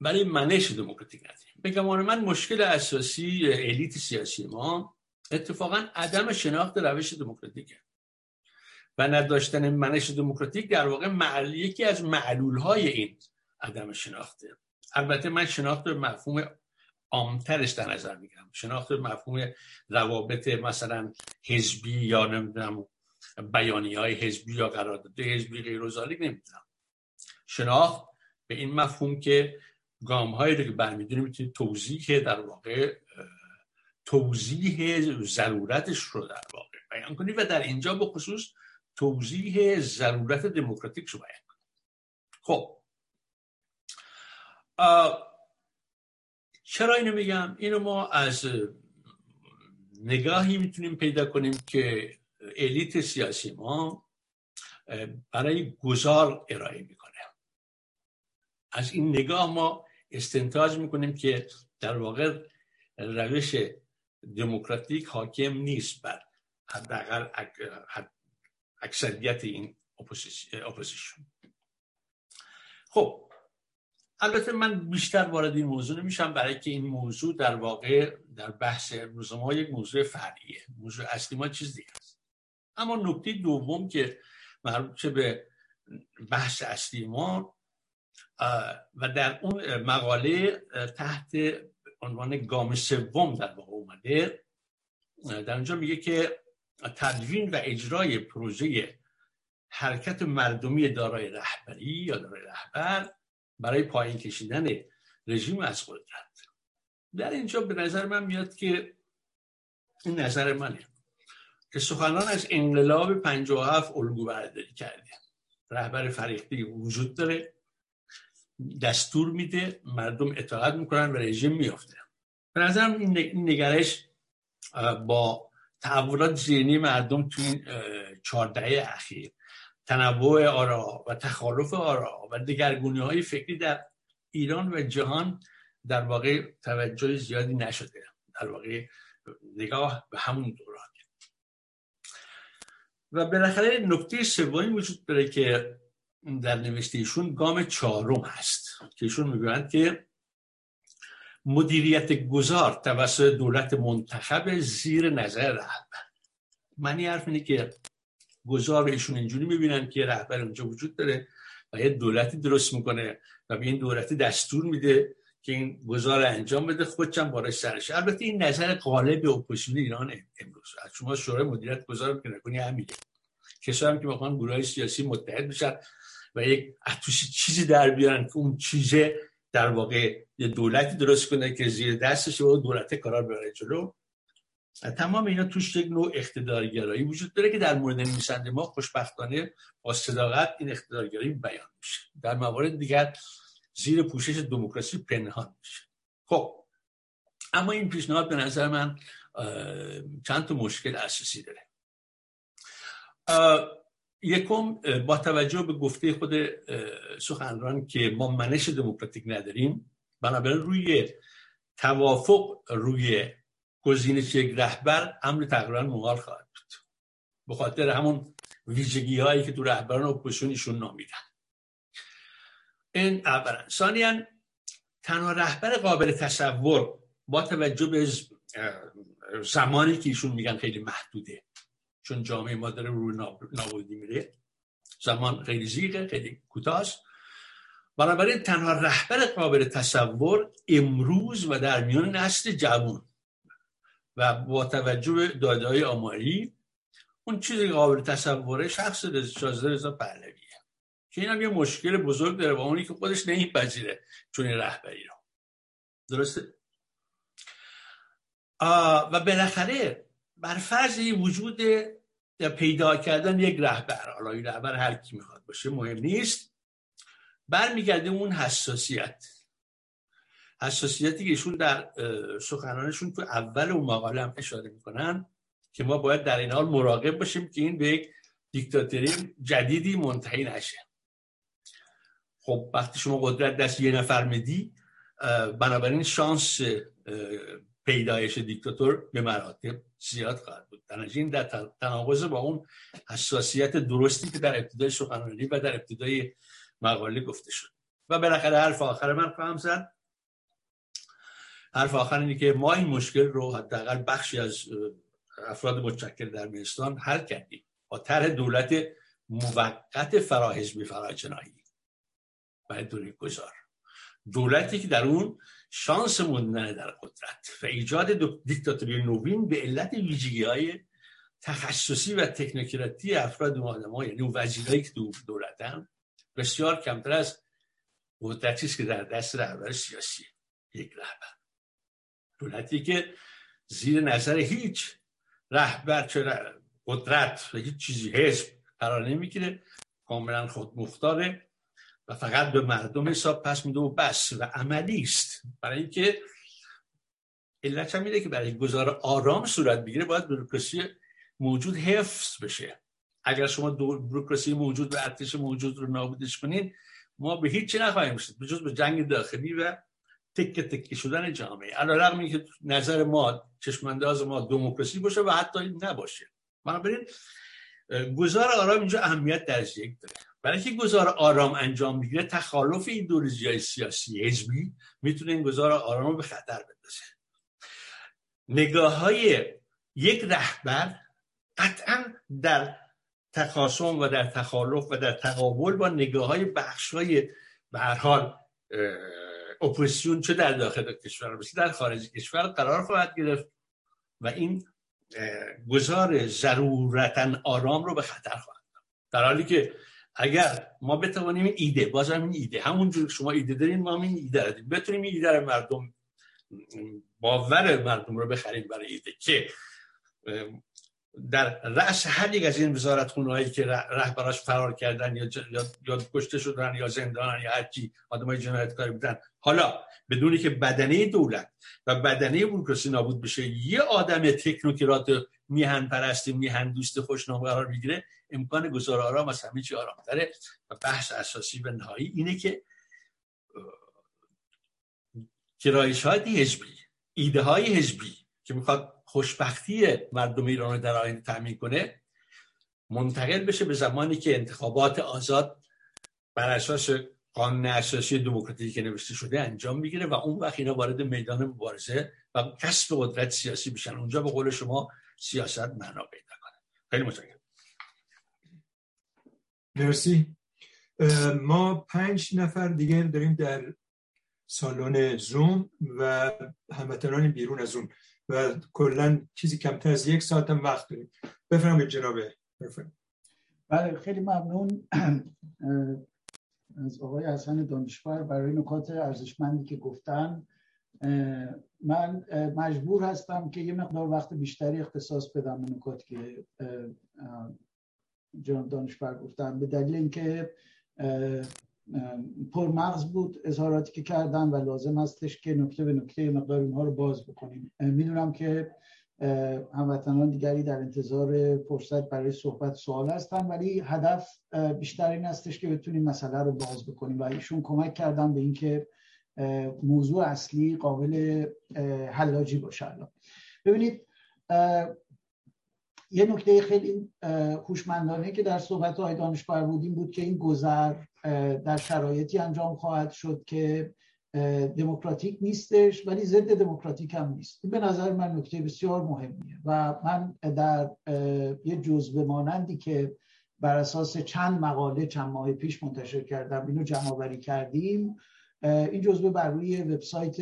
Speaker 8: برای منش دموکراتیک نداریم. به من مشکل اساسی الیت سیاسی ما اتفاقا عدم شناخت روش دموکراتیکه. و نداشتن منش دموکراتیک در واقع معل... یکی از معلول های این عدم شناخته. البته من شناخت مفهوم عامترش در نظر می‌گیرم. شناخت مفهوم روابط مثلا حزبی یا نمی‌دونم بیانی های حزبی یا قرارداد حزبی غیر نمی‌دونم. شناخت به این مفهوم که گام هایی رو که برمیدونیم می‌تونید توضیح در واقع توضیح ضرورتش رو در واقع بیان کنید و در اینجا به خصوص توضیح ضرورت دموکراتیک رو بیان کنید خب. چرا اینو میگم؟ اینو ما از نگاهی می‌تونیم پیدا کنیم که الیت سیاسی ما برای گذار ارائه می‌کنه. از این نگاه ما استنتاج می‌کنیم که در واقع روش دموکراتیک حاکم نیست بر حداقل اکثریت این اپوزیسیون. خب البته من بیشتر وارد این موضوع نمیشم برای که این موضوع در واقع در بحث امروز ما یک موضوع فرعیه. موضوع اصلی ما چیز دیگه است. اما نکته دوم که مربوط به بحث اصلی ما و در اون مقاله تحت عنوان گام سوم در واقع اومده. در اونجا میگه که تدوین و اجرای پروژه حرکت مردمی دارای رهبری یا دارای رهبر برای پایین کشیدن رژیم از قدرت. در اینجا به نظر من میاد که این نظر منه که سخنان از انقلاب 57 الگو برداری کرده. رهبر فریختی وجود داره. دستور میده مردم اطاعت می‌کنن و رژیم میافته. به نظرم این نگرش با تحولات ذهنی مردم تو این چهار اخیر تنوع آرا و تخالف آرا و دگرگونی های فکری در ایران و جهان در واقع توجه زیادی نشده. در واقع نگاه به همون دوران. و بالاخره نکته سومی وجود داره که در نوشته ایشون گام چهارم هست که ایشون می‌گویند که مدیریت گذار توسط دولت منتخب زیر نظر رهبر. معنی حرف اینه که گذار ایشون اینجوری می‌بینن که رهبر اونجا وجود داره و یه دولتی درست می‌کنه و به این دولتی دستور میده که این گذار انجام بده خودشم بالا سرش البته این نظر غالب اپوزیسیون ایران امروز. شما شورای مدیریت گذار که نکنی همینه. کسایی هم که می‌خوان گروه سیاسی متحد بشن و یک توش چیزی در بیارن که اون چیزه در واقع یه دولتی درست کنه که زیر دستش و دولت کارا ببره جلو. تمام اینا توش یک نوع اقتدارگرایی وجود داره که در مورد نویسنده ما خوشبختانه با صداقت این اقتدارگرایی بیان میشه. در موارد دیگر زیر پوشش دموکراسی پنهان میشه. خب اما این پیشنهاد به نظر من چند تا مشکل اساسی داره. یکم با توجه به گفته خود سخنران که ما منش دموکراتیک نداریم بنابراین روی توافق روی گزینش یک رهبر امر تقریبا محال خواهد بود. به خاطر همون ویژگی هایی که تو رهبران اپوزیسیون ایشون نامیدن. این اولا. ثانیا تنها رهبر قابل تصور با توجه به زمانی که ایشون میگن خیلی محدوده. چون جامعه ما داره روی نابودی میره زمان خیلی زیغه خیلی کوتاست بنابراین تنها رهبر قابل تصور امروز و در میان نسل جوان و با توجه به داده های آماری اون چیزی قابل تصوره شخص شازده رضا پهلویه. که این هم یه مشکل بزرگ داره با اونی که خودش نمیپذیره چون رهبری رو. درسته؟ و بالاخره بر فرض وجود پیدا کردن یک رهبر. حالا این رهبر هر کی می‌خواد باشه مهم نیست. برمیگرده اون حساسیت. حساسیتی که ایشون در سخنانشون تو اول اون مقاله هم اشاره می‌کنن که ما باید در این حال مراقب باشیم که این به یک دیکتاتوری جدیدی منتهی نشه. خب وقتی شما قدرت دست یه نفر میدی بنابراین شانس پیدایش دیکتاتور به مراتب زیاد خواهد بود. این در تناقض با اون حساسیت درستی که در ابتدای سخنرانی و در ابتدای مقاله گفته شد. و بالاخره حرف آخر من خواهم زد. حرف آخر اینه که ما این مشکل رو حداقل بخشی از افراد متشکل در میستان حل کردیم. با طرح دولت موقت فراحزبی فراجنایی و دوری گذار دولتی که در اون شانس موندن در قدرت و ایجاد دیکتاتوری نوین به علت ویژگی های تخصصی و تکنوکراتی افراد و آدم ها یعنی وزیرایی که دولتن بسیار کمتر از قدرتی که در دست رهبر سیاسی یک رهبر. دولتی که زیر نظر هیچ رهبر چه قدرت و هیچ چیزی حزب قرار نمی‌گیره کاملا خود مختاره و فقط به مردم حساب پس میده و بس و عملی است. برای اینکه علت هم که برای گذار آرام صورت بگیره باید بروکراسی موجود حفظ بشه. اگر شما بروکراسی موجود و ارتش موجود رو نابودش کنین ما به هیچی نخواهیم رسید. به جز به جنگ داخلی و تکه تکه شدن جامعه. علی رغم که نظر ما چشمانداز ما دموکراسی باشه و حتی نباشه. بنابراین گذار آرام اینجا اهمیت در یک داره. برای که گذار آرام انجام می‌گیره تخالف ایدولوژی های سیاسی حزبی می‌تونه این گذار آرام به خطر بندازه. نگاه های یک رهبر قطعا در تخاصم و در تخالف و در تقابل با نگاه های بخش های حال اپوزیسیون چه در داخل کشور در خارج کشور قرار خواهد گرفت و این گذار ضرورتا آرام رو به خطر خواهد در حالی که اگر ما بتوانیم ایده بازم این ایده همونجور شما ایده دارین ما این ایده داریم. بتونیم ایده رو مردم باور مردم رو بخریم برای ایده که در رأس هر یک از این وزارت هایی که رهبراش فرار کردن یا, یا کشته شدن یا زندانن یا هرچی آدم های جنایتکاری بودن. حالا بدونی که بدنه دولت و بدنه بروکراسی نابود بشه یه آدم تکنوکرات میهن پرستی میهن دوست خوشنام قرار بگیره امکان گذار آرام از همه چی آرامتره و بحث اساسی و نهایی اینه که گرایش های حزبی ایده های حزبی که می‌خواد خوشبختی مردم ایران رو در آینده تامین کنه منتقل بشه به زمانی که انتخابات آزاد بر اساس قانون اساسی دموکراتیکی که نوشته شده انجام می‌گیره و اون وقت اینا وارد میدان مبارزه و کسب قدرت سیاسی بشن اونجا به قول شما سیاست معنا پیدا کنه. خیلی متشکرم.
Speaker 2: مرسی. ما پنج نفر دیگه داریم در سالن زوم و هموطنان بیرون از زوم. و کلا چیزی کمتر از یک ساعت هم وقت داریم. بفرمایید جنابه
Speaker 3: بله خیلی ممنون. از آقای حسن دانشور برای نکات ارزشمندی که گفتن. من مجبور هستم که یه مقدار وقت بیشتری اختصاص بدم به نکات که جناب دانشور گفتن. به دلیل اینکه پرمغز بود اظهاراتی که کردن و لازم هستش که نکته به نکته مقدار اینها رو باز بکنیم. می‌دونم که هموطنان دیگری در انتظار فرصت برای صحبت سوال هستن ولی هدف بیشتر این هستش که بتونیم مسئله رو باز بکنیم و ایشون کمک کردن به اینکه موضوع اصلی قابل حلاجی باشه ببینید یه نکته خیلی هوشمندانه که در صحبت های دانشور بودیم بود که این گذر در شرایطی انجام خواهد شد که دموکراتیک نیستش ولی ضد دموکراتیک هم نیست. این به نظر من نکته بسیار مهمیه و من در یه جزوه مانندی که بر اساس چند مقاله چند ماه پیش منتشر کردم اینو جمع کردیم. این جزوه بر روی وبسایت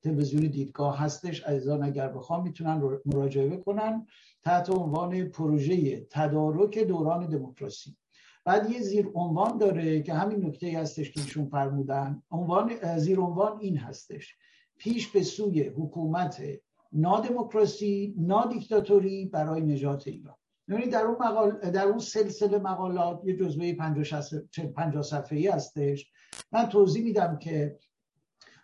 Speaker 3: تلویزیون دیدگاه هستش. عزیزان اگر بخوام می‌تونن مراجعه بکنن. تحت عنوان پروژه تدارک دوران دموکراسی. بعد یه زیر عنوان داره که همین نکته هستش که ایشون فرمودن. عنوان زیر عنوان این هستش. پیش به سوی حکومت نادموکراسی نادیکتاتوری برای نجات ایران. یعنی در اون مقال در اون سلسله مقالات یه جزوه 50 صفحه‌ای هستش. من توضیح میدم که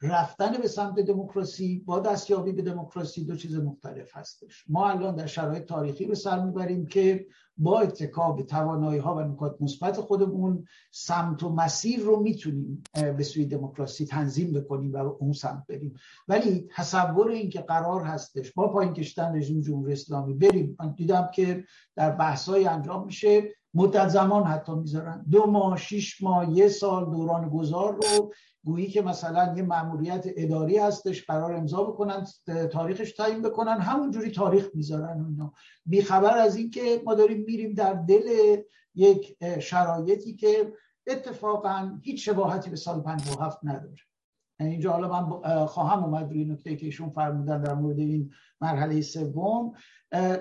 Speaker 3: رفتن به سمت دموکراسی با دستیابی به دموکراسی دو چیز مختلف هستش. ما الان در شرایط تاریخی به سر می‌بریم که با اتکا به توانایی ها و نکات مثبت خودمون سمت و مسیر رو می‌تونیم به سوی دموکراسی تنظیم بکنیم و اون سمت بریم. ولی تصور این که قرار هستش با پایین کشتن رژیم جمهوری اسلامی بریم من دیدم که در بحثای انجام میشه مدت زمان حتی می‌ذارن. دو ماه شیش ماه یه سال دوران گذار رو گویی که مثلا یه مأموریت اداری هستش قرار امضا بکنن تاریخش تعیین بکنن همونجوری تاریخ می‌ذارن اینا. بیخبر از اینکه ما داریم میریم در دل یک شرایطی که اتفاقا هیچ شباهتی به سال 57 نداره. یعنی اینجا حالا من خواهم اومد روی نکته که ایشون فرمودن در مورد این مرحله سوم.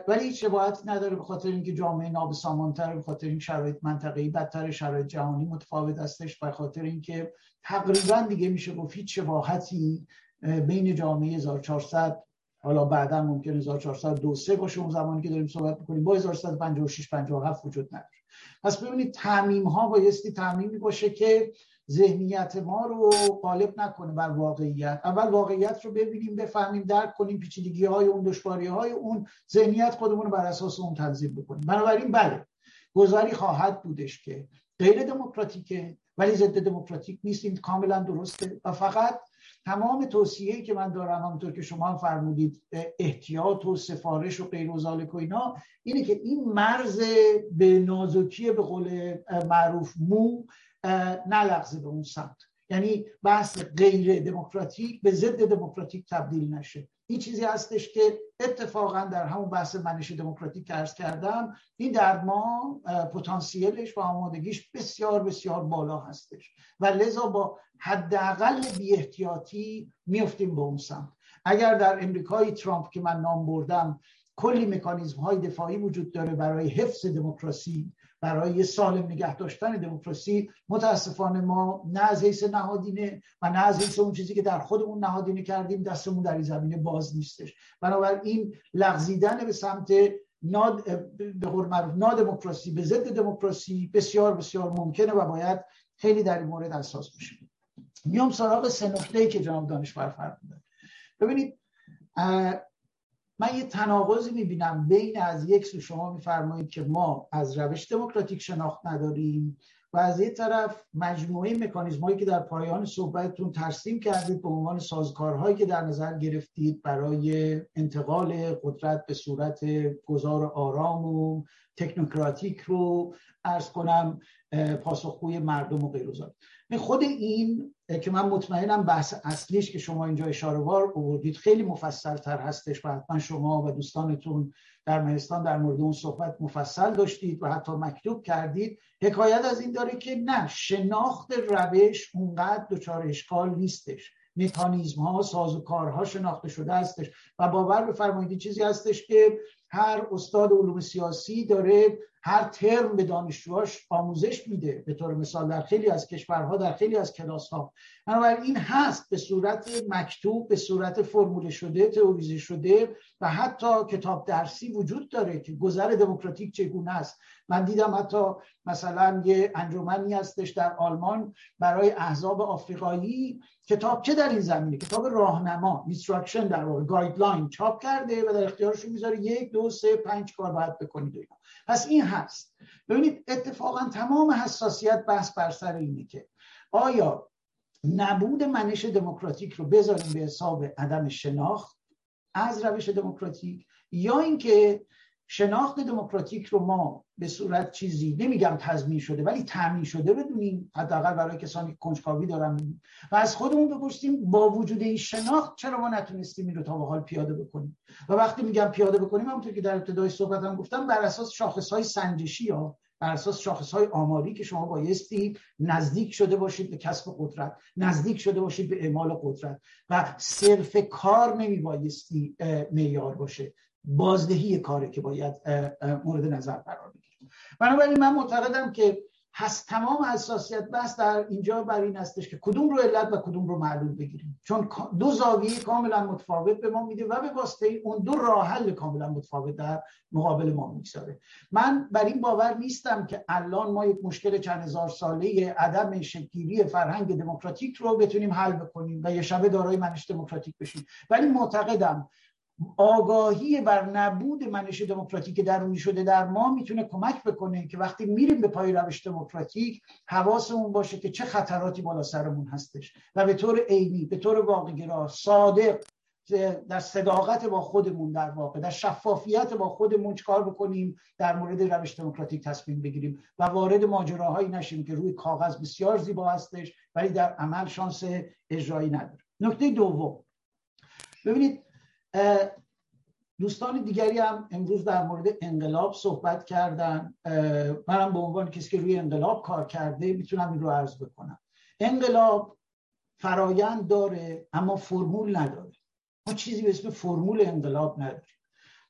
Speaker 3: ولی هیچ شباهتی نداره به خاطر اینکه جامعه نابسامانتر به خاطر این شرایط منطقه‌ای بدتر شرایط جهانی متفاوت هستش به خاطر اینکه تقریبا دیگه میشه گفت هیچ شباهتی بین جامعه 1400 حالا بعدا ممکن 1402 سه باشه اون زمانی که داریم صحبت می‌کنیم با 1356 57 وجود نداره. پس ببینید تعمیم ها بایستی تعمیمی باشه که ذهنیت ما رو غالب نکنه بر واقعیت. اول واقعیت رو ببینیم بفهمیم درک کنیم پیچیدگی های اون دشواری های اون ذهنیت خودمون رو بر اساس اون تنظیم بکنیم. بنابراین بله گذاری خواهد بودش که غیر دموکراتیکه ولی ضد دموکراتیک نیست این کاملا درسته. و فقط تمام توصیه‌ای که من دارم همونطور که شما هم فرمودید احتیاط و سفارش و غیر و و اینا اینه که این مرز به نازکی به قول معروف مو نلغزه به اون سمت. یعنی بحث غیر دموکراتیک به ضد دموکراتیک تبدیل نشه. این چیزی هستش که اتفاقا در همون بحث منش دموکراتیک که ارز کردم این ما پتانسیلش و آمادگیش بسیار بسیار بالا هستش. و لذا با حداقل بی احتیاطی میفتیم به اون سمت. اگر در امریکای ترامپ که من نام بردم کلی مکانیزم های دفاعی وجود داره برای حفظ دموکراسی برای سالم نگه داشتن دموکراسی متاسفانه ما نه از حیث نهادینه و نه از حیث اون چیزی که در خودمون نهادینه کردیم دستمون در این زمینه باز نیستش. بنابراین لغزیدن به سمت ناد به قول معروف نادموکراسی به ضد دموکراسی بسیار بسیار ممکنه و باید خیلی در این مورد اساس بشه میام سراغ سه نکته که جناب دانشور فرمودن. ببینید من یه تناقضی می‌بینم بین از یک سو شما میفرمایید که ما از روش دموکراتیک شناخت نداریم و از یه طرف مجموعه مکانیزم که در پایان صحبتتون ترسیم کردید به عنوان سازکارهایی که در نظر گرفتید برای انتقال قدرت به صورت گذار آرام و تکنوکراتیک رو ارز کنم پاسخگوی مردم و غیر خود این که من مطمئنم بحث اصلیش که شما اینجا اشاره وار آوردید خیلی مفصل تر هستش و حتما شما و دوستانتون در مهستان در مورد اون صحبت مفصل داشتید و حتی مکتوب کردید. حکایت از این داره که نه شناخت روش اونقدر دچار اشکال نیستش. مکانیزم ها ساز و کارها شناخته شده هستش و باور بفرمایید چیزی هستش که هر استاد علوم سیاسی داره هر ترم به دانشجوهاش آموزش میده به طور مثال در خیلی از کشورها در خیلی از کلاس ها این هست به صورت مکتوب به صورت فرموله شده تئوریزه شده و حتی کتاب درسی وجود داره که گذر دموکراتیک چگونه است. من دیدم حتی مثلا یه انجمنی هستش در آلمان برای احزاب آفریقایی کتابچه در این زمینه؟ کتاب راهنما instruction در واقع guideline چاپ کرده و در اختیارشون می‌ذاره یک دو سه پنج کار باید بکنید اینا. پس این هست. ببینید اتفاقا تمام حساسیت بحث بر سر اینه که آیا نبود منش دموکراتیک رو بذاریم به حساب عدم شناخت از روش دموکراتیک یا اینکه شناخت دموکراتیک رو ما به صورت چیزی نمیگم تضمین شده ولی تامین شده بدونیم حداقل برای کسانی که کنجکاوی دارن. و از خودمون بپرسیم با وجود این شناخت چرا ما نتونستیم این رو تا به حال پیاده بکنیم؟ و وقتی میگم پیاده بکنیم همونطور که در ابتدای صحبتم گفتم بر اساس شاخص های سنجشی یا بر اساس شاخص های آماری که شما بایستی نزدیک شده باشید به کسب قدرت نزدیک شده باشید به اعمال قدرت. و صرف کار نمی بایستی معیار باشه. بازدهی کاری که باید مورد نظر قرار بگیره بنابراین من معتقدم که هست تمام اساسیت بحث در اینجا بر این هستش که کدوم رو علت و کدوم رو معلول بگیریم. چون دو زاویه کاملا متفاوت به ما میده و به واسطه اون دو راه حل کاملا متفاوت در مقابل ما می‌گذاره. من بر این باور نیستم که الان ما یک مشکل چند هزار ساله عدم شکلی فرهنگ دموکراتیک رو بتونیم حل بکنیم و یه شبه دارای منش دموکراتیک بشیم. ولی معتقدم آگاهی بر نبود منش دموکراتیک درونی شده در ما می‌تونه کمک بکنه که وقتی میریم به پای روش دموکراتیک حواسمون باشه که چه خطراتی بالا سرمون هستش. و به طور عینی به طور واقعگرا صادق در صداقت با خودمون در واقع در شفافیت با خودمون چکار بکنیم؟ در مورد روش دموکراتیک تصمیم بگیریم. و وارد ماجراهایی نشیم که روی کاغذ بسیار زیبا هستش ولی در عمل شانس اجرایی نداره. نکته دوم. ببینید دوستان دیگری هم امروز در مورد انقلاب صحبت کردن. منم به عنوان کسی که روی انقلاب کار کرده می‌تونم این رو عرض بکنم. انقلاب فرایند داره اما فرمول نداره. ما چیزی به اسم فرمول انقلاب نداریم.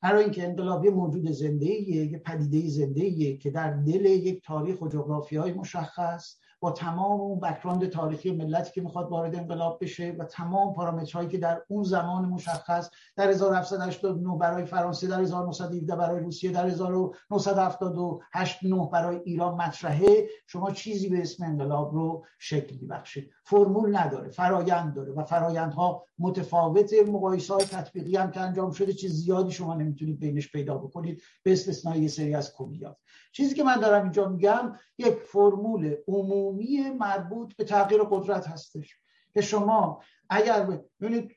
Speaker 3: برای اینکه انقلاب یه موجود زنده یه پدیده زنده که در دل یک تاریخ و جغرافی های مشخص با تمام اون بکراند تاریخی ملتی که می‌خواد وارد انقلاب بشه و تمام پارامترهایی که در اون زمان مشخص در 1789 برای فرانسه در 1917 برای روسیه در 1978 9 برای ایران مطرحه شما چیزی به اسم انقلاب رو شکل بخشید فرمول نداره فرایند داره و فرایندها متفاوت مقایسه های تطبیقی هم که انجام شده چیز زیادی شما نمی‌تونید بینش پیدا بکنید. به استثنای یه سری از کلیات. چیزی که من دارم اینجا میگم یک فرمول عمومی مربوط به تغییر قدرت هستش که شما اگر ببینید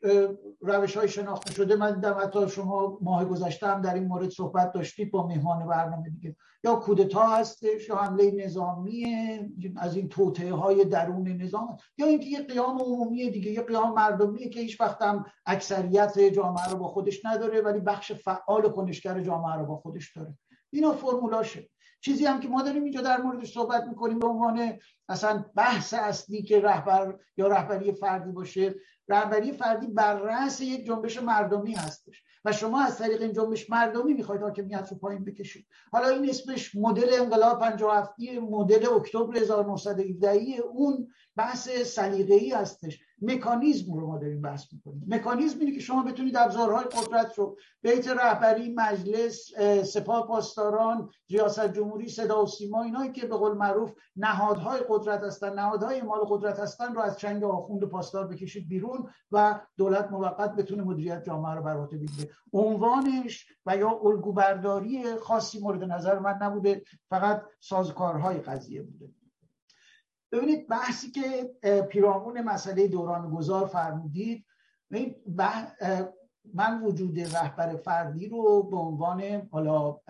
Speaker 3: روش های شناخته شده من دیدم حتی شما ماه گذشته هم در این مورد صحبت داشتید با مهمان برنامه دیگه. یا کودتا هستش یا حمله نظامی از این توطعه های درون نظام یا اینکه یه قیام عمومی دیگه یه قیام مردمیه که هیچ وقت هم اکثریت جامعه رو با خودش نداره ولی بخش فعال کنشگر جامعه رو با خودش داره. اینا فرمولاشه چیزی هم که ما داریم اینجا در موردش صحبت می‌کنیم به عنوان اصلا بحث اصلی که رهبر یا رهبری فردی باشه رهبری فردی بر رأس یک جنبش مردمی هستش و شما از طریق این جنبش مردمی می‌خواید حاکمیت رو پایین بکشید. حالا این اسمش مدل انقلاب 57 مدل اکتبر 1917 اون بحث سلیقه‌ای هستش. مکانیزم رو ما داریم بحث می‌کنیم. مکانیزم اینه که شما بتونید ابزارهای قدرت رو بیت رهبری مجلس سپاه پاسداران ریاست جمهوری صدا و سیما اینایی که به قول معروف نهادهای قدرت هستن نهادهای مال قدرت هستن رو از چنگ آخوند پاسدار بکشید بیرون و دولت موقت بتونه مدیریت جامعه رو بر عهده بگیره. عنوانش و یا الگوبرداری خاصی مورد نظر من نبوده فقط سازکارهای قضیه بوده. ببینید بحثی که پیرامون مسئله دوران گذار فرمودید من وجود رهبر فردی رو به عنوان حالا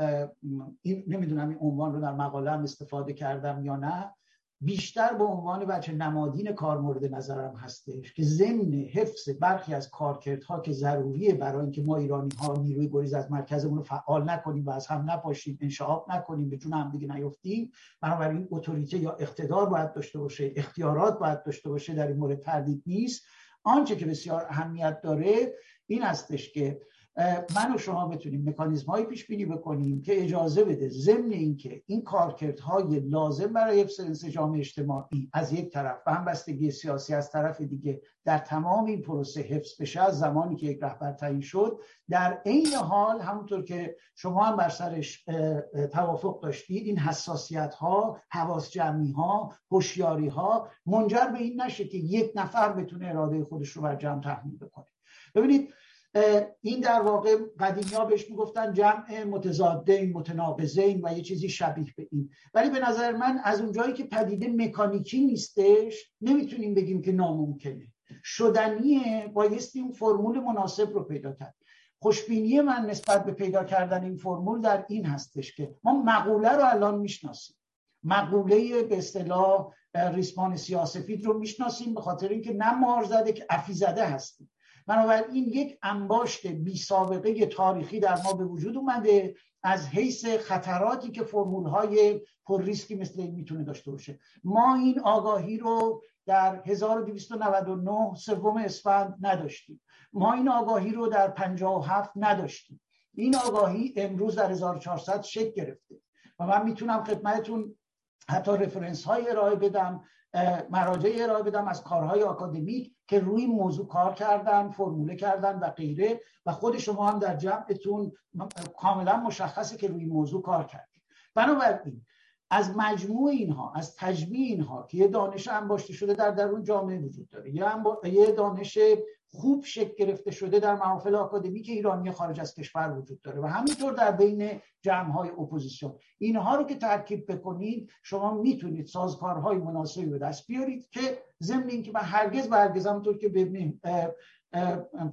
Speaker 3: نمی‌دونم این عنوان رو در مقاله استفاده کردم یا نه بیشتر به عنوان بچه نمادین کار مورد نظرم هستش که ضمن حفظ برخی از کارکردها که ضروریه برای اینکه ما ایرانی ها نیروی گریز از مرکزمون رو فعال نکنیم و از هم نپاشیم انشعاب نکنیم به جون هم دیگه نیفتیم. بنابراین اتوریته یا اقتدار باید داشته باشه اختیارات باید داشته باشه در این مورد تردید نیست. آنچه که بسیار اهمیت داره این هستش که من و شما بتونیم مکانیزم های پیش بینی بکنیم که اجازه بده ضمن اینکه این کارکردهای لازم برای حفظ انسجام اجتماعی از یک طرف و همبستگی سیاسی از طرف دیگه در تمام این پروسه حفظ بشه از زمانی که یک رهبر تعیین شد در عین حال همونطور که شما هم بر سرش توافق داشتید این حساسیت ها حواس جمعی ها هوشیاری ها منجر به این نشه که یک نفر بتونه اراده خودش رو بر جمع تحمیل بکنه. ببینید این در واقع قدیمی ها بهش می‌گفتن جمع متضادین متناقضین و یه چیزی شبیه به این. ولی به نظر من از اونجایی که پدیده مکانیکی نیستش نمی‌تونیم بگیم که ناممکنه. شدنیه بایستی اون فرمول مناسب رو پیدا کرد. خوشبینی من نسبت به پیدا کردن این فرمول در این هستش که ما مقوله رو الان می‌شناسیم. مقوله به اصطلاح ریسمان سیاسفید رو می‌شناسیم به خاطر اینکه نه مار زده که افیزده هستیم. بنابراین یک انباشت بی سابقه تاریخی در ما به وجود اومده از حیث خطراتی که فرمول های پر ریسکی مثل این می‌تونه داشته باشه. ما این آگاهی رو در 1299 سوم اسفند نداشتیم. ما این آگاهی رو در 57 نداشتیم. این آگاهی امروز در 1400 شکل گرفته. و من می‌تونم خدمتتون حتی رفرنس های ارائه بدم مراجع ارائه بدم از کارهای آکادمیک که روی موضوع کار کردن فرموله کردن و غیره و خود شما هم در جمعتون کاملا مشخصه که روی موضوع کار کردید بنابراین از مجموع اینها از تجمیع اینها که یه دانش انباشته شده در درون جامعه وجود داره یه دانش خوب شکل گرفته شده در محافل آکادمیک ایرانی خارج از کشور وجود داره و همینطور در بین جمع های اپوزیسیون. اینها رو که ترکیب بکنید شما می‌تونید سازوکارهای مناسبی به دست بیارید که ضمن اینکه من هرگز و هرگز همونطور که ببینیم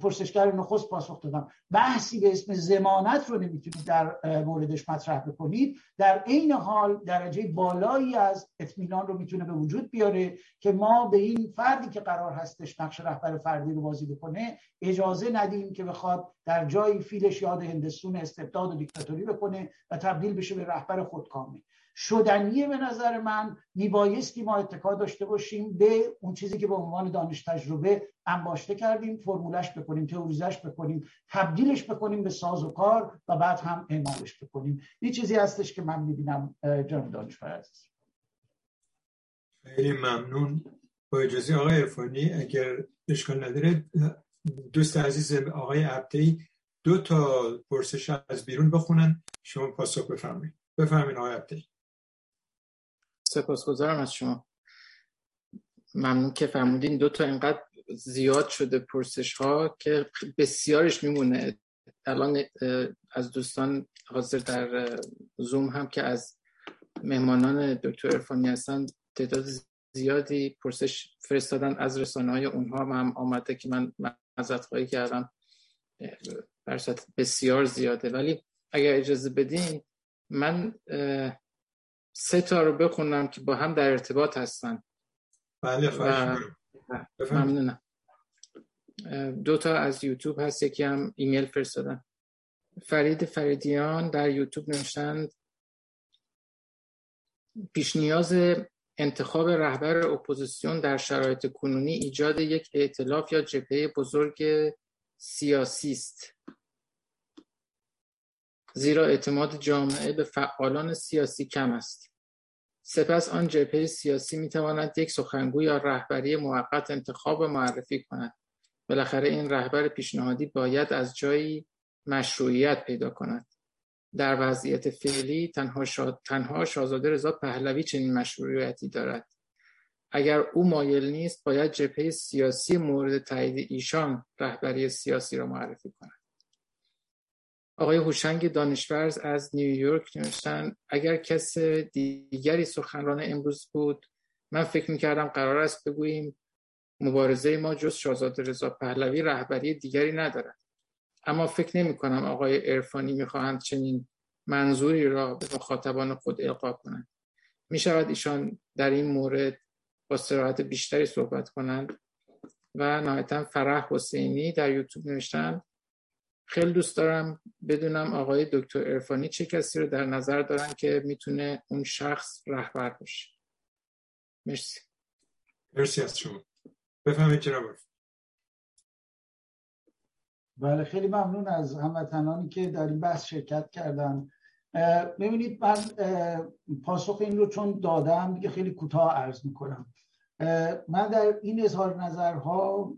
Speaker 3: پرسشگر نخست پاسخ دادم بحثی به اسم زمانت رو نمی‌تونید در موردش مطرح بکنید. در عین حال درجه بالایی از اطمینان رو می‌تونه به وجود بیاره که ما به این فردی که قرار هستش نقش رهبر فردی رو بازی بکنه اجازه ندیم که بخواد در جایی فیلش یاد هندسون استبداد و دیکتاتوری بکنه و تبدیل بشه به رهبر خودکامه. شدنیه به نظر من میبایستی ما اتکا داشته باشیم به اون چیزی که به عنوان دانش تجربه انباشته کردیم فرمولش بکنیم تئوریزش بکنیم تبدیلش بکنیم به ساز و کار و بعد هم اعمالش بکنیم. این چیزی هستش که من می‌بینم جان دانشور عزیز.
Speaker 2: خیلی ممنون. با اجازه آقای ارفانی اگر اشکال نداره دوست عزیز آقای عبدی دو تا پرسش از بیرون بخونن شما پاسخ بفرمایید. بفرمایید آقای عبدی
Speaker 6: سپاسگزارم از شما. ممنون که فرمودین دو تا اینقدر زیاد شده پرسش ها که بسیارش میمونه. الان از دوستان حاضر در زوم هم که از مهمانان دکتر ارفانی هستن تعداد زیادی پرسش فرستادن از رسانه های اونها هم آمده که من مزد خواهی کردم. بسیار زیاده. ولی اگر اجازه بدین من سه تا رو بخونم که با هم در ارتباط هستن.
Speaker 2: بله
Speaker 6: ممنونم. دو تا از یوتیوب هست یکی هم ایمیل فرستادن. فرید فریدیان در یوتیوب نوشتند پیش نیاز انتخاب رهبر اپوزیسیون در شرایط کنونی ایجاد یک ائتلاف یا جبهه بزرگ سیاسی است. زیرا اعتماد جامعه به فعالان سیاسی کم است. سپس آن جبهه سیاسی می‌تواند یک سخنگوی یا رهبری موقت انتخاب معرفی کند. بالاخره این رهبر پیشنهادی باید از جایی مشروعیت پیدا کند. در وضعیت فعلی تنها, تنها شاهزاده رضا پهلوی چنین مشروعیتی دارد. اگر او مایل نیست باید جبهه سیاسی مورد تایید ایشان رهبری سیاسی را معرفی کند. آقای هوشنگ دانشورز از نیویورک نوشتن اگر کس دیگری سخنران امروز بود من فکر می‌کردم قرار است بگوییم مبارزه ما جز شاهزاده رضا پهلوی رهبری دیگری ندارد. اما فکر نمی کنم آقای ارفانی می‌خواهند چنین منظوری را به مخاطبان خود القا کنند. می شود ایشان در این مورد با سراحت بیشتری صحبت کنند و نهایتا فرح حسینی در یوتیوب نوشتن. خیلی دوست دارم بدونم آقای دکتر ارفانی چه کسی رو در نظر دارن که می‌تونه اون شخص رهبر باشه. مرسی.
Speaker 2: مرسی از شما. بفهمید جناب
Speaker 3: بله خیلی ممنون از هموطنانی که در این بحث شرکت کردن. ببینید من پاسخ این رو چون دادم دیگه خیلی کوتاه عرض می‌کنم. من در این اظهار نظرها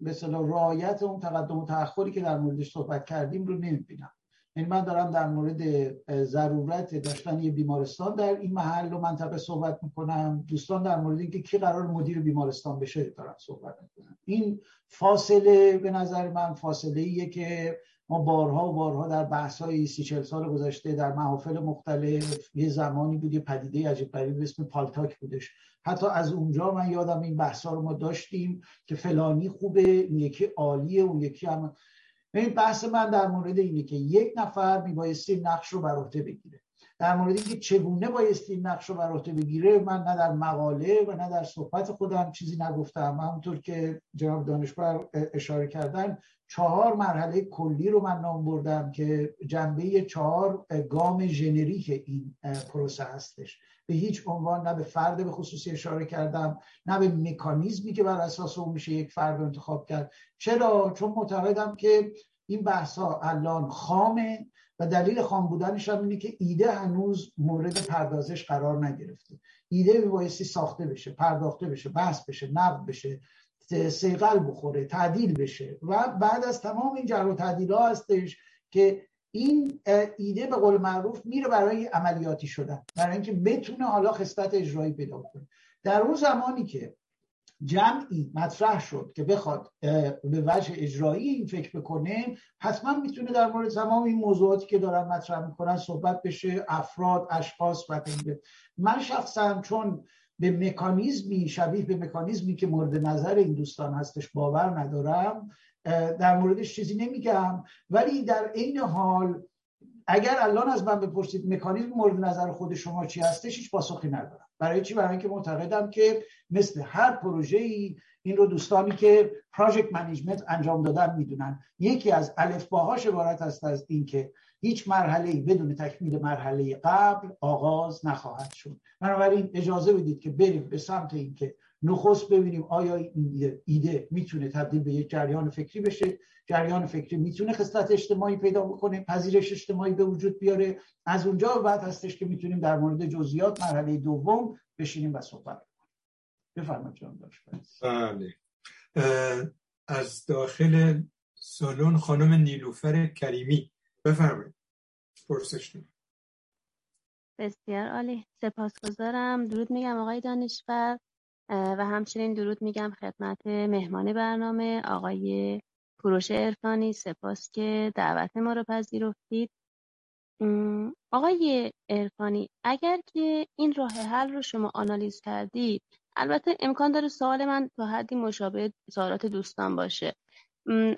Speaker 3: مثلا رعایت اون تقدم و تأخری که در موردش صحبت کردیم رو نمی‌بینم. یعنی من دارم در مورد ضرورت داشتن یه بیمارستان در این محل و منطقه صحبت می‌کنم. دوستان در مورد اینکه کی قرار مدیر بیمارستان بشه دارم صحبت می‌کنم این فاصله به نظر من فاصله ایه که ما بارها و بارها در بحث های سی چل سال گذشته در محافل مختلف یه زمانی بود یه پدیده عجیب غریب اسم پالتاک بودش. حتی از اونجا من یادم این بحث ها رو ما داشتیم که فلانی خوبه این یکی عالیه اون یکی هم این بحث من در مورد اینه که یک نفر میبایستی نقش رو بر عهده بگیره. در مورد اینکه چگونه بایستی نقش رو بر عهده بگیره من نه در مقاله و نه در صحبت خودم چیزی نگفتم. همونطور که جناب دانشور اشاره کردن چهار مرحله کلی رو من نام بردم که جنبه چهار گام ژنریک این پروسه هستش. به هیچ عنوان نه به فرد به خصوصی اشاره کردم نه به مکانیزمی که بر اساس اون میشه یک فرد انتخاب کرد. چرا؟ چون معتقدم که این بحث ها الان خامه و دلیل خام بودنش هم اینه که ایده هنوز مورد پردازش قرار نگرفته. ایده میبایستی ساخته بشه پرداخته بشه بحث بشه نقد بشه. سیقل بخوره تعدیل بشه. و بعد از تمام این جر و تعدیل ها هستش که این ایده به قول معروف میره برای عملیاتی شدن برای اینکه بتونه حالا خصلت اجرایی پیدا کنه. در اون زمانی که جمعی مطرح شد که بخواد به وجه اجرایی این فکر بکنه حتما می‌تونه در مورد تمام این موضوعاتی که دارن مطرح می‌کنن صحبت بشه افراد اشخاص و من شخصا چون به مکانیزمی شبیه به مکانیزمی که مورد نظر این دوستان هستش باور ندارم در موردش چیزی نمیگم. ولی در این حال اگر الان از من بپرسید مکانیزم مورد نظر خود شما چی هستش هیچ پاسخی ندارم. برای چی؟ برای اینکه معتقدم که مثل هر پروژه ای این رو دوستانی که پراجکت منیجمنت انجام دادن می‌دونن. یکی از الفباهاش عبارت است از اینکه هیچ مرحله ای بدون تکمیل مرحله قبل آغاز نخواهد شد. بنابراین اجازه بدید که بریم به سمت اینکه نخست ببینیم آیا این ایده می‌تونه تبدیل به یک جریان فکری بشه. جریان فکری می‌تونه خصلت اجتماعی پیدا بکنه پذیرش اجتماعی به وجود بیاره. از اونجا بعد هستش که می‌تونیم در مورد جزئیات مرحله دوم بشینیم و صحبت کنیم. بفرمایید جان
Speaker 2: بله. از داخل سالن خانم نیلوفر کریمی. بفرمایید. پرسش
Speaker 9: بسیار عالی. سپاسگزارم. درود میگم آقای دانشور و همچنین درود میگم خدمت مهمان برنامه آقای کوروش ارفانی سپاس که دعوت ما رو پذیرفتید. آقای ارفانی اگر که این راه حل رو شما آنالیز کردید البته امکان داره سوال من تا حدی مشابه سوالات دوستان باشه.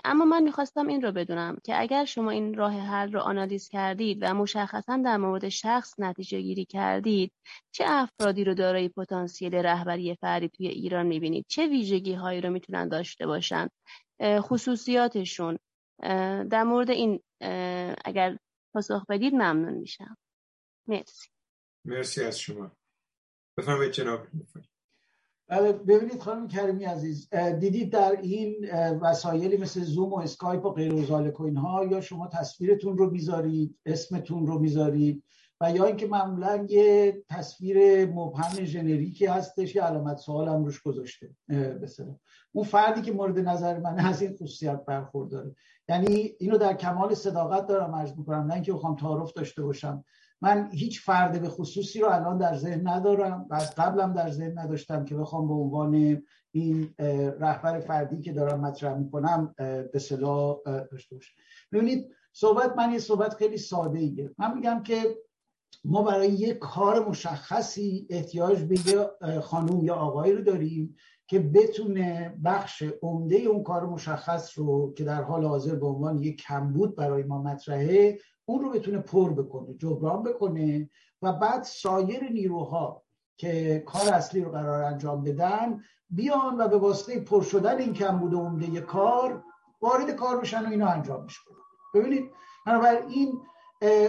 Speaker 9: اما من می‌خواستم این رو بدونم که اگر شما این راه حل رو آنالیز کردید و مشخصا در مورد شخص نتیجه گیری کردید چه افرادی رو دارای پتانسیل رهبری فردی توی ایران می‌بینید؟ چه ویژگی هایی رو می‌تونن داشته باشن؟ خصوصیاتشون. در مورد این اگر پاسخ بدید ممنون میشم. مرسی.
Speaker 2: مرسی از شما. بفرمایید جناب
Speaker 3: ببینید خانم کریمی عزیز دیدید در این وسایلی مثل زوم و اسکایپ و غیر و اینها یا شما تصویرتون رو می‌ذارید اسمتون رو می‌ذارید و یا اینکه معمولا یه تصویر مبهم ژنریکی هستش یه علامت سوال هم روش گذاشته. مثلا اون فردی که مورد نظر من از این خصوصیت برخورداره. یعنی اینو در کمال صداقت دارم عرض می‌کنم نه اینکه بخوام تعارف داشته باشم. من هیچ فرد به خصوصی رو الان در ذهن ندارم و از قبلم در ذهن نداشتم که بخوام به عنوان این رهبر فردی که دارم مطرح می‌کنم به صدا داشته باشم. ببینید صحبت من یه صحبت خیلی ساده ایه من میگم که ما برای یک کار مشخصی احتیاج به یه خانوم یا آقایی رو داریم که بتونه بخش عمده اون کار مشخص رو که در حال حاضر به عنوان یک کمبود برای ما مطرحه اون رو بتونه پر بکنه جبران بکنه و بعد سایر نیروها که کار اصلی رو قرار انجام بدن بیان و به واسطه پر شدن این کمبود عمده کار وارد کار بشن و اینو انجام میشه ببینید بنابراین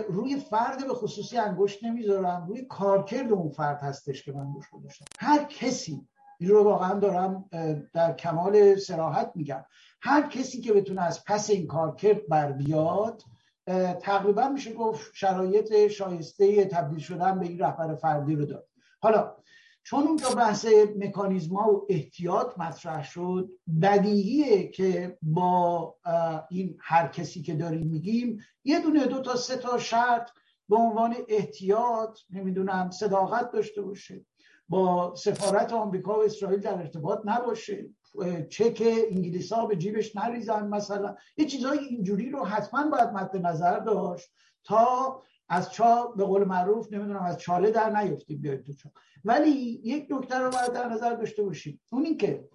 Speaker 3: روی فرد به خصوصی انگشت نمی‌ذارم روی کارکرد اون فرد هستش که من انگشت گذاشتم. هر کسی این رو واقعا دارم در کمال سراحت میگم هر کسی که بتونه از پس این کارکرد بر بیاد تقریبا میشه گفت شرایط شایسته تبدیل شدن به این رهبر فردی رو داد. حالا چون اونجا بحث مکانیزما و احتیاط مطرح شد بدیهیه که با این هر کسی که داریم میگیم یه دونه دو تا سه تا شرط به عنوان احتیاط نمی‌دونم صداقت داشته باشه با سفارت آمریکا و اسرائیل در ارتباط نباشه. چک انگلیس ها به جیبش نریزن مثلا. یه چیزهای اینجوری رو حتما باید مد نظر داشت تا از چا به قول معروف نمی‌دونم از چاله در نیفتیم بیاید تو چا. ولی یک نکته رو باید در نظر داشته باشیم. اون که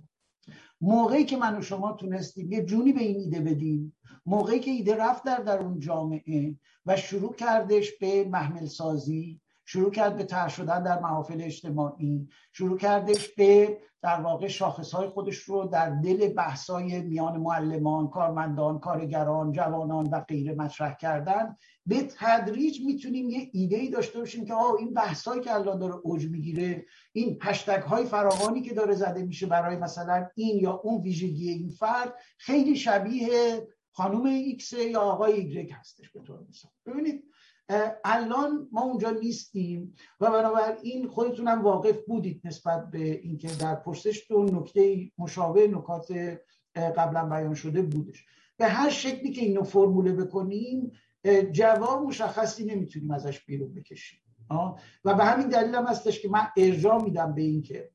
Speaker 3: موقعی که من و شما تونستیم یه جونی به این ایده بدیم موقعی که ایده رفت در در اون جامعه و شروع کردش به محمل سازی شروع کرد به تر شدن در محافل اجتماعی شروع کردش به در واقع های خودش رو در دل بحثای میان معلمان کارمندان کارگران جوانان و غیره مطرح کردن به تدریج می‌تونیم یه ایده ای داشته باشیم که آه این بحثایی که الان داره اوج می‌گیره این هشتگ های فراوانی که داره زده میشه برای مثلا این یا اون ویژگی این فرد خیلی شبیه خانم ایکس یا آقای ایگرگ هستش به طور مثال. ببینید الان ما اونجا نیستیم و بنابراین خودتونم واقف بودید نسبت به اینکه در پرسشتون نکته مشابه نکات قبلا بیان شده بودش. به هر شکلی که اینو فرموله بکنیم جواب مشخصی نمی‌تونیم ازش بیرون بکشیم. و به همین دلیل هم هستش که من ارجاع میدم به اینکه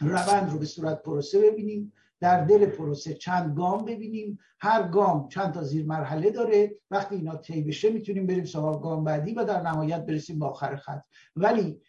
Speaker 3: روند رو به صورت پروسه ببینیم. در دل پروسه چند گام ببینیم. هر گام چند تا زیر مرحله داره. وقتی اینا طی بشه می‌تونیم بریم سراغ گام بعدی و در نهایت برسیم به آخر خط. ولی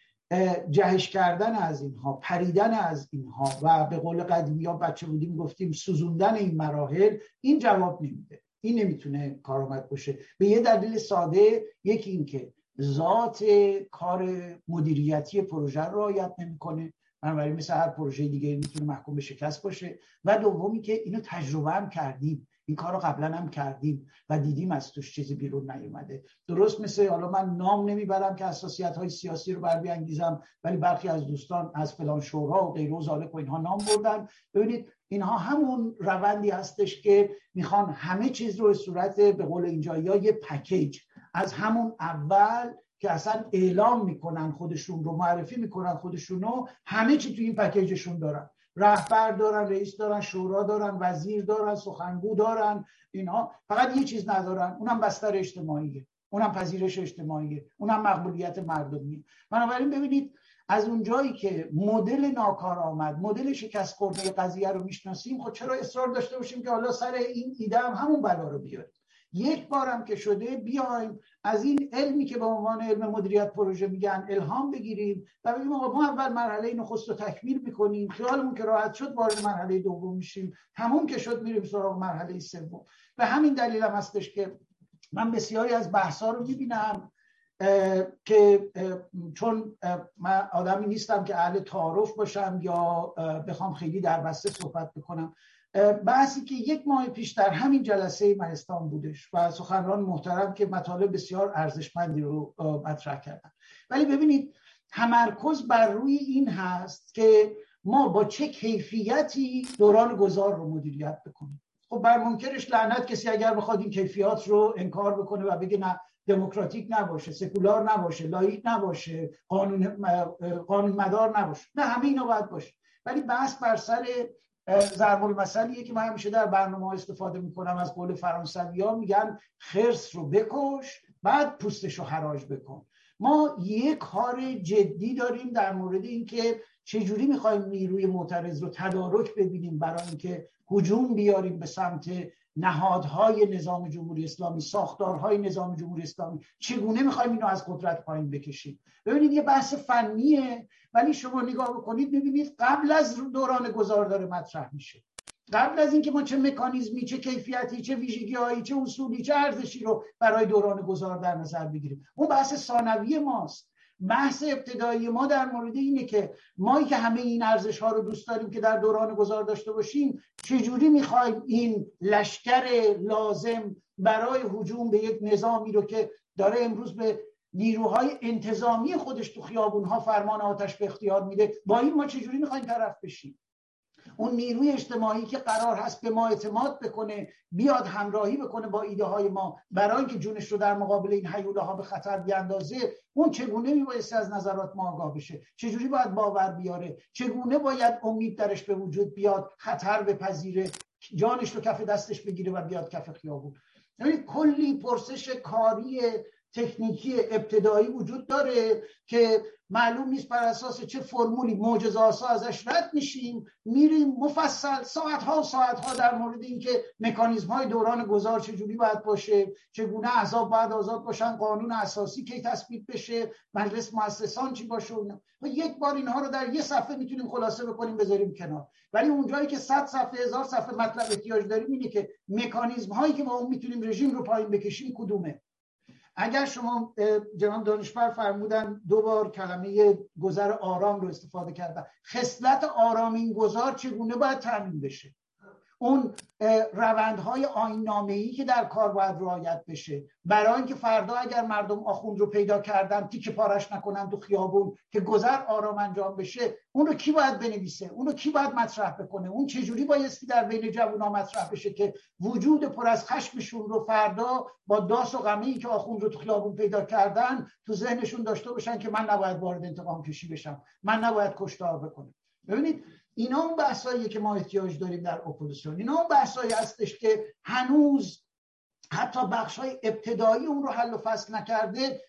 Speaker 3: جهش کردن از اینها پریدن از اینها و به قول قدیمی ها بچه بودیم گفتیم سوزوندن این مراحل این جواب نمیده. این نمی‌تونه کارآمد باشه. به یه دلیل ساده یکی اینکه ذات کار مدیریتی پروژه رو رعایت نمی‌کنه. بنابراین مثل هر پروژه دیگه می‌تونه محکوم به شکست باشه. و دومی که اینو تجربه هم کردیم. این کار رو قبلا هم کردیم و دیدیم از توش چیزی بیرون نیومده. درست مثل حالا من نام نمی‌برم که اساسیت های سیاسی رو بر بیانگیزم ولی برخی از دوستان از فلان شورا و غیر و و اینها نام بردن. ببینید اینها همون روندی هستش که می‌خوان همه چیز رو به صورت به قول اینجا یا یه پکیج از همون اول که اصلا اعلام می‌کنن خودشون رو معرفی می‌کنن خودشون رو همه چی تو این پکیجشون دارن. رهبر دارن رئیس دارن شورا دارن وزیر دارن سخنگو دارن اینها فقط یه چیز ندارن. اونم بستر اجتماعیه. اونم پذیرش اجتماعیه. اونم مقبولیت مردمیه. بنابراین ببینید از اونجایی که مدل ناکار آمد مدل شکست خورده قضیه رو می‌شناسیم خب چرا اصرار داشته باشیم که حالا سر این ایده هم همون بلا رو بیاریم؟ یک بارم که شده بیایم از این علمی که به عنوان علم مدیریت پروژه میگن الهام بگیریم و بگیم ما اول مرحله نخست رو تکمیل می‌کنیم خیالمون که راحت شد وارد مرحله دوم میشیم. تموم که شد میریم سراغ مرحله سوم. به همین دلیل هم هستش که من بسیاری از بحثا رو می‌بینم که چون من آدمی نیستم که اهل تعارف باشم یا بخوام خیلی در بسته صحبت بکنم. بحثی که یک ماه پیش در همین جلسه مهستان بودش و سخنران محترم که مطالب بسیار ارزشمندی رو مطرح کردن. ولی ببینید تمرکز بر روی این هست که ما با چه کیفیتی دوران گذار رو مدیریت بکنیم. خب بر منکرش لعنت کسی اگر بخواد این کیفیات رو انکار بکنه و بگه نه دموکراتیک نباشه سکولار نباشه لایک نباشه قانون قانون مدار نباشه. نه همه اینا باید باشه. ولی بحث بر سر ضرب المثلیه که من همیشه در برنامه ها استفاده می‌کنم از قول فرانسوی ها میگن خرس رو بکش بعد پوستش رو حراج بکن. ما یک کار جدی داریم در مورد اینکه چجوری می‌خوایم نیروی معترض رو تدارک ببینیم برای اینکه هجوم بیاریم به سمت نهادهای نظام جمهوری اسلامی ساختارهای نظام جمهوری اسلامی. چگونه می‌خوایم اینو از قدرت پایین بکشیم؟ ببینید یه بحث فنیه ولی شما نگاه بکنید ببینید قبل از دوران گذار داره مطرح میشه. قبل از اینکه ما چه مکانیزمی چه کیفیتی چه ویژگی هایی چه اصولی چه ارزشی رو برای دوران گذار در نظر بگیریم. اون بحث ثانوی ماست. بحث ابتدایی ما در مورد اینه که ما که همه این ارزش ها رو دوست داریم که در دوران گذار داشته باشیم چجوری می‌خوایم این لشکر لازم برای حجوم به یک نظامی رو که داره امروز به نیروهای انتظامی خودش تو خیابون ها فرمان آتش به اختیار میده با این ما چجوری می‌خوایم طرف بشیم؟ اون نیروی اجتماعی که قرار هست به ما اعتماد بکنه بیاد همراهی بکنه با ایده های ما. برای اینکه جونش رو در مقابل این حیوله ها به خطر بیاندازه اون چگونه میبایست از نظرات ما آگاه بشه؟ چجوری باید باور بیاره؟ چگونه باید امید درش به وجود بیاد خطر بپذیره؟ جانش رو کف دستش بگیره و بیاد کف خیابون. یعنی کلی پرسش کاری تکنیکی ابتدایی وجود داره که معلوم نیست بر اساس چه فرمولی معجزه ازش رد میشیم. میریم مفصل ساعت ها ساعت ها در مورد اینکه مکانیزم های دوران گذار چجوری باید باشه چگونه احزاب باید آزاد باشن قانون اساسی کی تثبیت بشه مجلس مؤسسان چی باشه و یک بار اینها رو در یه صفحه می‌تونیم خلاصه بکنیم بذاریم کنار. ولی اونجایی که صد صفحه هزار صفحه مطلب احتیاج داریم اینه که مکانیزم هایی که ما اون می‌تونیم رژیم رو پایین بکشیم کدومه؟ اگر شما جناب دانشور فرمودن دو بار کلمه گذر آرام رو استفاده کردن خصلت آرامین گذار چگونه باید تامین بشه؟ اون روندهای ای که در کار باید رعایت بشه. برای اینکه فردا اگر مردم آخوند رو پیدا کردن تیک پارش نکنن تو خیابون که گذر آرام انجام بشه اون رو کی باید بنویسه؟ اون رو کی باید مطرح بکنه؟ اون چجوری بایستی در بین جوونا مطرح بشه که وجود پر از خشمشون رو فردا با داس و قمه‌ای که آخوند رو تو خیابون پیدا کردن تو ذهنشون داشته باشن که من نباید وارد انتقام کشی بشم من نباید کشتار بکنم. ببینید اینا اون بحثایی که ما احتیاج داریم در اپوزیسیون. اینا اون بحثایی هستش که هنوز حتی بخش های ابتدایی اون رو حل و فصل نکرده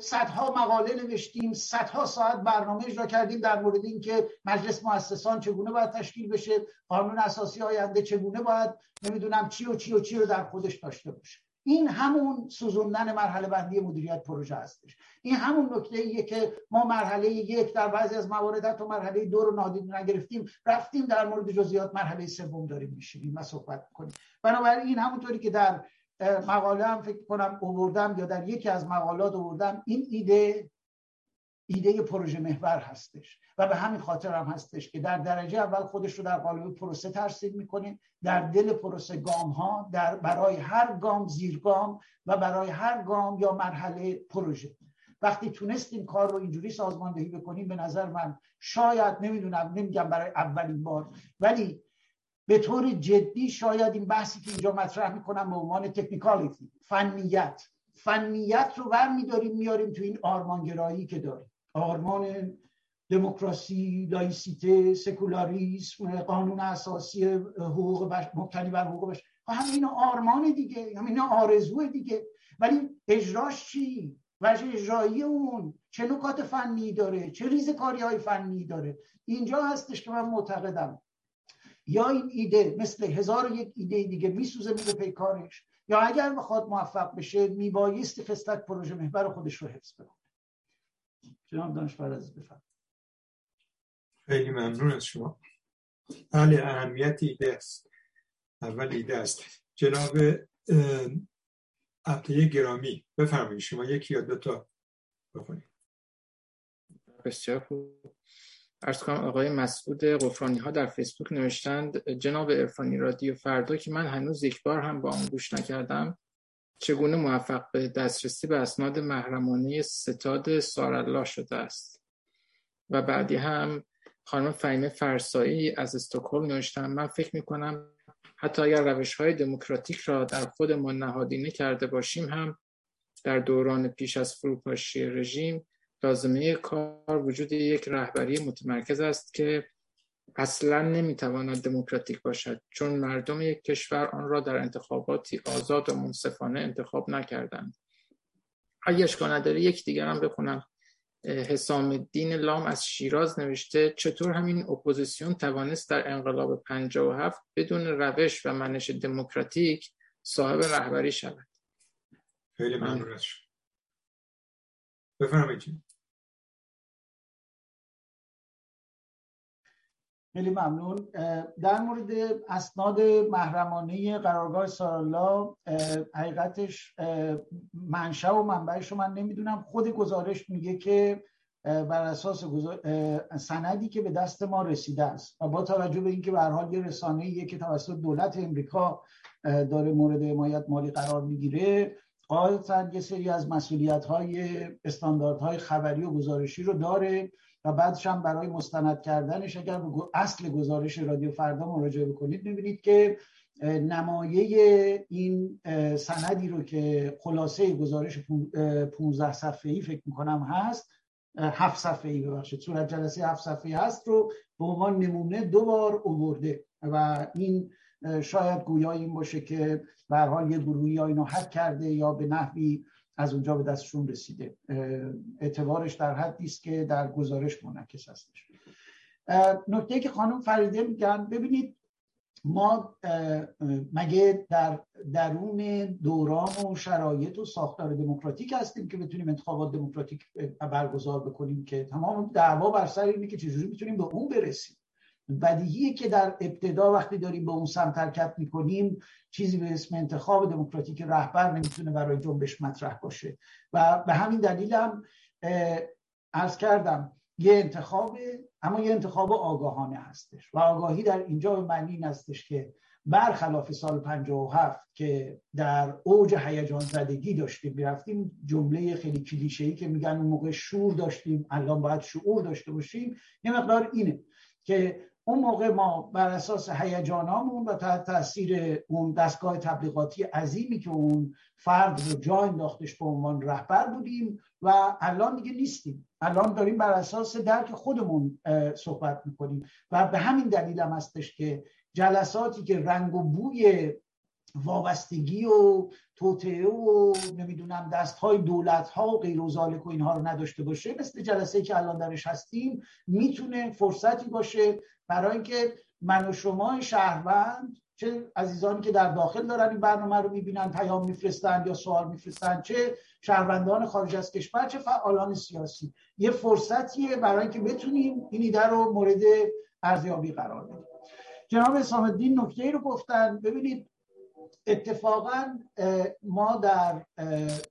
Speaker 3: صدها مقاله نوشتیم صدها ساعت برنامه اجرا کردیم در مورد اینکه مجلس مؤسسان چگونه باید تشکیل بشه قانون اساسی آینده چگونه باید نمی‌دونم چی و چی و چی رو در خودش داشته باشه. این همون سوزوندن مرحله بندی مدیریت پروژه هستش. این همون نکته ایه که ما مرحله یک در بعضی از موارد تو مرحله دو رو نادید نگرفتیم رفتیم در مورد جزئیات مرحله سوم داریم میشیم و صحبت کنیم بنابراین همونطوری که در مقاله هم فکر کنم اووردم یا در یکی از مقالات اووردم این ایده ایده پروژه محور هستش و به همین خاطر هم هستش که در درجه اول خودش رو در قالب پروسه ترسیم می‌کنیم در دل پروسه گام ها در برای هر گام زیر گام و برای هر گام یا مرحله پروژه. وقتی تونستیم کار رو اینجوری سازماندهی بکنیم به نظر من شاید نمی‌دونم نمیگم برای اولین بار ولی به طور جدی شاید این بحثی که اینجا مطرح می‌کنم به عنوان تکنیکالیتی فنیت. فنیت رو برمیداریم میاریم تو این آرمانگرایی که داریم. آرمان دموکراسی لایسیته سکولاریسم قانون اساسی حقوق بشر مبتنی بر حقوق بشر خب همه اینا آرمان دیگه همه اینا آرزو دیگه. ولی اجراش چی؟ وجه اجرایی اون. چه نکات فنی داره؟ چه ریز کاری های فنی داره؟ اینجا هستش که من معتقدم. یا این ایده مثل هزار و یک ایده دیگه میسوزه میده پیکارش یا اگر بخواد موفق بشه میبایستی خستک پروژه محور خودش رو حفظ بکنه. جناب دانشور از بفرم
Speaker 2: خیلی ممنون از شما. بله اهمیت ایده است. اول ایده است. جناب عبدیه گرامی بفرمایید شما یکی یا دو تا بخونید.
Speaker 6: بسیار خوب. ارز کنم آقای مسعود قفرانی ها در فیسبوک نوشتند جناب ارفانی رادیو فردا که من هنوز یک بار هم با آن گوش نکردم چگونه موفق به دسترسی به اسناد محرمانه ستاد سارالله شده است؟ و بعدی هم خانم فهیمه فرسایی از استکهلم نوشتن من فکر می‌کنم حتی اگر روش های دموکراتیک را در خودمان نهادینه کرده باشیم هم در دوران پیش از فروپاشی رژیم لازمه کار وجود یک رهبری متمرکز است که اصلا نمی‌تواند دموکراتیک باشد چون مردم یک کشور آن را در انتخاباتی آزاد و منصفانه انتخاب نکردند. اگه اشکال نداره یک دیگر هم بخونم. حسام الدین لام از شیراز نوشته چطور همین اپوزیسیون توانست در انقلاب 57 بدون روش و منش دموکراتیک صاحب رهبری شود؟
Speaker 2: خیلی ممنون. بفرمایید.
Speaker 3: خیلی ممنون. در مورد اسناد محرمانه قرارگاه سارالا حقیقتش منشأ و منبعش رو من نمی‌دونم. خود گزارش میگه که بر اساس سندی که به دست ما رسیده است و با توجه به اینکه به حال یه رسانه‌ایه که توسط دولت امریکا داره مورد حمایت مالی قرار می‌گیره قاعدتا یه سری از مسئولیت های استانداردهای خبری و گزارشی رو داره. و بعدش هم برای مستند کردنش اگر به اصل گزارش رادیو فردا مراجعه بکنید می‌بینید که نمایه این سندی رو که خلاصه گزارش 15 صفحه ای فکر می‌کنم هست هفت صفحه ای ببخشید صورت جلسه هفت صفحه هست رو به عنوان نمونه دو بار اوورده و این شاید گویا این باشه که به حال یه گروهی ها اینو حد کرده یا به نحوی از اونجا به دستشون رسیده. اعتبارش در حدی است که در گزارش منعکس هستش. نکته که خانم فریده میگن ببینید ما مگه در درون دوران و شرایط و ساختار دموکراتیک هستیم که بتونیم انتخابات دموکراتیک برگزار بکنیم که تمام دعوا بر سر اینه که چجوری می‌تونیم به اون برسیم؟ بدیهیه که در ابتدا وقتی داریم به اون سمت حرکت می‌کنیم چیزی به اسم انتخاب دموکراتیک رهبر نمی‌تونه برای جنبش مطرح باشه. و به همین دلیل هم ارز کردم یه انتخاب اما یه انتخاب آگاهانه هستش. و آگاهی در اینجا به معنی این هستش که برخلاف سال 57 که در اوج هیجان زدگی داشتیم می‌رفتیم جمله خیلی کلیشه‌ای که میگن اون موقع شور داشتیم الان باید شعور داشته باشیم. یه مقدار اینه که اون موقع ما بر اساس هیجانامون و تحت تاثیر اون دستگاه تبلیغاتی عظیمی که اون فرد رو جا انداختش به عنوان رهبر بودیم و الان دیگه نیستیم. الان داریم بر اساس درک خودمون صحبت می‌کنیم. و به همین دلیل هم هستش که جلساتی که رنگ و بوی وابستگی و توطعه و نمی‌دونم دست های دولت ها و غیر و و اینها رو نداشته باشه. مثل جلسه که الان درش هستیم می‌تونه فرصتی باشه برای اینکه من و شما شهروند چه عزیزانی که در داخل دارن این برنامه رو می‌بینن پیام میفرستن یا سوال میفرستن چه شهروندان خارج از کشور چه فعالان سیاسی. یه فرصتیه برای اینکه بتونیم این ایده رو مورد ارزیابی قرار بدیم. جناب اسلام نکته رو گفتن. ببینید اتفاقا ما در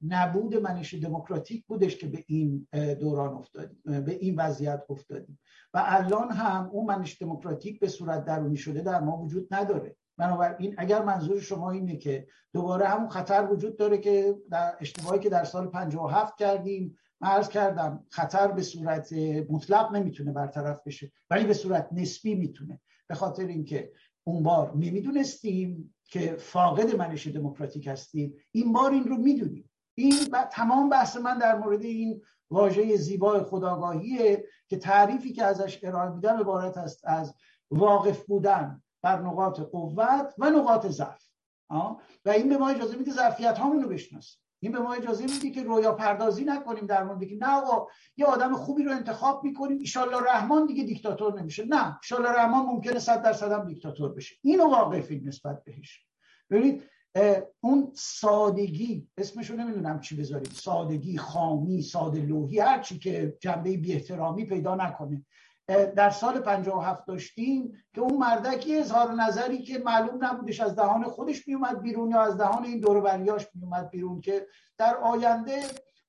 Speaker 3: نبود منش دموکراتیک بودش که به این دوران افتادیم به این وضعیت افتادیم. و الان هم اون منش دموکراتیک به صورت درونی شده در ما وجود نداره. بنابراین اگر منظور شما اینه که دوباره همون خطر وجود داره که در اشتباهی که در سال 57 کردیم من کردم خطر به صورت مطلق نمی‌تونه برطرف بشه ولی به صورت نسبی می‌تونه. به خاطر اینکه اون بار نمی‌دونستیم که فاقد منش دموکراتیک هستیم این بار این رو می‌دونیم. این تمام بحث من در مورد این واژه زیبای خداگاهیه که تعریفی که ازش ارائه میدم عبارت است از واقف بودن بر نقاط قوت و نقاط ضعف. و این به ما اجازه میده ظرفیت هامون رو بشناسیم. این به ما اجازه میده که رویا پردازی نکنیم در مورد که نه آقا یه آدم خوبی رو انتخاب می‌کنیم ایشالله رحمان دیگه دیکتاتور نمیشه. نه ایشالله رحمان ممکنه صد درصد هم دیکتاتور بشه. اینو واقفی نسبت بهش. ببینید اون سادگی اسمشو نمی‌دونم چی بذاریم. سادگی خامی ساده لوحی هر چی که جنبه بی احترامی پیدا نکنه. در سال 57 داشتیم که اون مردکی اظهار نظری که معلوم نبودش از دهان خودش میومد بیرون یا از دهان این دوربریاش میومد بیرون که در آینده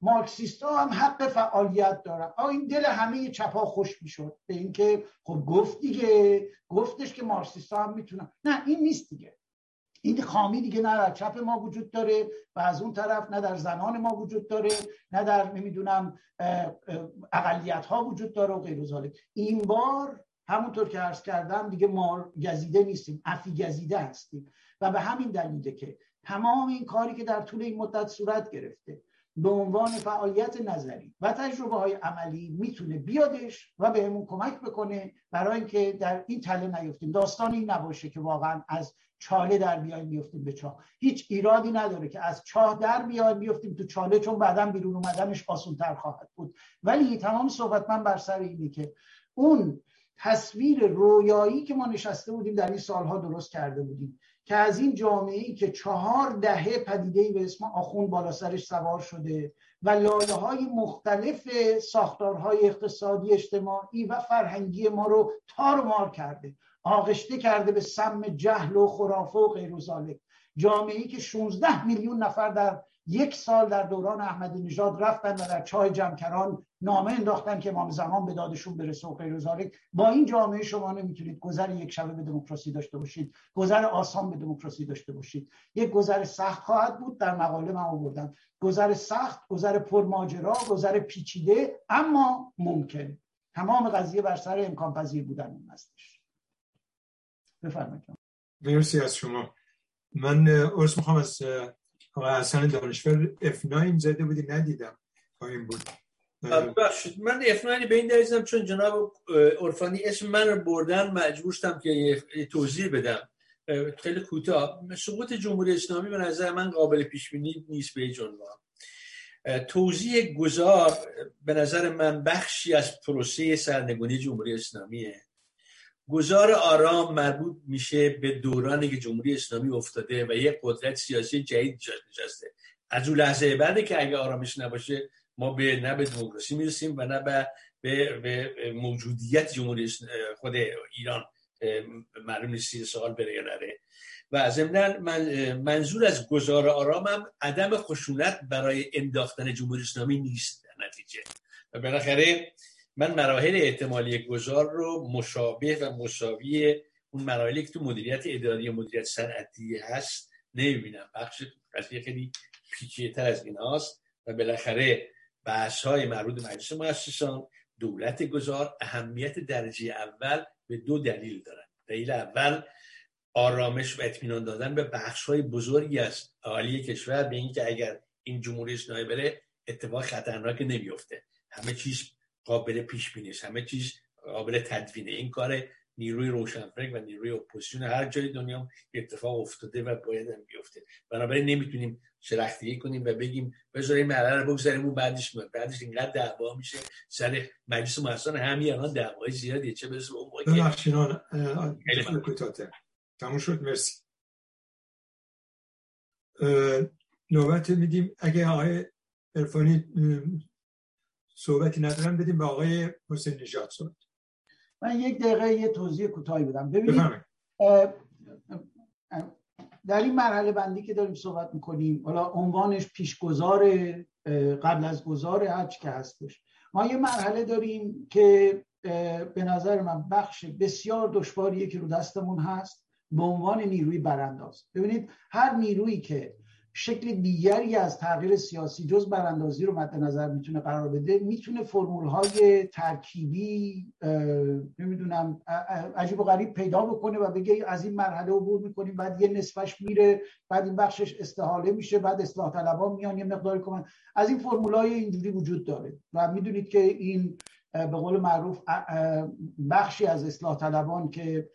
Speaker 3: مارکسیست ها هم حق فعالیت دارن. آ این دل همه چپا خوش می‌شد. به اینکه خب گفت دیگه گفتش که مارکسیست ها هم می‌تونن. نه این نیست دیگه. این خامی دیگه نه در چپ ما وجود داره و از اون طرف نه در زنان ما وجود داره نه در نمی‌دونم اقلیت ها وجود داره و غیر این بار همونطور که عرض کردم دیگه مار گزیده نیستیم افی گزیده هستیم. و به همین دلیله که تمام این کاری که در طول این مدت صورت گرفته به عنوان فعالیت نظری و تجربه های عملی می‌تونه بیادش و بهمون کمک بکنه برای اینکه در این تله نیفتیم. داستان این نباشه که واقعا از چاله در بیایم میفتیم به چاه. هیچ ایرادی نداره که از چاه در بیایم بیفتیم تو چاله چون بعدا بیرون اومدنش آسونتر خواهد بود. ولی تمام صحبت من بر سر اینه که اون تصویر رویایی که ما نشسته بودیم در این سالها درست کرده بودیم که از این جامعه ای که چهار دهه پدیده به اسم آخون بالا سرش سوار شده و لایه های مختلف ساختارهای اقتصادی اجتماعی و فرهنگی ما رو تار مار کرده. آغشته کرده به سم جهل و خرافه و غیر جامعه ای که 16 میلیون نفر در یک سال در دوران احمدی نژاد رفتن و در چای جمکران نامه انداختن که امام زمان به دادشون برسه و غیر با این جامعه شما نمی‌تونید گذر یک شبه به دموکراسی داشته باشید. گذر آسان به دموکراسی داشته باشید. یک گذر سخت خواهد بود در مقاله من آوردم. گذر سخت گذر پرماجرا گذر پیچیده اما ممکن. تمام قضیه بر سر امکان پذیر بودن این هستش بفرمایید.
Speaker 2: مرسی از شما. من ارس می‌خوام از آقای حسن دانشور. F9 زده بودی؟ ندیدم. این بود.
Speaker 8: بخشید من F9 به این دلیزم چون جناب عرفانی اسم من رو بردن مجبور شدم که یه توضیح بدم. خیلی کوتاه. سقوط جمهوری اسلامی به نظر من قابل پیش بینی نیست به عنوان توضیح گذار به نظر من بخشی از پروسه سرنگونی جمهوری اسلامیه. گذار آرام مربوط میشه به دورانی که جمهوری اسلامی افتاده و یک قدرت سیاسی جدید نشسته. از اون لحظه بعده که اگه آرامش نباشه ما به نه به دموکراسی می‌رسیم و نه به, به, موجودیت جمهوری خود ایران معلوم نیست سوال بره یا نره. و ضمنا من منظور از گذار آرامم عدم خشونت برای انداختن جمهوری اسلامی نیست در نتیجه. و بالاخره من مراحل احتمالی گذار رو مشابه و مساوی اون مراحلی که تو مدیریت اداری و مدیریت صنعتی هست نمی‌بینم. بخش قضیه خیلی پیچیده‌تر از این هاست و بالاخره بحث های مربوط مجلس مؤسسان دولت گذار اهمیت درجه اول به دو دلیل دارن. دلیل اول آرامش و اطمینان دادن به بخش های بزرگی از عالی کشور به اینکه اگر این جمهوری اسلامی بره اتفاق خطرناک نمیفته همه چیز قابل پیش بینی همه چیز قابل تدوینه این کار نیروی روشنفکر و نیروی اپوزیسیون هر جای دنیا اتفاق افتاده و باید هم بیفته. بنابراین نمی‌تونیم شلختگی کنیم و بگیم بذاریم مرحله رو بگذاریم اون بعدش میاد. بعدش اینقدر دعوا میشه. سر مجلس محسن همین الان دعوای زیادیه. چه برسه اون
Speaker 2: موقع تموم شد. مرسی. نوبت میدیم. اگه آقای ارفانی صحبتی ندارم بدیم به آقای حسین نژاد صحبت.
Speaker 3: من یک دقیقه یه توضیح کوتاهی بدم. ببینید در این مرحله بندی که داریم صحبت می‌کنیم حالا عنوانش پیشگذار قبل از گذار حج که هستش. ما یه مرحله داریم که به نظر من بخش بسیار دشواریه که رو دستمون هست به عنوان نیروی برانداز. ببینید هر نیرویی که شکل دیگری از تغییر سیاسی جز براندازی رو مد نظر می‌تونه قرار بده می‌تونه فرمول های ترکیبی نمی‌دونم عجیب و غریب پیدا بکنه و بگه از این مرحله عبور می‌کنیم بعد یه نصفش میره بعد این بخشش استحاله میشه بعد اصلاح طلبان میان یه مقداری کنن از این فرمول های اینجوری وجود داره و می‌دونید که این به قول معروف بخشی از اصلاح طلبان که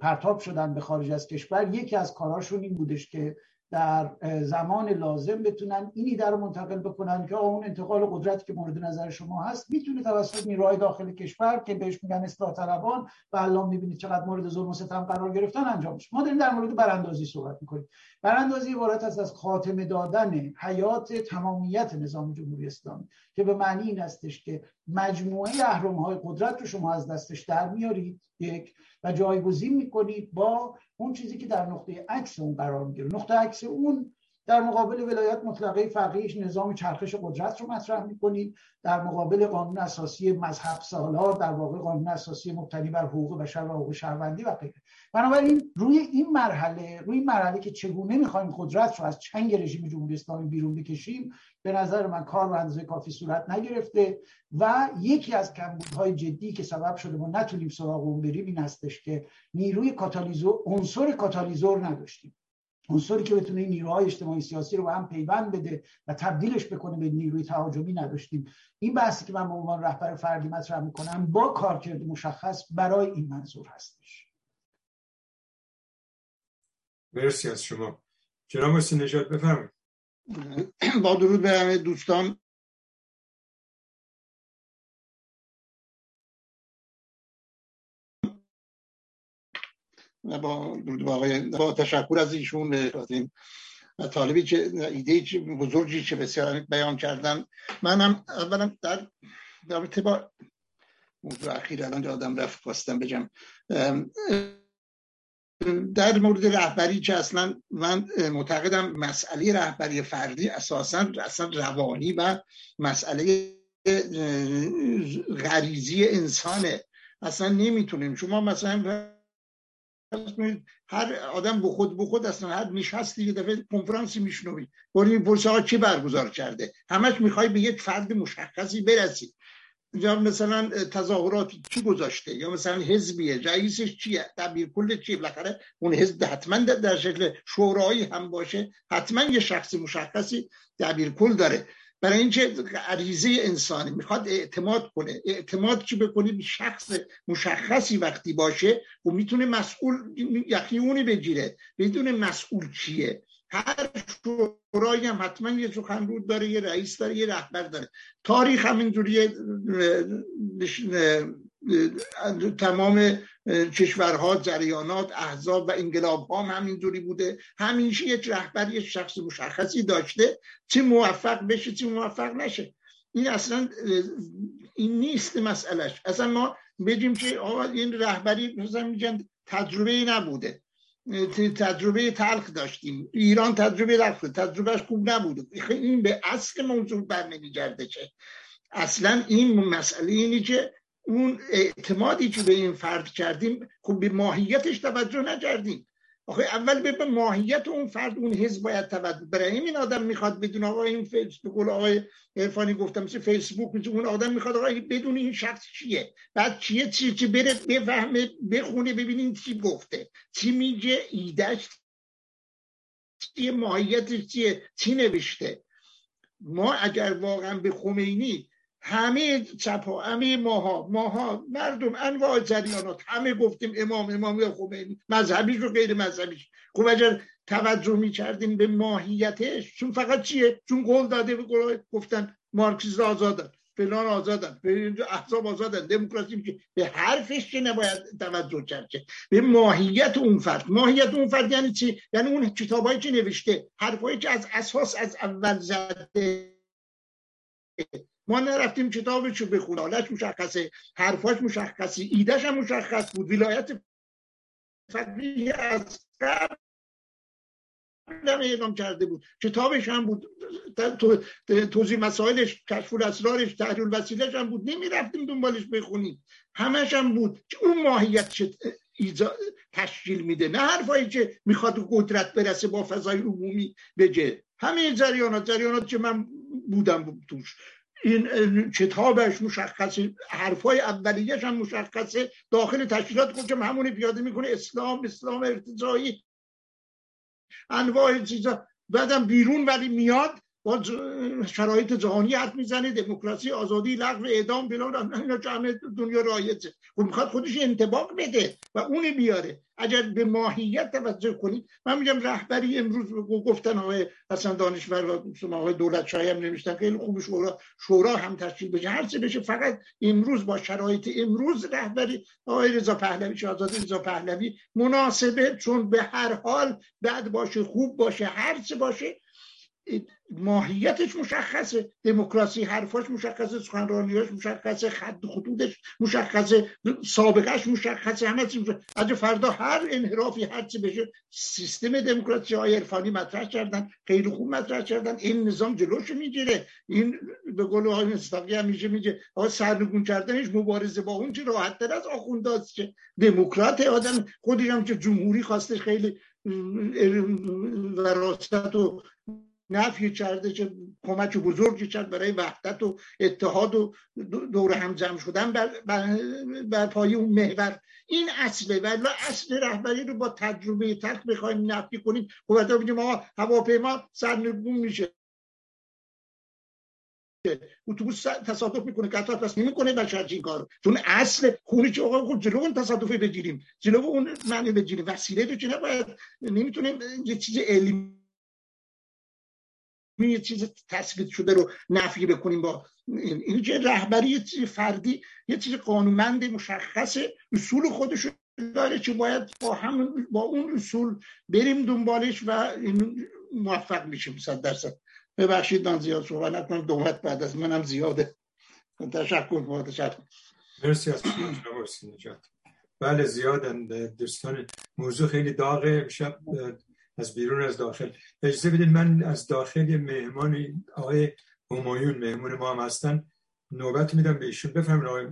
Speaker 3: پرتاب شدن به خارج از کشور یکی از کاراشون این بودش که در زمان لازم بتونن این ایده رو منتقل بکنن که اون انتقال قدرتی که مورد نظر شما هست می‌تونه توسط نیروهای داخل کشور که بهش میگن اصلاح طلبان و الان می‌بینید چقدر مورد ظلم و ستم قرار گرفتن انجام میشه ما داریم در مورد براندازی صحبت می‌کنیم. براندازی عبارت است از خاتمه دادن حیات تمامیت نظام جمهوری اسلامی که به معنی این استش که مجموعه اهرم های قدرت رو شما از دستش در میارید یک و جایگزین می‌کنید با اون چیزی که در نقطه عکس اون قرار می‌گیره. نقطه عکس اون در مقابل ولایت مطلقه فقیه نظام چرخش قدرت رو مطرح می‌کنیم. در مقابل قانون اساسی مذهب سالار در واقع قانون اساسی مبتنی بر حقوق بشر و حقوق شهروندی و غیره. بنابراین روی این مرحله روی مرحله که چگونه می‌خوایم قدرت رو از چنگ رژیم جمهوری اسلامی بیرون بکشیم به نظر من کار به اندازه کافی صورت نگرفته و یکی از کمبودهای جدی که سبب شده ما نتونیم سراغ اون بریم این هستش که نیروی کاتالیزور عنصر کاتالیزور نداشتیم. عنصری که بتونه این نیروهای اجتماعی سیاسی رو به هم پیوند بده و تبدیلش بکنه به نیروی تهاجمی نداشتیم. این بحثی که من به عنوان رهبر فردی مطرح می‌کنم با کارکرد مشخص برای این منظور هستش.
Speaker 2: مرسی از شما. جناب نجات بفرمایید.
Speaker 10: با درود به همه دوستان. با با تشکر از ایشون این طالبی که ایده بزرگی که بسیار بیان کردن. منم اولا در در با موضوع اخیر الان آدم رفت خواستم بجم در مورد رهبری که اصلا من معتقدم مسئله رهبری فردی اساسا اصلا روانی و مسئله غریزی انسانه. اصلا نمی‌تونیم. شما مثلا هر آدم به خود به خود اصلا هر نشستی یه دفعه کنفرانسی میشنوی. بریم می‌پرسه ها کی برگزار کرده؟ همش می‌خوای به یک فرد مشخصی برسی. یا مثلا تظاهرات چی گذاشته؟ یا مثلا حزبیه رئیسش چیه؟ دبیر کل چیه؟ بالاخره اون حزب حتما در شکل شورایی هم باشه. حتما یه شخص مشخصی دبیر کل داره. برای اینکه غریزه انسانی می‌خواد اعتماد کنه. اعتماد چی بکنه؟ به شخص مشخصی وقتی باشه و می‌تونه مسئول یخیونی بگیره. بدون مسئول چیه؟ هر شورایی هم حتما یه سخنرود داره یه رئیس داره یه رهبر داره. تاریخ هم اینجوری تمام کشورها جریانات احزاب و انقلاب ها هم همینجوری بوده. همیشه یک رهبری یک شخص مشخصی داشته. چه موفق بشه چه موفق نشه. این اصلا این نیست مسئلهش. اصلا ما بگیم که این رهبری مثلا میگن تجربه نبوده. تجربه تلخ داشتیم. ایران تجربه تلخ تجربهش خوب نبوده. این به اصل موضوع بر نمیگرده که اصلا این مسئله اینی که اون اعتمادی که به این فرد کردیم خب به ماهیتش توجه نکردیم. آخه اول به ماهیت اون فرد اون حزب باید توجه برای این آدم می‌خواد بدون آقا این فیسبوک آقای عرفانی گفتم مثل فیسبوک اون آدم می‌خواد آقا بدون این شخص چیه؟ بعد چیه؟ چی چی بره بفهمه بخونه ببینین چی گفته. چی میگه؟ ایدش چیه؟ ماهیتش چیه؟ چی نوشته؟ ما اگر واقعا به خمینی همه چپ ها همه ماها ماها مردم انواع جریانات همه گفتیم امام امام یا خمینی مذهبیش و غیر مذهبیش خب اگر توجه می کردیم به ماهیتش چون فقط چیه؟ چون قول داده به گفتن مارکسیست آزادن فلان آزادن احزاب آزادن دموکراسی که به حرفش که نباید توجه کرد که؟ به ماهیت اون فرد. ماهیت اون فرد یعنی چی؟ یعنی اون کتابایی که نوشته حرفایی که از اساس از اول زده. ما نرفتیم کتابشو بخونه حالش مشخصه حرفاش مشخصی ایدهش هم مشخص بود. ولایت فقیه از قبل اعلام کرده بود. کتابش هم بود توضیح مسائلش کشف اسرارش تحلیل وسیلش هم بود. نمی‌رفتیم دنبالش بخونیم. همش هم بود. که اون ماهیت تشکیل میده. نه حرفایی که می‌خواد قدرت برسه با فضای عمومی بگه. همه جریانات جریانات که من بودم توش. این کتابش مشخصه حرفای اولیش هم مشخصه. داخل تشکیلات خود که همونی پیاده می‌کنه. اسلام اسلام ارتجایی انواع چیزا. بعدم بیرون ولی میاد. با شرایط جهانی حد می‌زنه دموکراسی آزادی لغو اعدام بلان اینا همه دنیا رایجه. خب می‌خواد خودش انتباق بده و اونی بیاره. اگر به ماهیت توجه کنید من میگم رهبری امروز گفتن آقای حسن دانشور و آقای دولت شاهی هم نمیشتن خیلی خوب شورا شورا هم تشکیل بشه. هر چه بشه فقط امروز با شرایط امروز رهبری آقای رضا پهلوی شاهزاده رضا پهلوی مناسبه چون به هر حال بد باشه خوب باشه هر چه باشه ماهیتش مشخصه دموکراسی حرفاش مشخصه سخنرانیاش مشخصه خط خطوطش مشخصه سابقهش مشخصه همه چیز از فردا هر انحرافی هر چی بشه سیستم دموکراسی های عرفانی مطرح کردن خیلی خوب مطرح کردن. این نظام جلوش می‌گیره. این به قول آقای مصداقی همیشه میگه آقا سرنگون کردنش مبارزه با اون چه راحت تر از آخونداست که دموکرات آدم خودش هم که جمهوری خواستش خیلی وراست و نفی کرده چه کمک بزرگی کرد برای وحدت و اتحاد و دور هم جمع شدن بر, بر, بر پای اون محور. این اصله ولی اصل رهبری رو با تجربه تلخ بخوایم نفی کنیم. خب بگیم ما هواپیما سرنگون میشه. اتوبوس تصادف می‌کنه قطار پس نمی‌کنه بشر این کارو. چون اصل خونی که آقا خود جلو اون تصادفی بگیریم. جلو اون معنی بگیریم. وسیله رو که نباید نمی‌تونیم یه چیز علمی یه چیز تثبیت شده رو نفی بکنیم با این رهبری یه چیز فردی یه چیز قانونمند مشخص اصول خودش داره که باید با هم با اون اصول بریم دنبالش و موفق میشیم صد درصد. ببخشید من زیاد صحبت نکنم. دومت بعد از منم زیاده. تشکر با تشکر.
Speaker 2: مرسی از شما بله زیادن. دوستان موضوع خیلی داغه. شب از بیرون از داخل. اجازه بدید من از داخل مهمان آقای همایون مهمون ما هم هستن نوبت میدم به ایشون. بفهمید آقای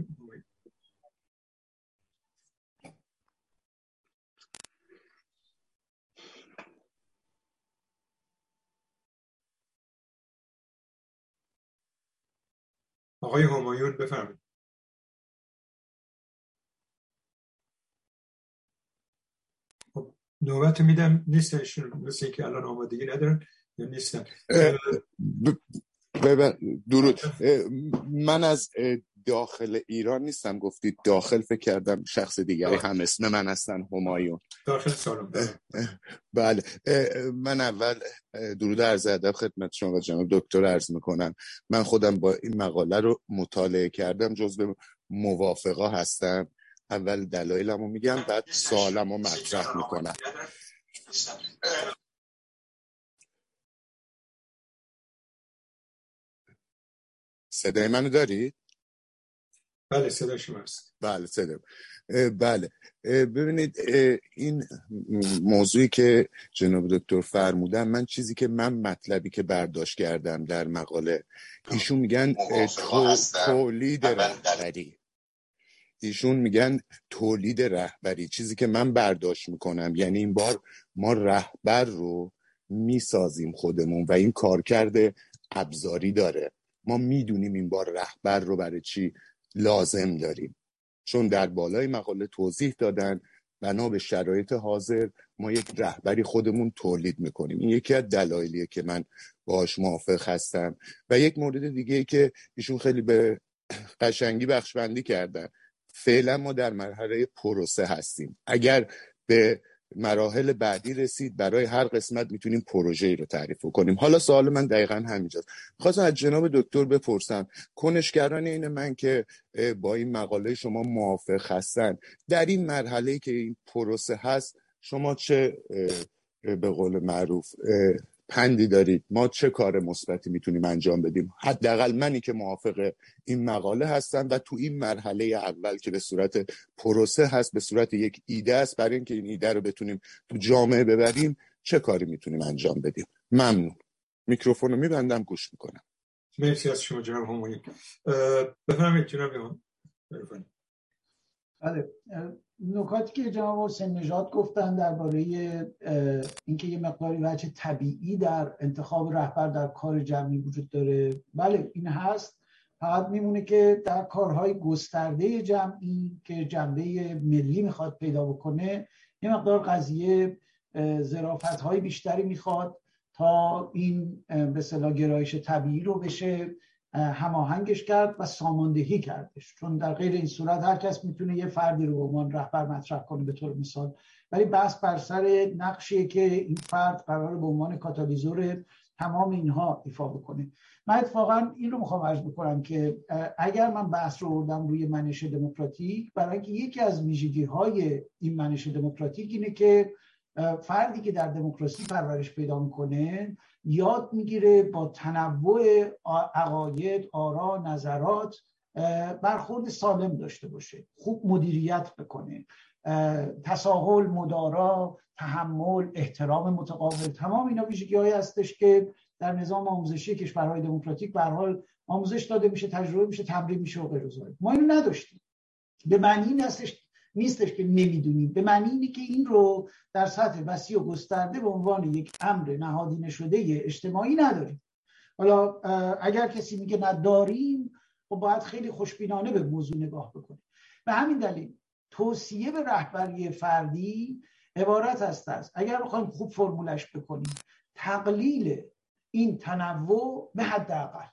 Speaker 2: آقای همایون بفرمایید. نوبت میدم. نیستن مثل اینکه الان آمادگی ندارن یا نیستن.
Speaker 11: درود. من از داخل ایران نیستم. گفتید داخل فکر کردم شخص دیگری هم اسم من هستن همایون.
Speaker 2: داخل سالم
Speaker 11: بله. من اول درود عرض ادب خدمت شما و جناب دکتر عرض می‌کنم. من خودم با این مقاله رو مطالعه کردم. جزو موافقا هستم. اول دلایلمو میگم بعد سوالمو مطرح می‌کنم. صدای منو دارید؟
Speaker 2: بله صدا شما هست.
Speaker 11: بله صدا. بله. ببینید این موضوعی که جناب دکتر فرمودن من چیزی که من مطلبی که برداشت کردم در مقاله ایشون میگن تولید رهبری. ایشون میگن تولید رهبری چیزی که من برداشت می‌کنم. یعنی این بار ما رهبر رو می‌سازیم خودمون و این کارکرد ابزاری داره. ما می‌دونیم این بار رهبر رو برای چی لازم داریم. چون در بالای مقاله توضیح دادن بنا به شرایط حاضر ما یک رهبری خودمون تولید می‌کنیم. این یکی از دلایلیه که من باش موافق هستم. و یک مورد دیگه که ایشون خیلی به قشنگی بخشبندی کردن. فعلا ما در مرحله پروسه هستیم. اگر به مراحل بعدی رسید برای هر قسمت می‌تونیم پروژه ای رو تعریف کنیم. حالا سوال من دقیقا همینجاست. خواستم از جناب دکتر بپرسم. کنشگران این من که با این مقاله شما موافق هستن در این مرحله که این پروسه هست شما چه به قول معروف پندی دارید. ما چه کار مثبتی می‌تونیم انجام بدیم؟ حداقل منی که موافق این مقاله هستم و تو این مرحله اول که به صورت پروسه هست به صورت یک ایده است برای اینکه این ایده رو بتونیم تو جامعه ببریم چه کاری می‌تونیم انجام بدیم؟ ممنون. میکروفون رو میبندم گوش می‌کنم.
Speaker 2: مرسی از شما جناب همونی بفرمایید جناب
Speaker 3: بله. نکاتی که جناب حسین نژاد گفتن درباره اینکه یه مقداری وجه طبیعی در انتخاب رهبر در کار جمعی وجود داره. بله این هست. فقط میمونه که در کارهای گسترده جمعی که جنبه ملی می‌خواد پیدا بکنه یه مقدار قضیه زرافت های بیشتری می‌خواد تا این به صلاح گرایش طبیعی رو بشه. هماهنگش کرد و ساماندهی کردش. چون در غیر این صورت هر کس می‌تونه یه فردی رو به عنوان رهبر مطرح کنه به طور مثال. ولی بحث بر سر نقشیه که این فرد قرار به عنوان کاتالیزور تمام اینها ایفا بکنه. من اتفاقا این رو می‌خوام عرض بکنم که اگر من بحث رو بردم روی منش دموکراتیک برای اینکه یکی از ویژگی های این منش دموکراتیک اینه که فردی که در دموکراسی پرورش پیدا می‌کنه یاد می‌گیره با تنوع عقاید آرا نظرات برخورد سالم داشته باشه خوب مدیریت بکنه تساهل مدارا تحمل احترام متقابل تمام اینا ویژگی های هستش که در نظام آموزشی کشورهای دموکراتیک به حال آموزش داده میشه تجربه میشه تمرین میشه و غیر ما اینو نداشتیم. به معنی این هستش نیستش که نمی‌دونیم. به معنی اینه که این رو در سطح وسیع و گسترده به عنوان یک امر نهادینه شده اجتماعی نداریم. حالا اگر کسی میگه نداریم و خب باید خیلی خوشبینانه به موضوع نگاه بکنیم. به همین دلیل توصیه به رهبری فردی عبارت است است اگر بخوایم خوب فرمولش بکنیم تقلیل این تنوع به حداقل.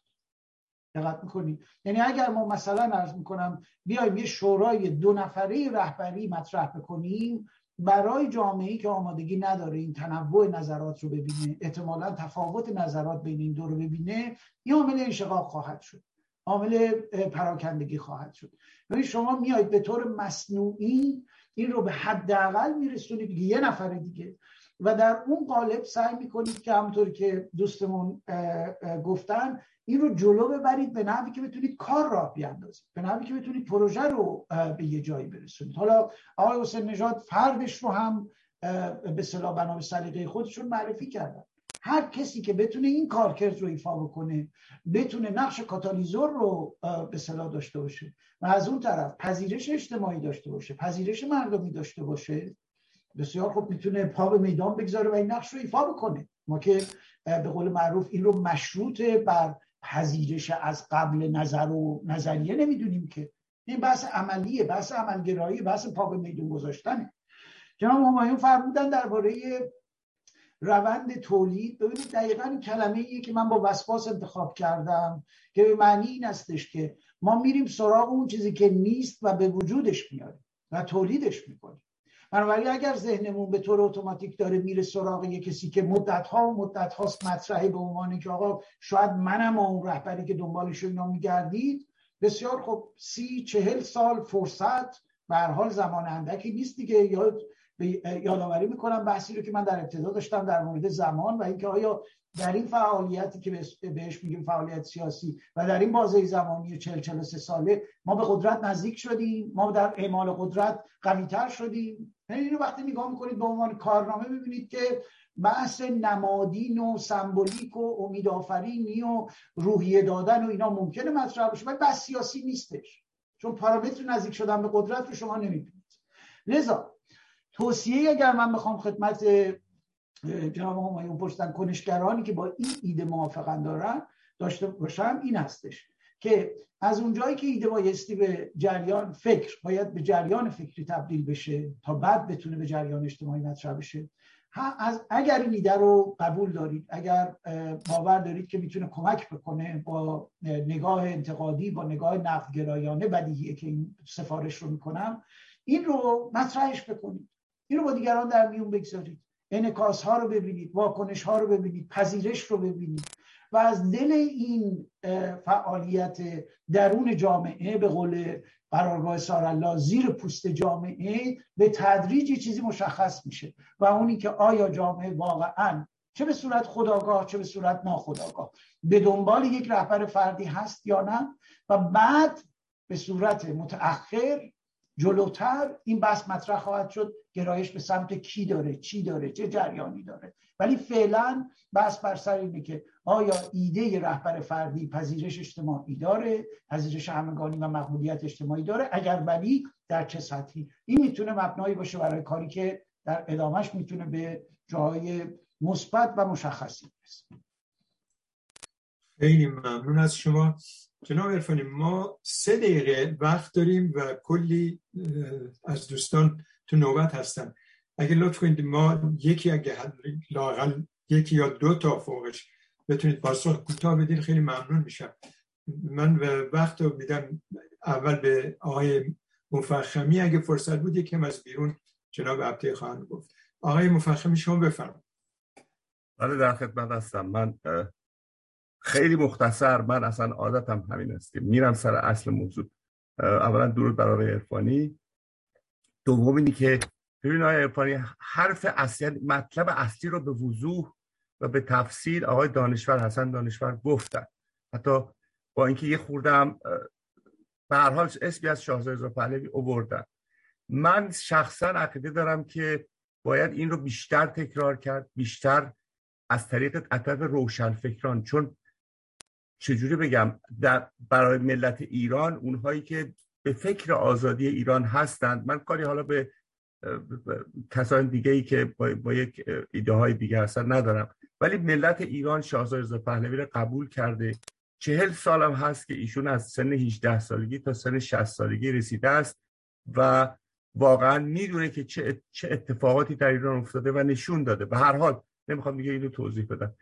Speaker 3: دقت می‌کنید یعنی اگر ما مثلا ارز می‌کنم بیایم یه شورای دو نفره رهبری مطرح بکنیم برای جامعه که آمادگی نداره این تنوع نظرات رو ببینه احتمالا تفاوت نظرات بین این دو رو ببینه یه عامل انشقاق خواهد شد عامل پراکندگی خواهد شد. یعنی شما میاید به طور مصنوعی این رو به حداقل میرسونید یه نفر دیگه. و در اون قالب سعی می‌کنید که همونطور که دوستمون گفتن این رو جلو ببرید به نحوی که بتونید کار راه بیاندازید به نحوی که بتونید پروژه رو به یه جایی برسونید. حالا آقای حسین نژاد فردش رو هم به صلاح بنا به سلیقه خودشون معرفی کردن. هر کسی که بتونه این کارکرد رو ایفا بکنه بتونه نقش کاتالیزور رو به صلاح داشته باشه و از اون طرف پذیرش اجتماعی داشته باشه پذیرش مردمی داشته باشه بسیار خوب می‌تونه پا به میدان بگذاره و این نقش رو ایفا بکنه. ما که به قول معروف این رو مشروط بر پذیرش از قبل نظر و نظریه نمی‌دونیم که. این بحث عملیه بحث عملگرایی بحث پا به میدون گذاشتنه. جناب همایون فرمودن درباره روند تولید. ببینید دقیقا کلمه ایه که من با وسواس انتخاب کردم که به معنی این استش که ما میریم سراغ اون چیزی که نیست و به وجودش میاریم و تولیدش می‌کنیم. بنابراین اگر ذهنمون به طور اتوماتیک داره میره سراغ یه کسی که مدت ها و مدت هاست مطرحه به عنوان که آقا شاید منم اون رهبری که دنبالش اینا میگردید بسیار خب سی چهل سال فرصت به حال زمان اندکی نیست دیگه. یا یادآوری می‌کنم بحثی رو که من در ابتدا داشتم در مورد زمان و اینکه آیا در این فعالیتی که بهش میگیم فعالیت سیاسی و در این بازه زمانی 40 43 ساله ما به قدرت نزدیک شدیم. ما در اعمال قدرت قویتر شدیم. یعنی اینو وقتی نگاه می‌کنید به عنوان کارنامه ببینید که بحث نمادین و سمبولیک و امیدآفرینی و روحیه دادن و اینا ممکنه مطرح باشه ولی بحث سیاسی نیستش. چون پارامتر نزدیک شدن به قدرت رو شما نمی‌بینید. لذا توصیه اگر من بخوام خدمت جناب همایون پرستن کنشگرانی که با این ایده موافقن دارن داشته باشم این هستش. که از اونجایی که ایده بایستی به جریان فکر باید به جریان فکری تبدیل بشه تا بعد بتونه به جریان اجتماعی مطرح بشه. از اگر این ایده رو قبول دارید اگر باور دارید که می‌تونه کمک بکنه با نگاه انتقادی با نگاه نقدگرایانه بدیهیه که این سفارش رو می‌کنم این رو مطرحش بکنید. این رو با دیگران در میون بگذارید. انکاس ها رو ببینید واکنش ها رو ببینید پذیرش رو ببینید. و از دل این فعالیت درون جامعه به قول قرارگاه سارالله زیر پوست جامعه به تدریج چیزی مشخص میشه و اونی که آیا جامعه واقعا چه به صورت خداگاه چه به صورت ناخداگاه به دنبال یک رهبر فردی هست یا نه؟ و بعد به صورت متأخر جلوتر این بحث مطرح خواهد شد گرایش به سمت کی داره چی داره چه جریانی داره. ولی فعلا بحث بر سر اینه که آیا ایده رهبر فردی پذیرش اجتماعی داره پذیرش همگانی و مقبولیت اجتماعی داره؟ اگر ولی در چه سطحی؟ این می‌تونه مبنایی باشه برای کاری که در ادامهش می‌تونه به جای مثبت و مشخصی برسه.
Speaker 2: خیلی ممنون از شما. جناب ارفانی ما سه دقیقه وقت داریم و کلی از دوستان تو نوبت هستن اگه لطف کنید ما یکی اگه لاقل یکی یا دو تا فوقش بتونید پاسخ کوتاه بدین خیلی ممنون میشم. من وقت رو میدم اول به آقای مفخمی اگه فرصت بود یکم از بیرون جناب عبده خواهند گفت. آقای مفخمی شما بفرمایید.
Speaker 12: بله در خدمت هستم. من خیلی مختصر. من اصلا عادتم همین است که میرم سر اصل موضوع. اولا درود برای عرفانی. دوم اینی که ببین آقای عرفانی حرف اصلی مطلب اصلی رو به وضوح و به تفصیل آقای دانشور حسن دانشور گفتن. حتی با اینکه یه خوردم به هر حال اسمی از شاهزاده رضا پهلوی اووردن من شخصا عقیده دارم که باید این رو بیشتر تکرار کرد بیشتر از طریق اطراف روشنفکران. چون چجوری بگم؟ در برای ملت ایران اونهایی که به فکر آزادی ایران هستند من کاری حالا به کسان دیگه ای که با, یک ایده های دیگه هستن ندارم. ولی ملت ایران شاهزاده رضا پهلوی رو قبول کرده. چهل سالم هست که ایشون از سن 18 سالگی تا سن 60 سالگی رسیده است و واقعا می‌دونه که چه, چه اتفاقاتی در ایران افتاده و نشون داده. به هر حال نمی‌خوام دیگه اینو توضیح بدم.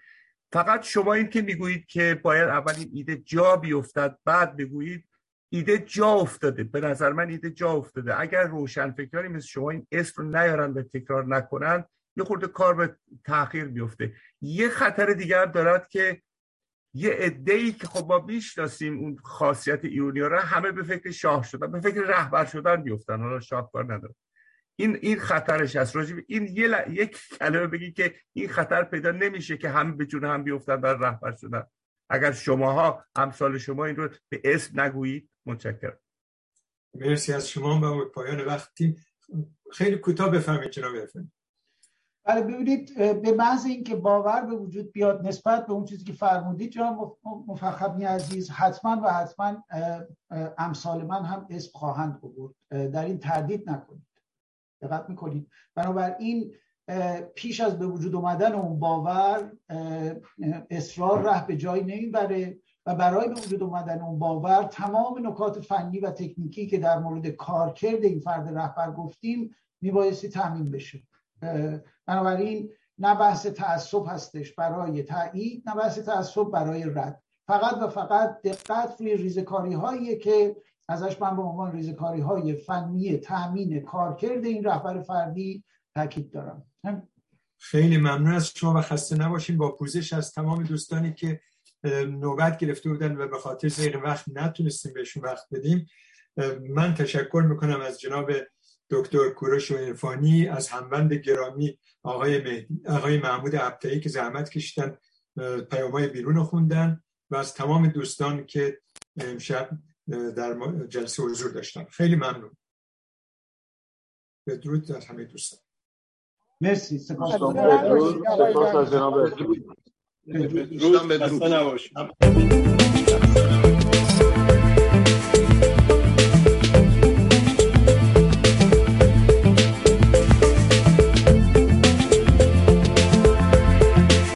Speaker 12: فقط شما این که می‌گویید که باید اول این ایده جا بیفتد بعد بگویید ایده جا افتاده. به نظر من ایده جا افتاده. اگر روشن فکرانی مثل شما این اسم رو نیارن به تکرار نکنن یه خورده کار به تاخیر بیفته یه خطر دیگر دارد که یه عده ای که خب ما می‌شناسیم اون خاصیت ایرونیا رو همه به فکر شاه شدن به فکر رهبر شدن بیفتن حالا شاه کار نداره. این این خطرش هست. راجب این یه ل... یک کلمه بگی که این خطر پیدا نمیشه که همه به جون هم بیفتن بر رهبر شدن. اگر شماها امثال شما این رو به اسم نگویید متشکرم.
Speaker 2: مرسی از شما و پایان وقتی خیلی کوتاه بفهمید جناب افندی.
Speaker 3: بله ببینید به محض اینکه باور به وجود بیاد نسبت به اون چیزی که فرمودید جناب مفخمی عزیز حتما و حتما امثال من هم اسم خواهند بود در این تردید نکنید. دقت می‌کنید. بنابراین پیش از به وجود اومدن اون باور اصرار ره به جایی نمی‌بره و برای به وجود اومدن اون باور تمام نکات فنی و تکنیکی که در مورد کارکرد این فرد رهبر گفتیم میبایستی تامین بشه. بنابراین نه بحث تعصب هستش برای تایید نه بحث تعصب برای رد. فقط و فقط دقت روی ریزکاری هایی که ازش من به عنوان ریزکاری های فنی تامین کارکرد این رهبر فردی تاکید دارم.
Speaker 2: خیلی ممنون از شما و خسته نباشیم با پوزش از تمام دوستانی که نوبت گرفته بودن و به خاطر زیر وقت نتونستیم بهشون وقت بدیم. من تشکر می‌کنم از جناب دکتر کوروش و از هموند گرامی آقای, آقای محمود عبتایی که زحمت کشیدن پیامهای بیرون خوندن و از تمام دوستان که امشب در جلسه حضور داشتن خیلی ممنون. بدرود از همه دوستان.
Speaker 3: مرسی. سپاس.
Speaker 7: سپاس. از جناب
Speaker 2: بدرود.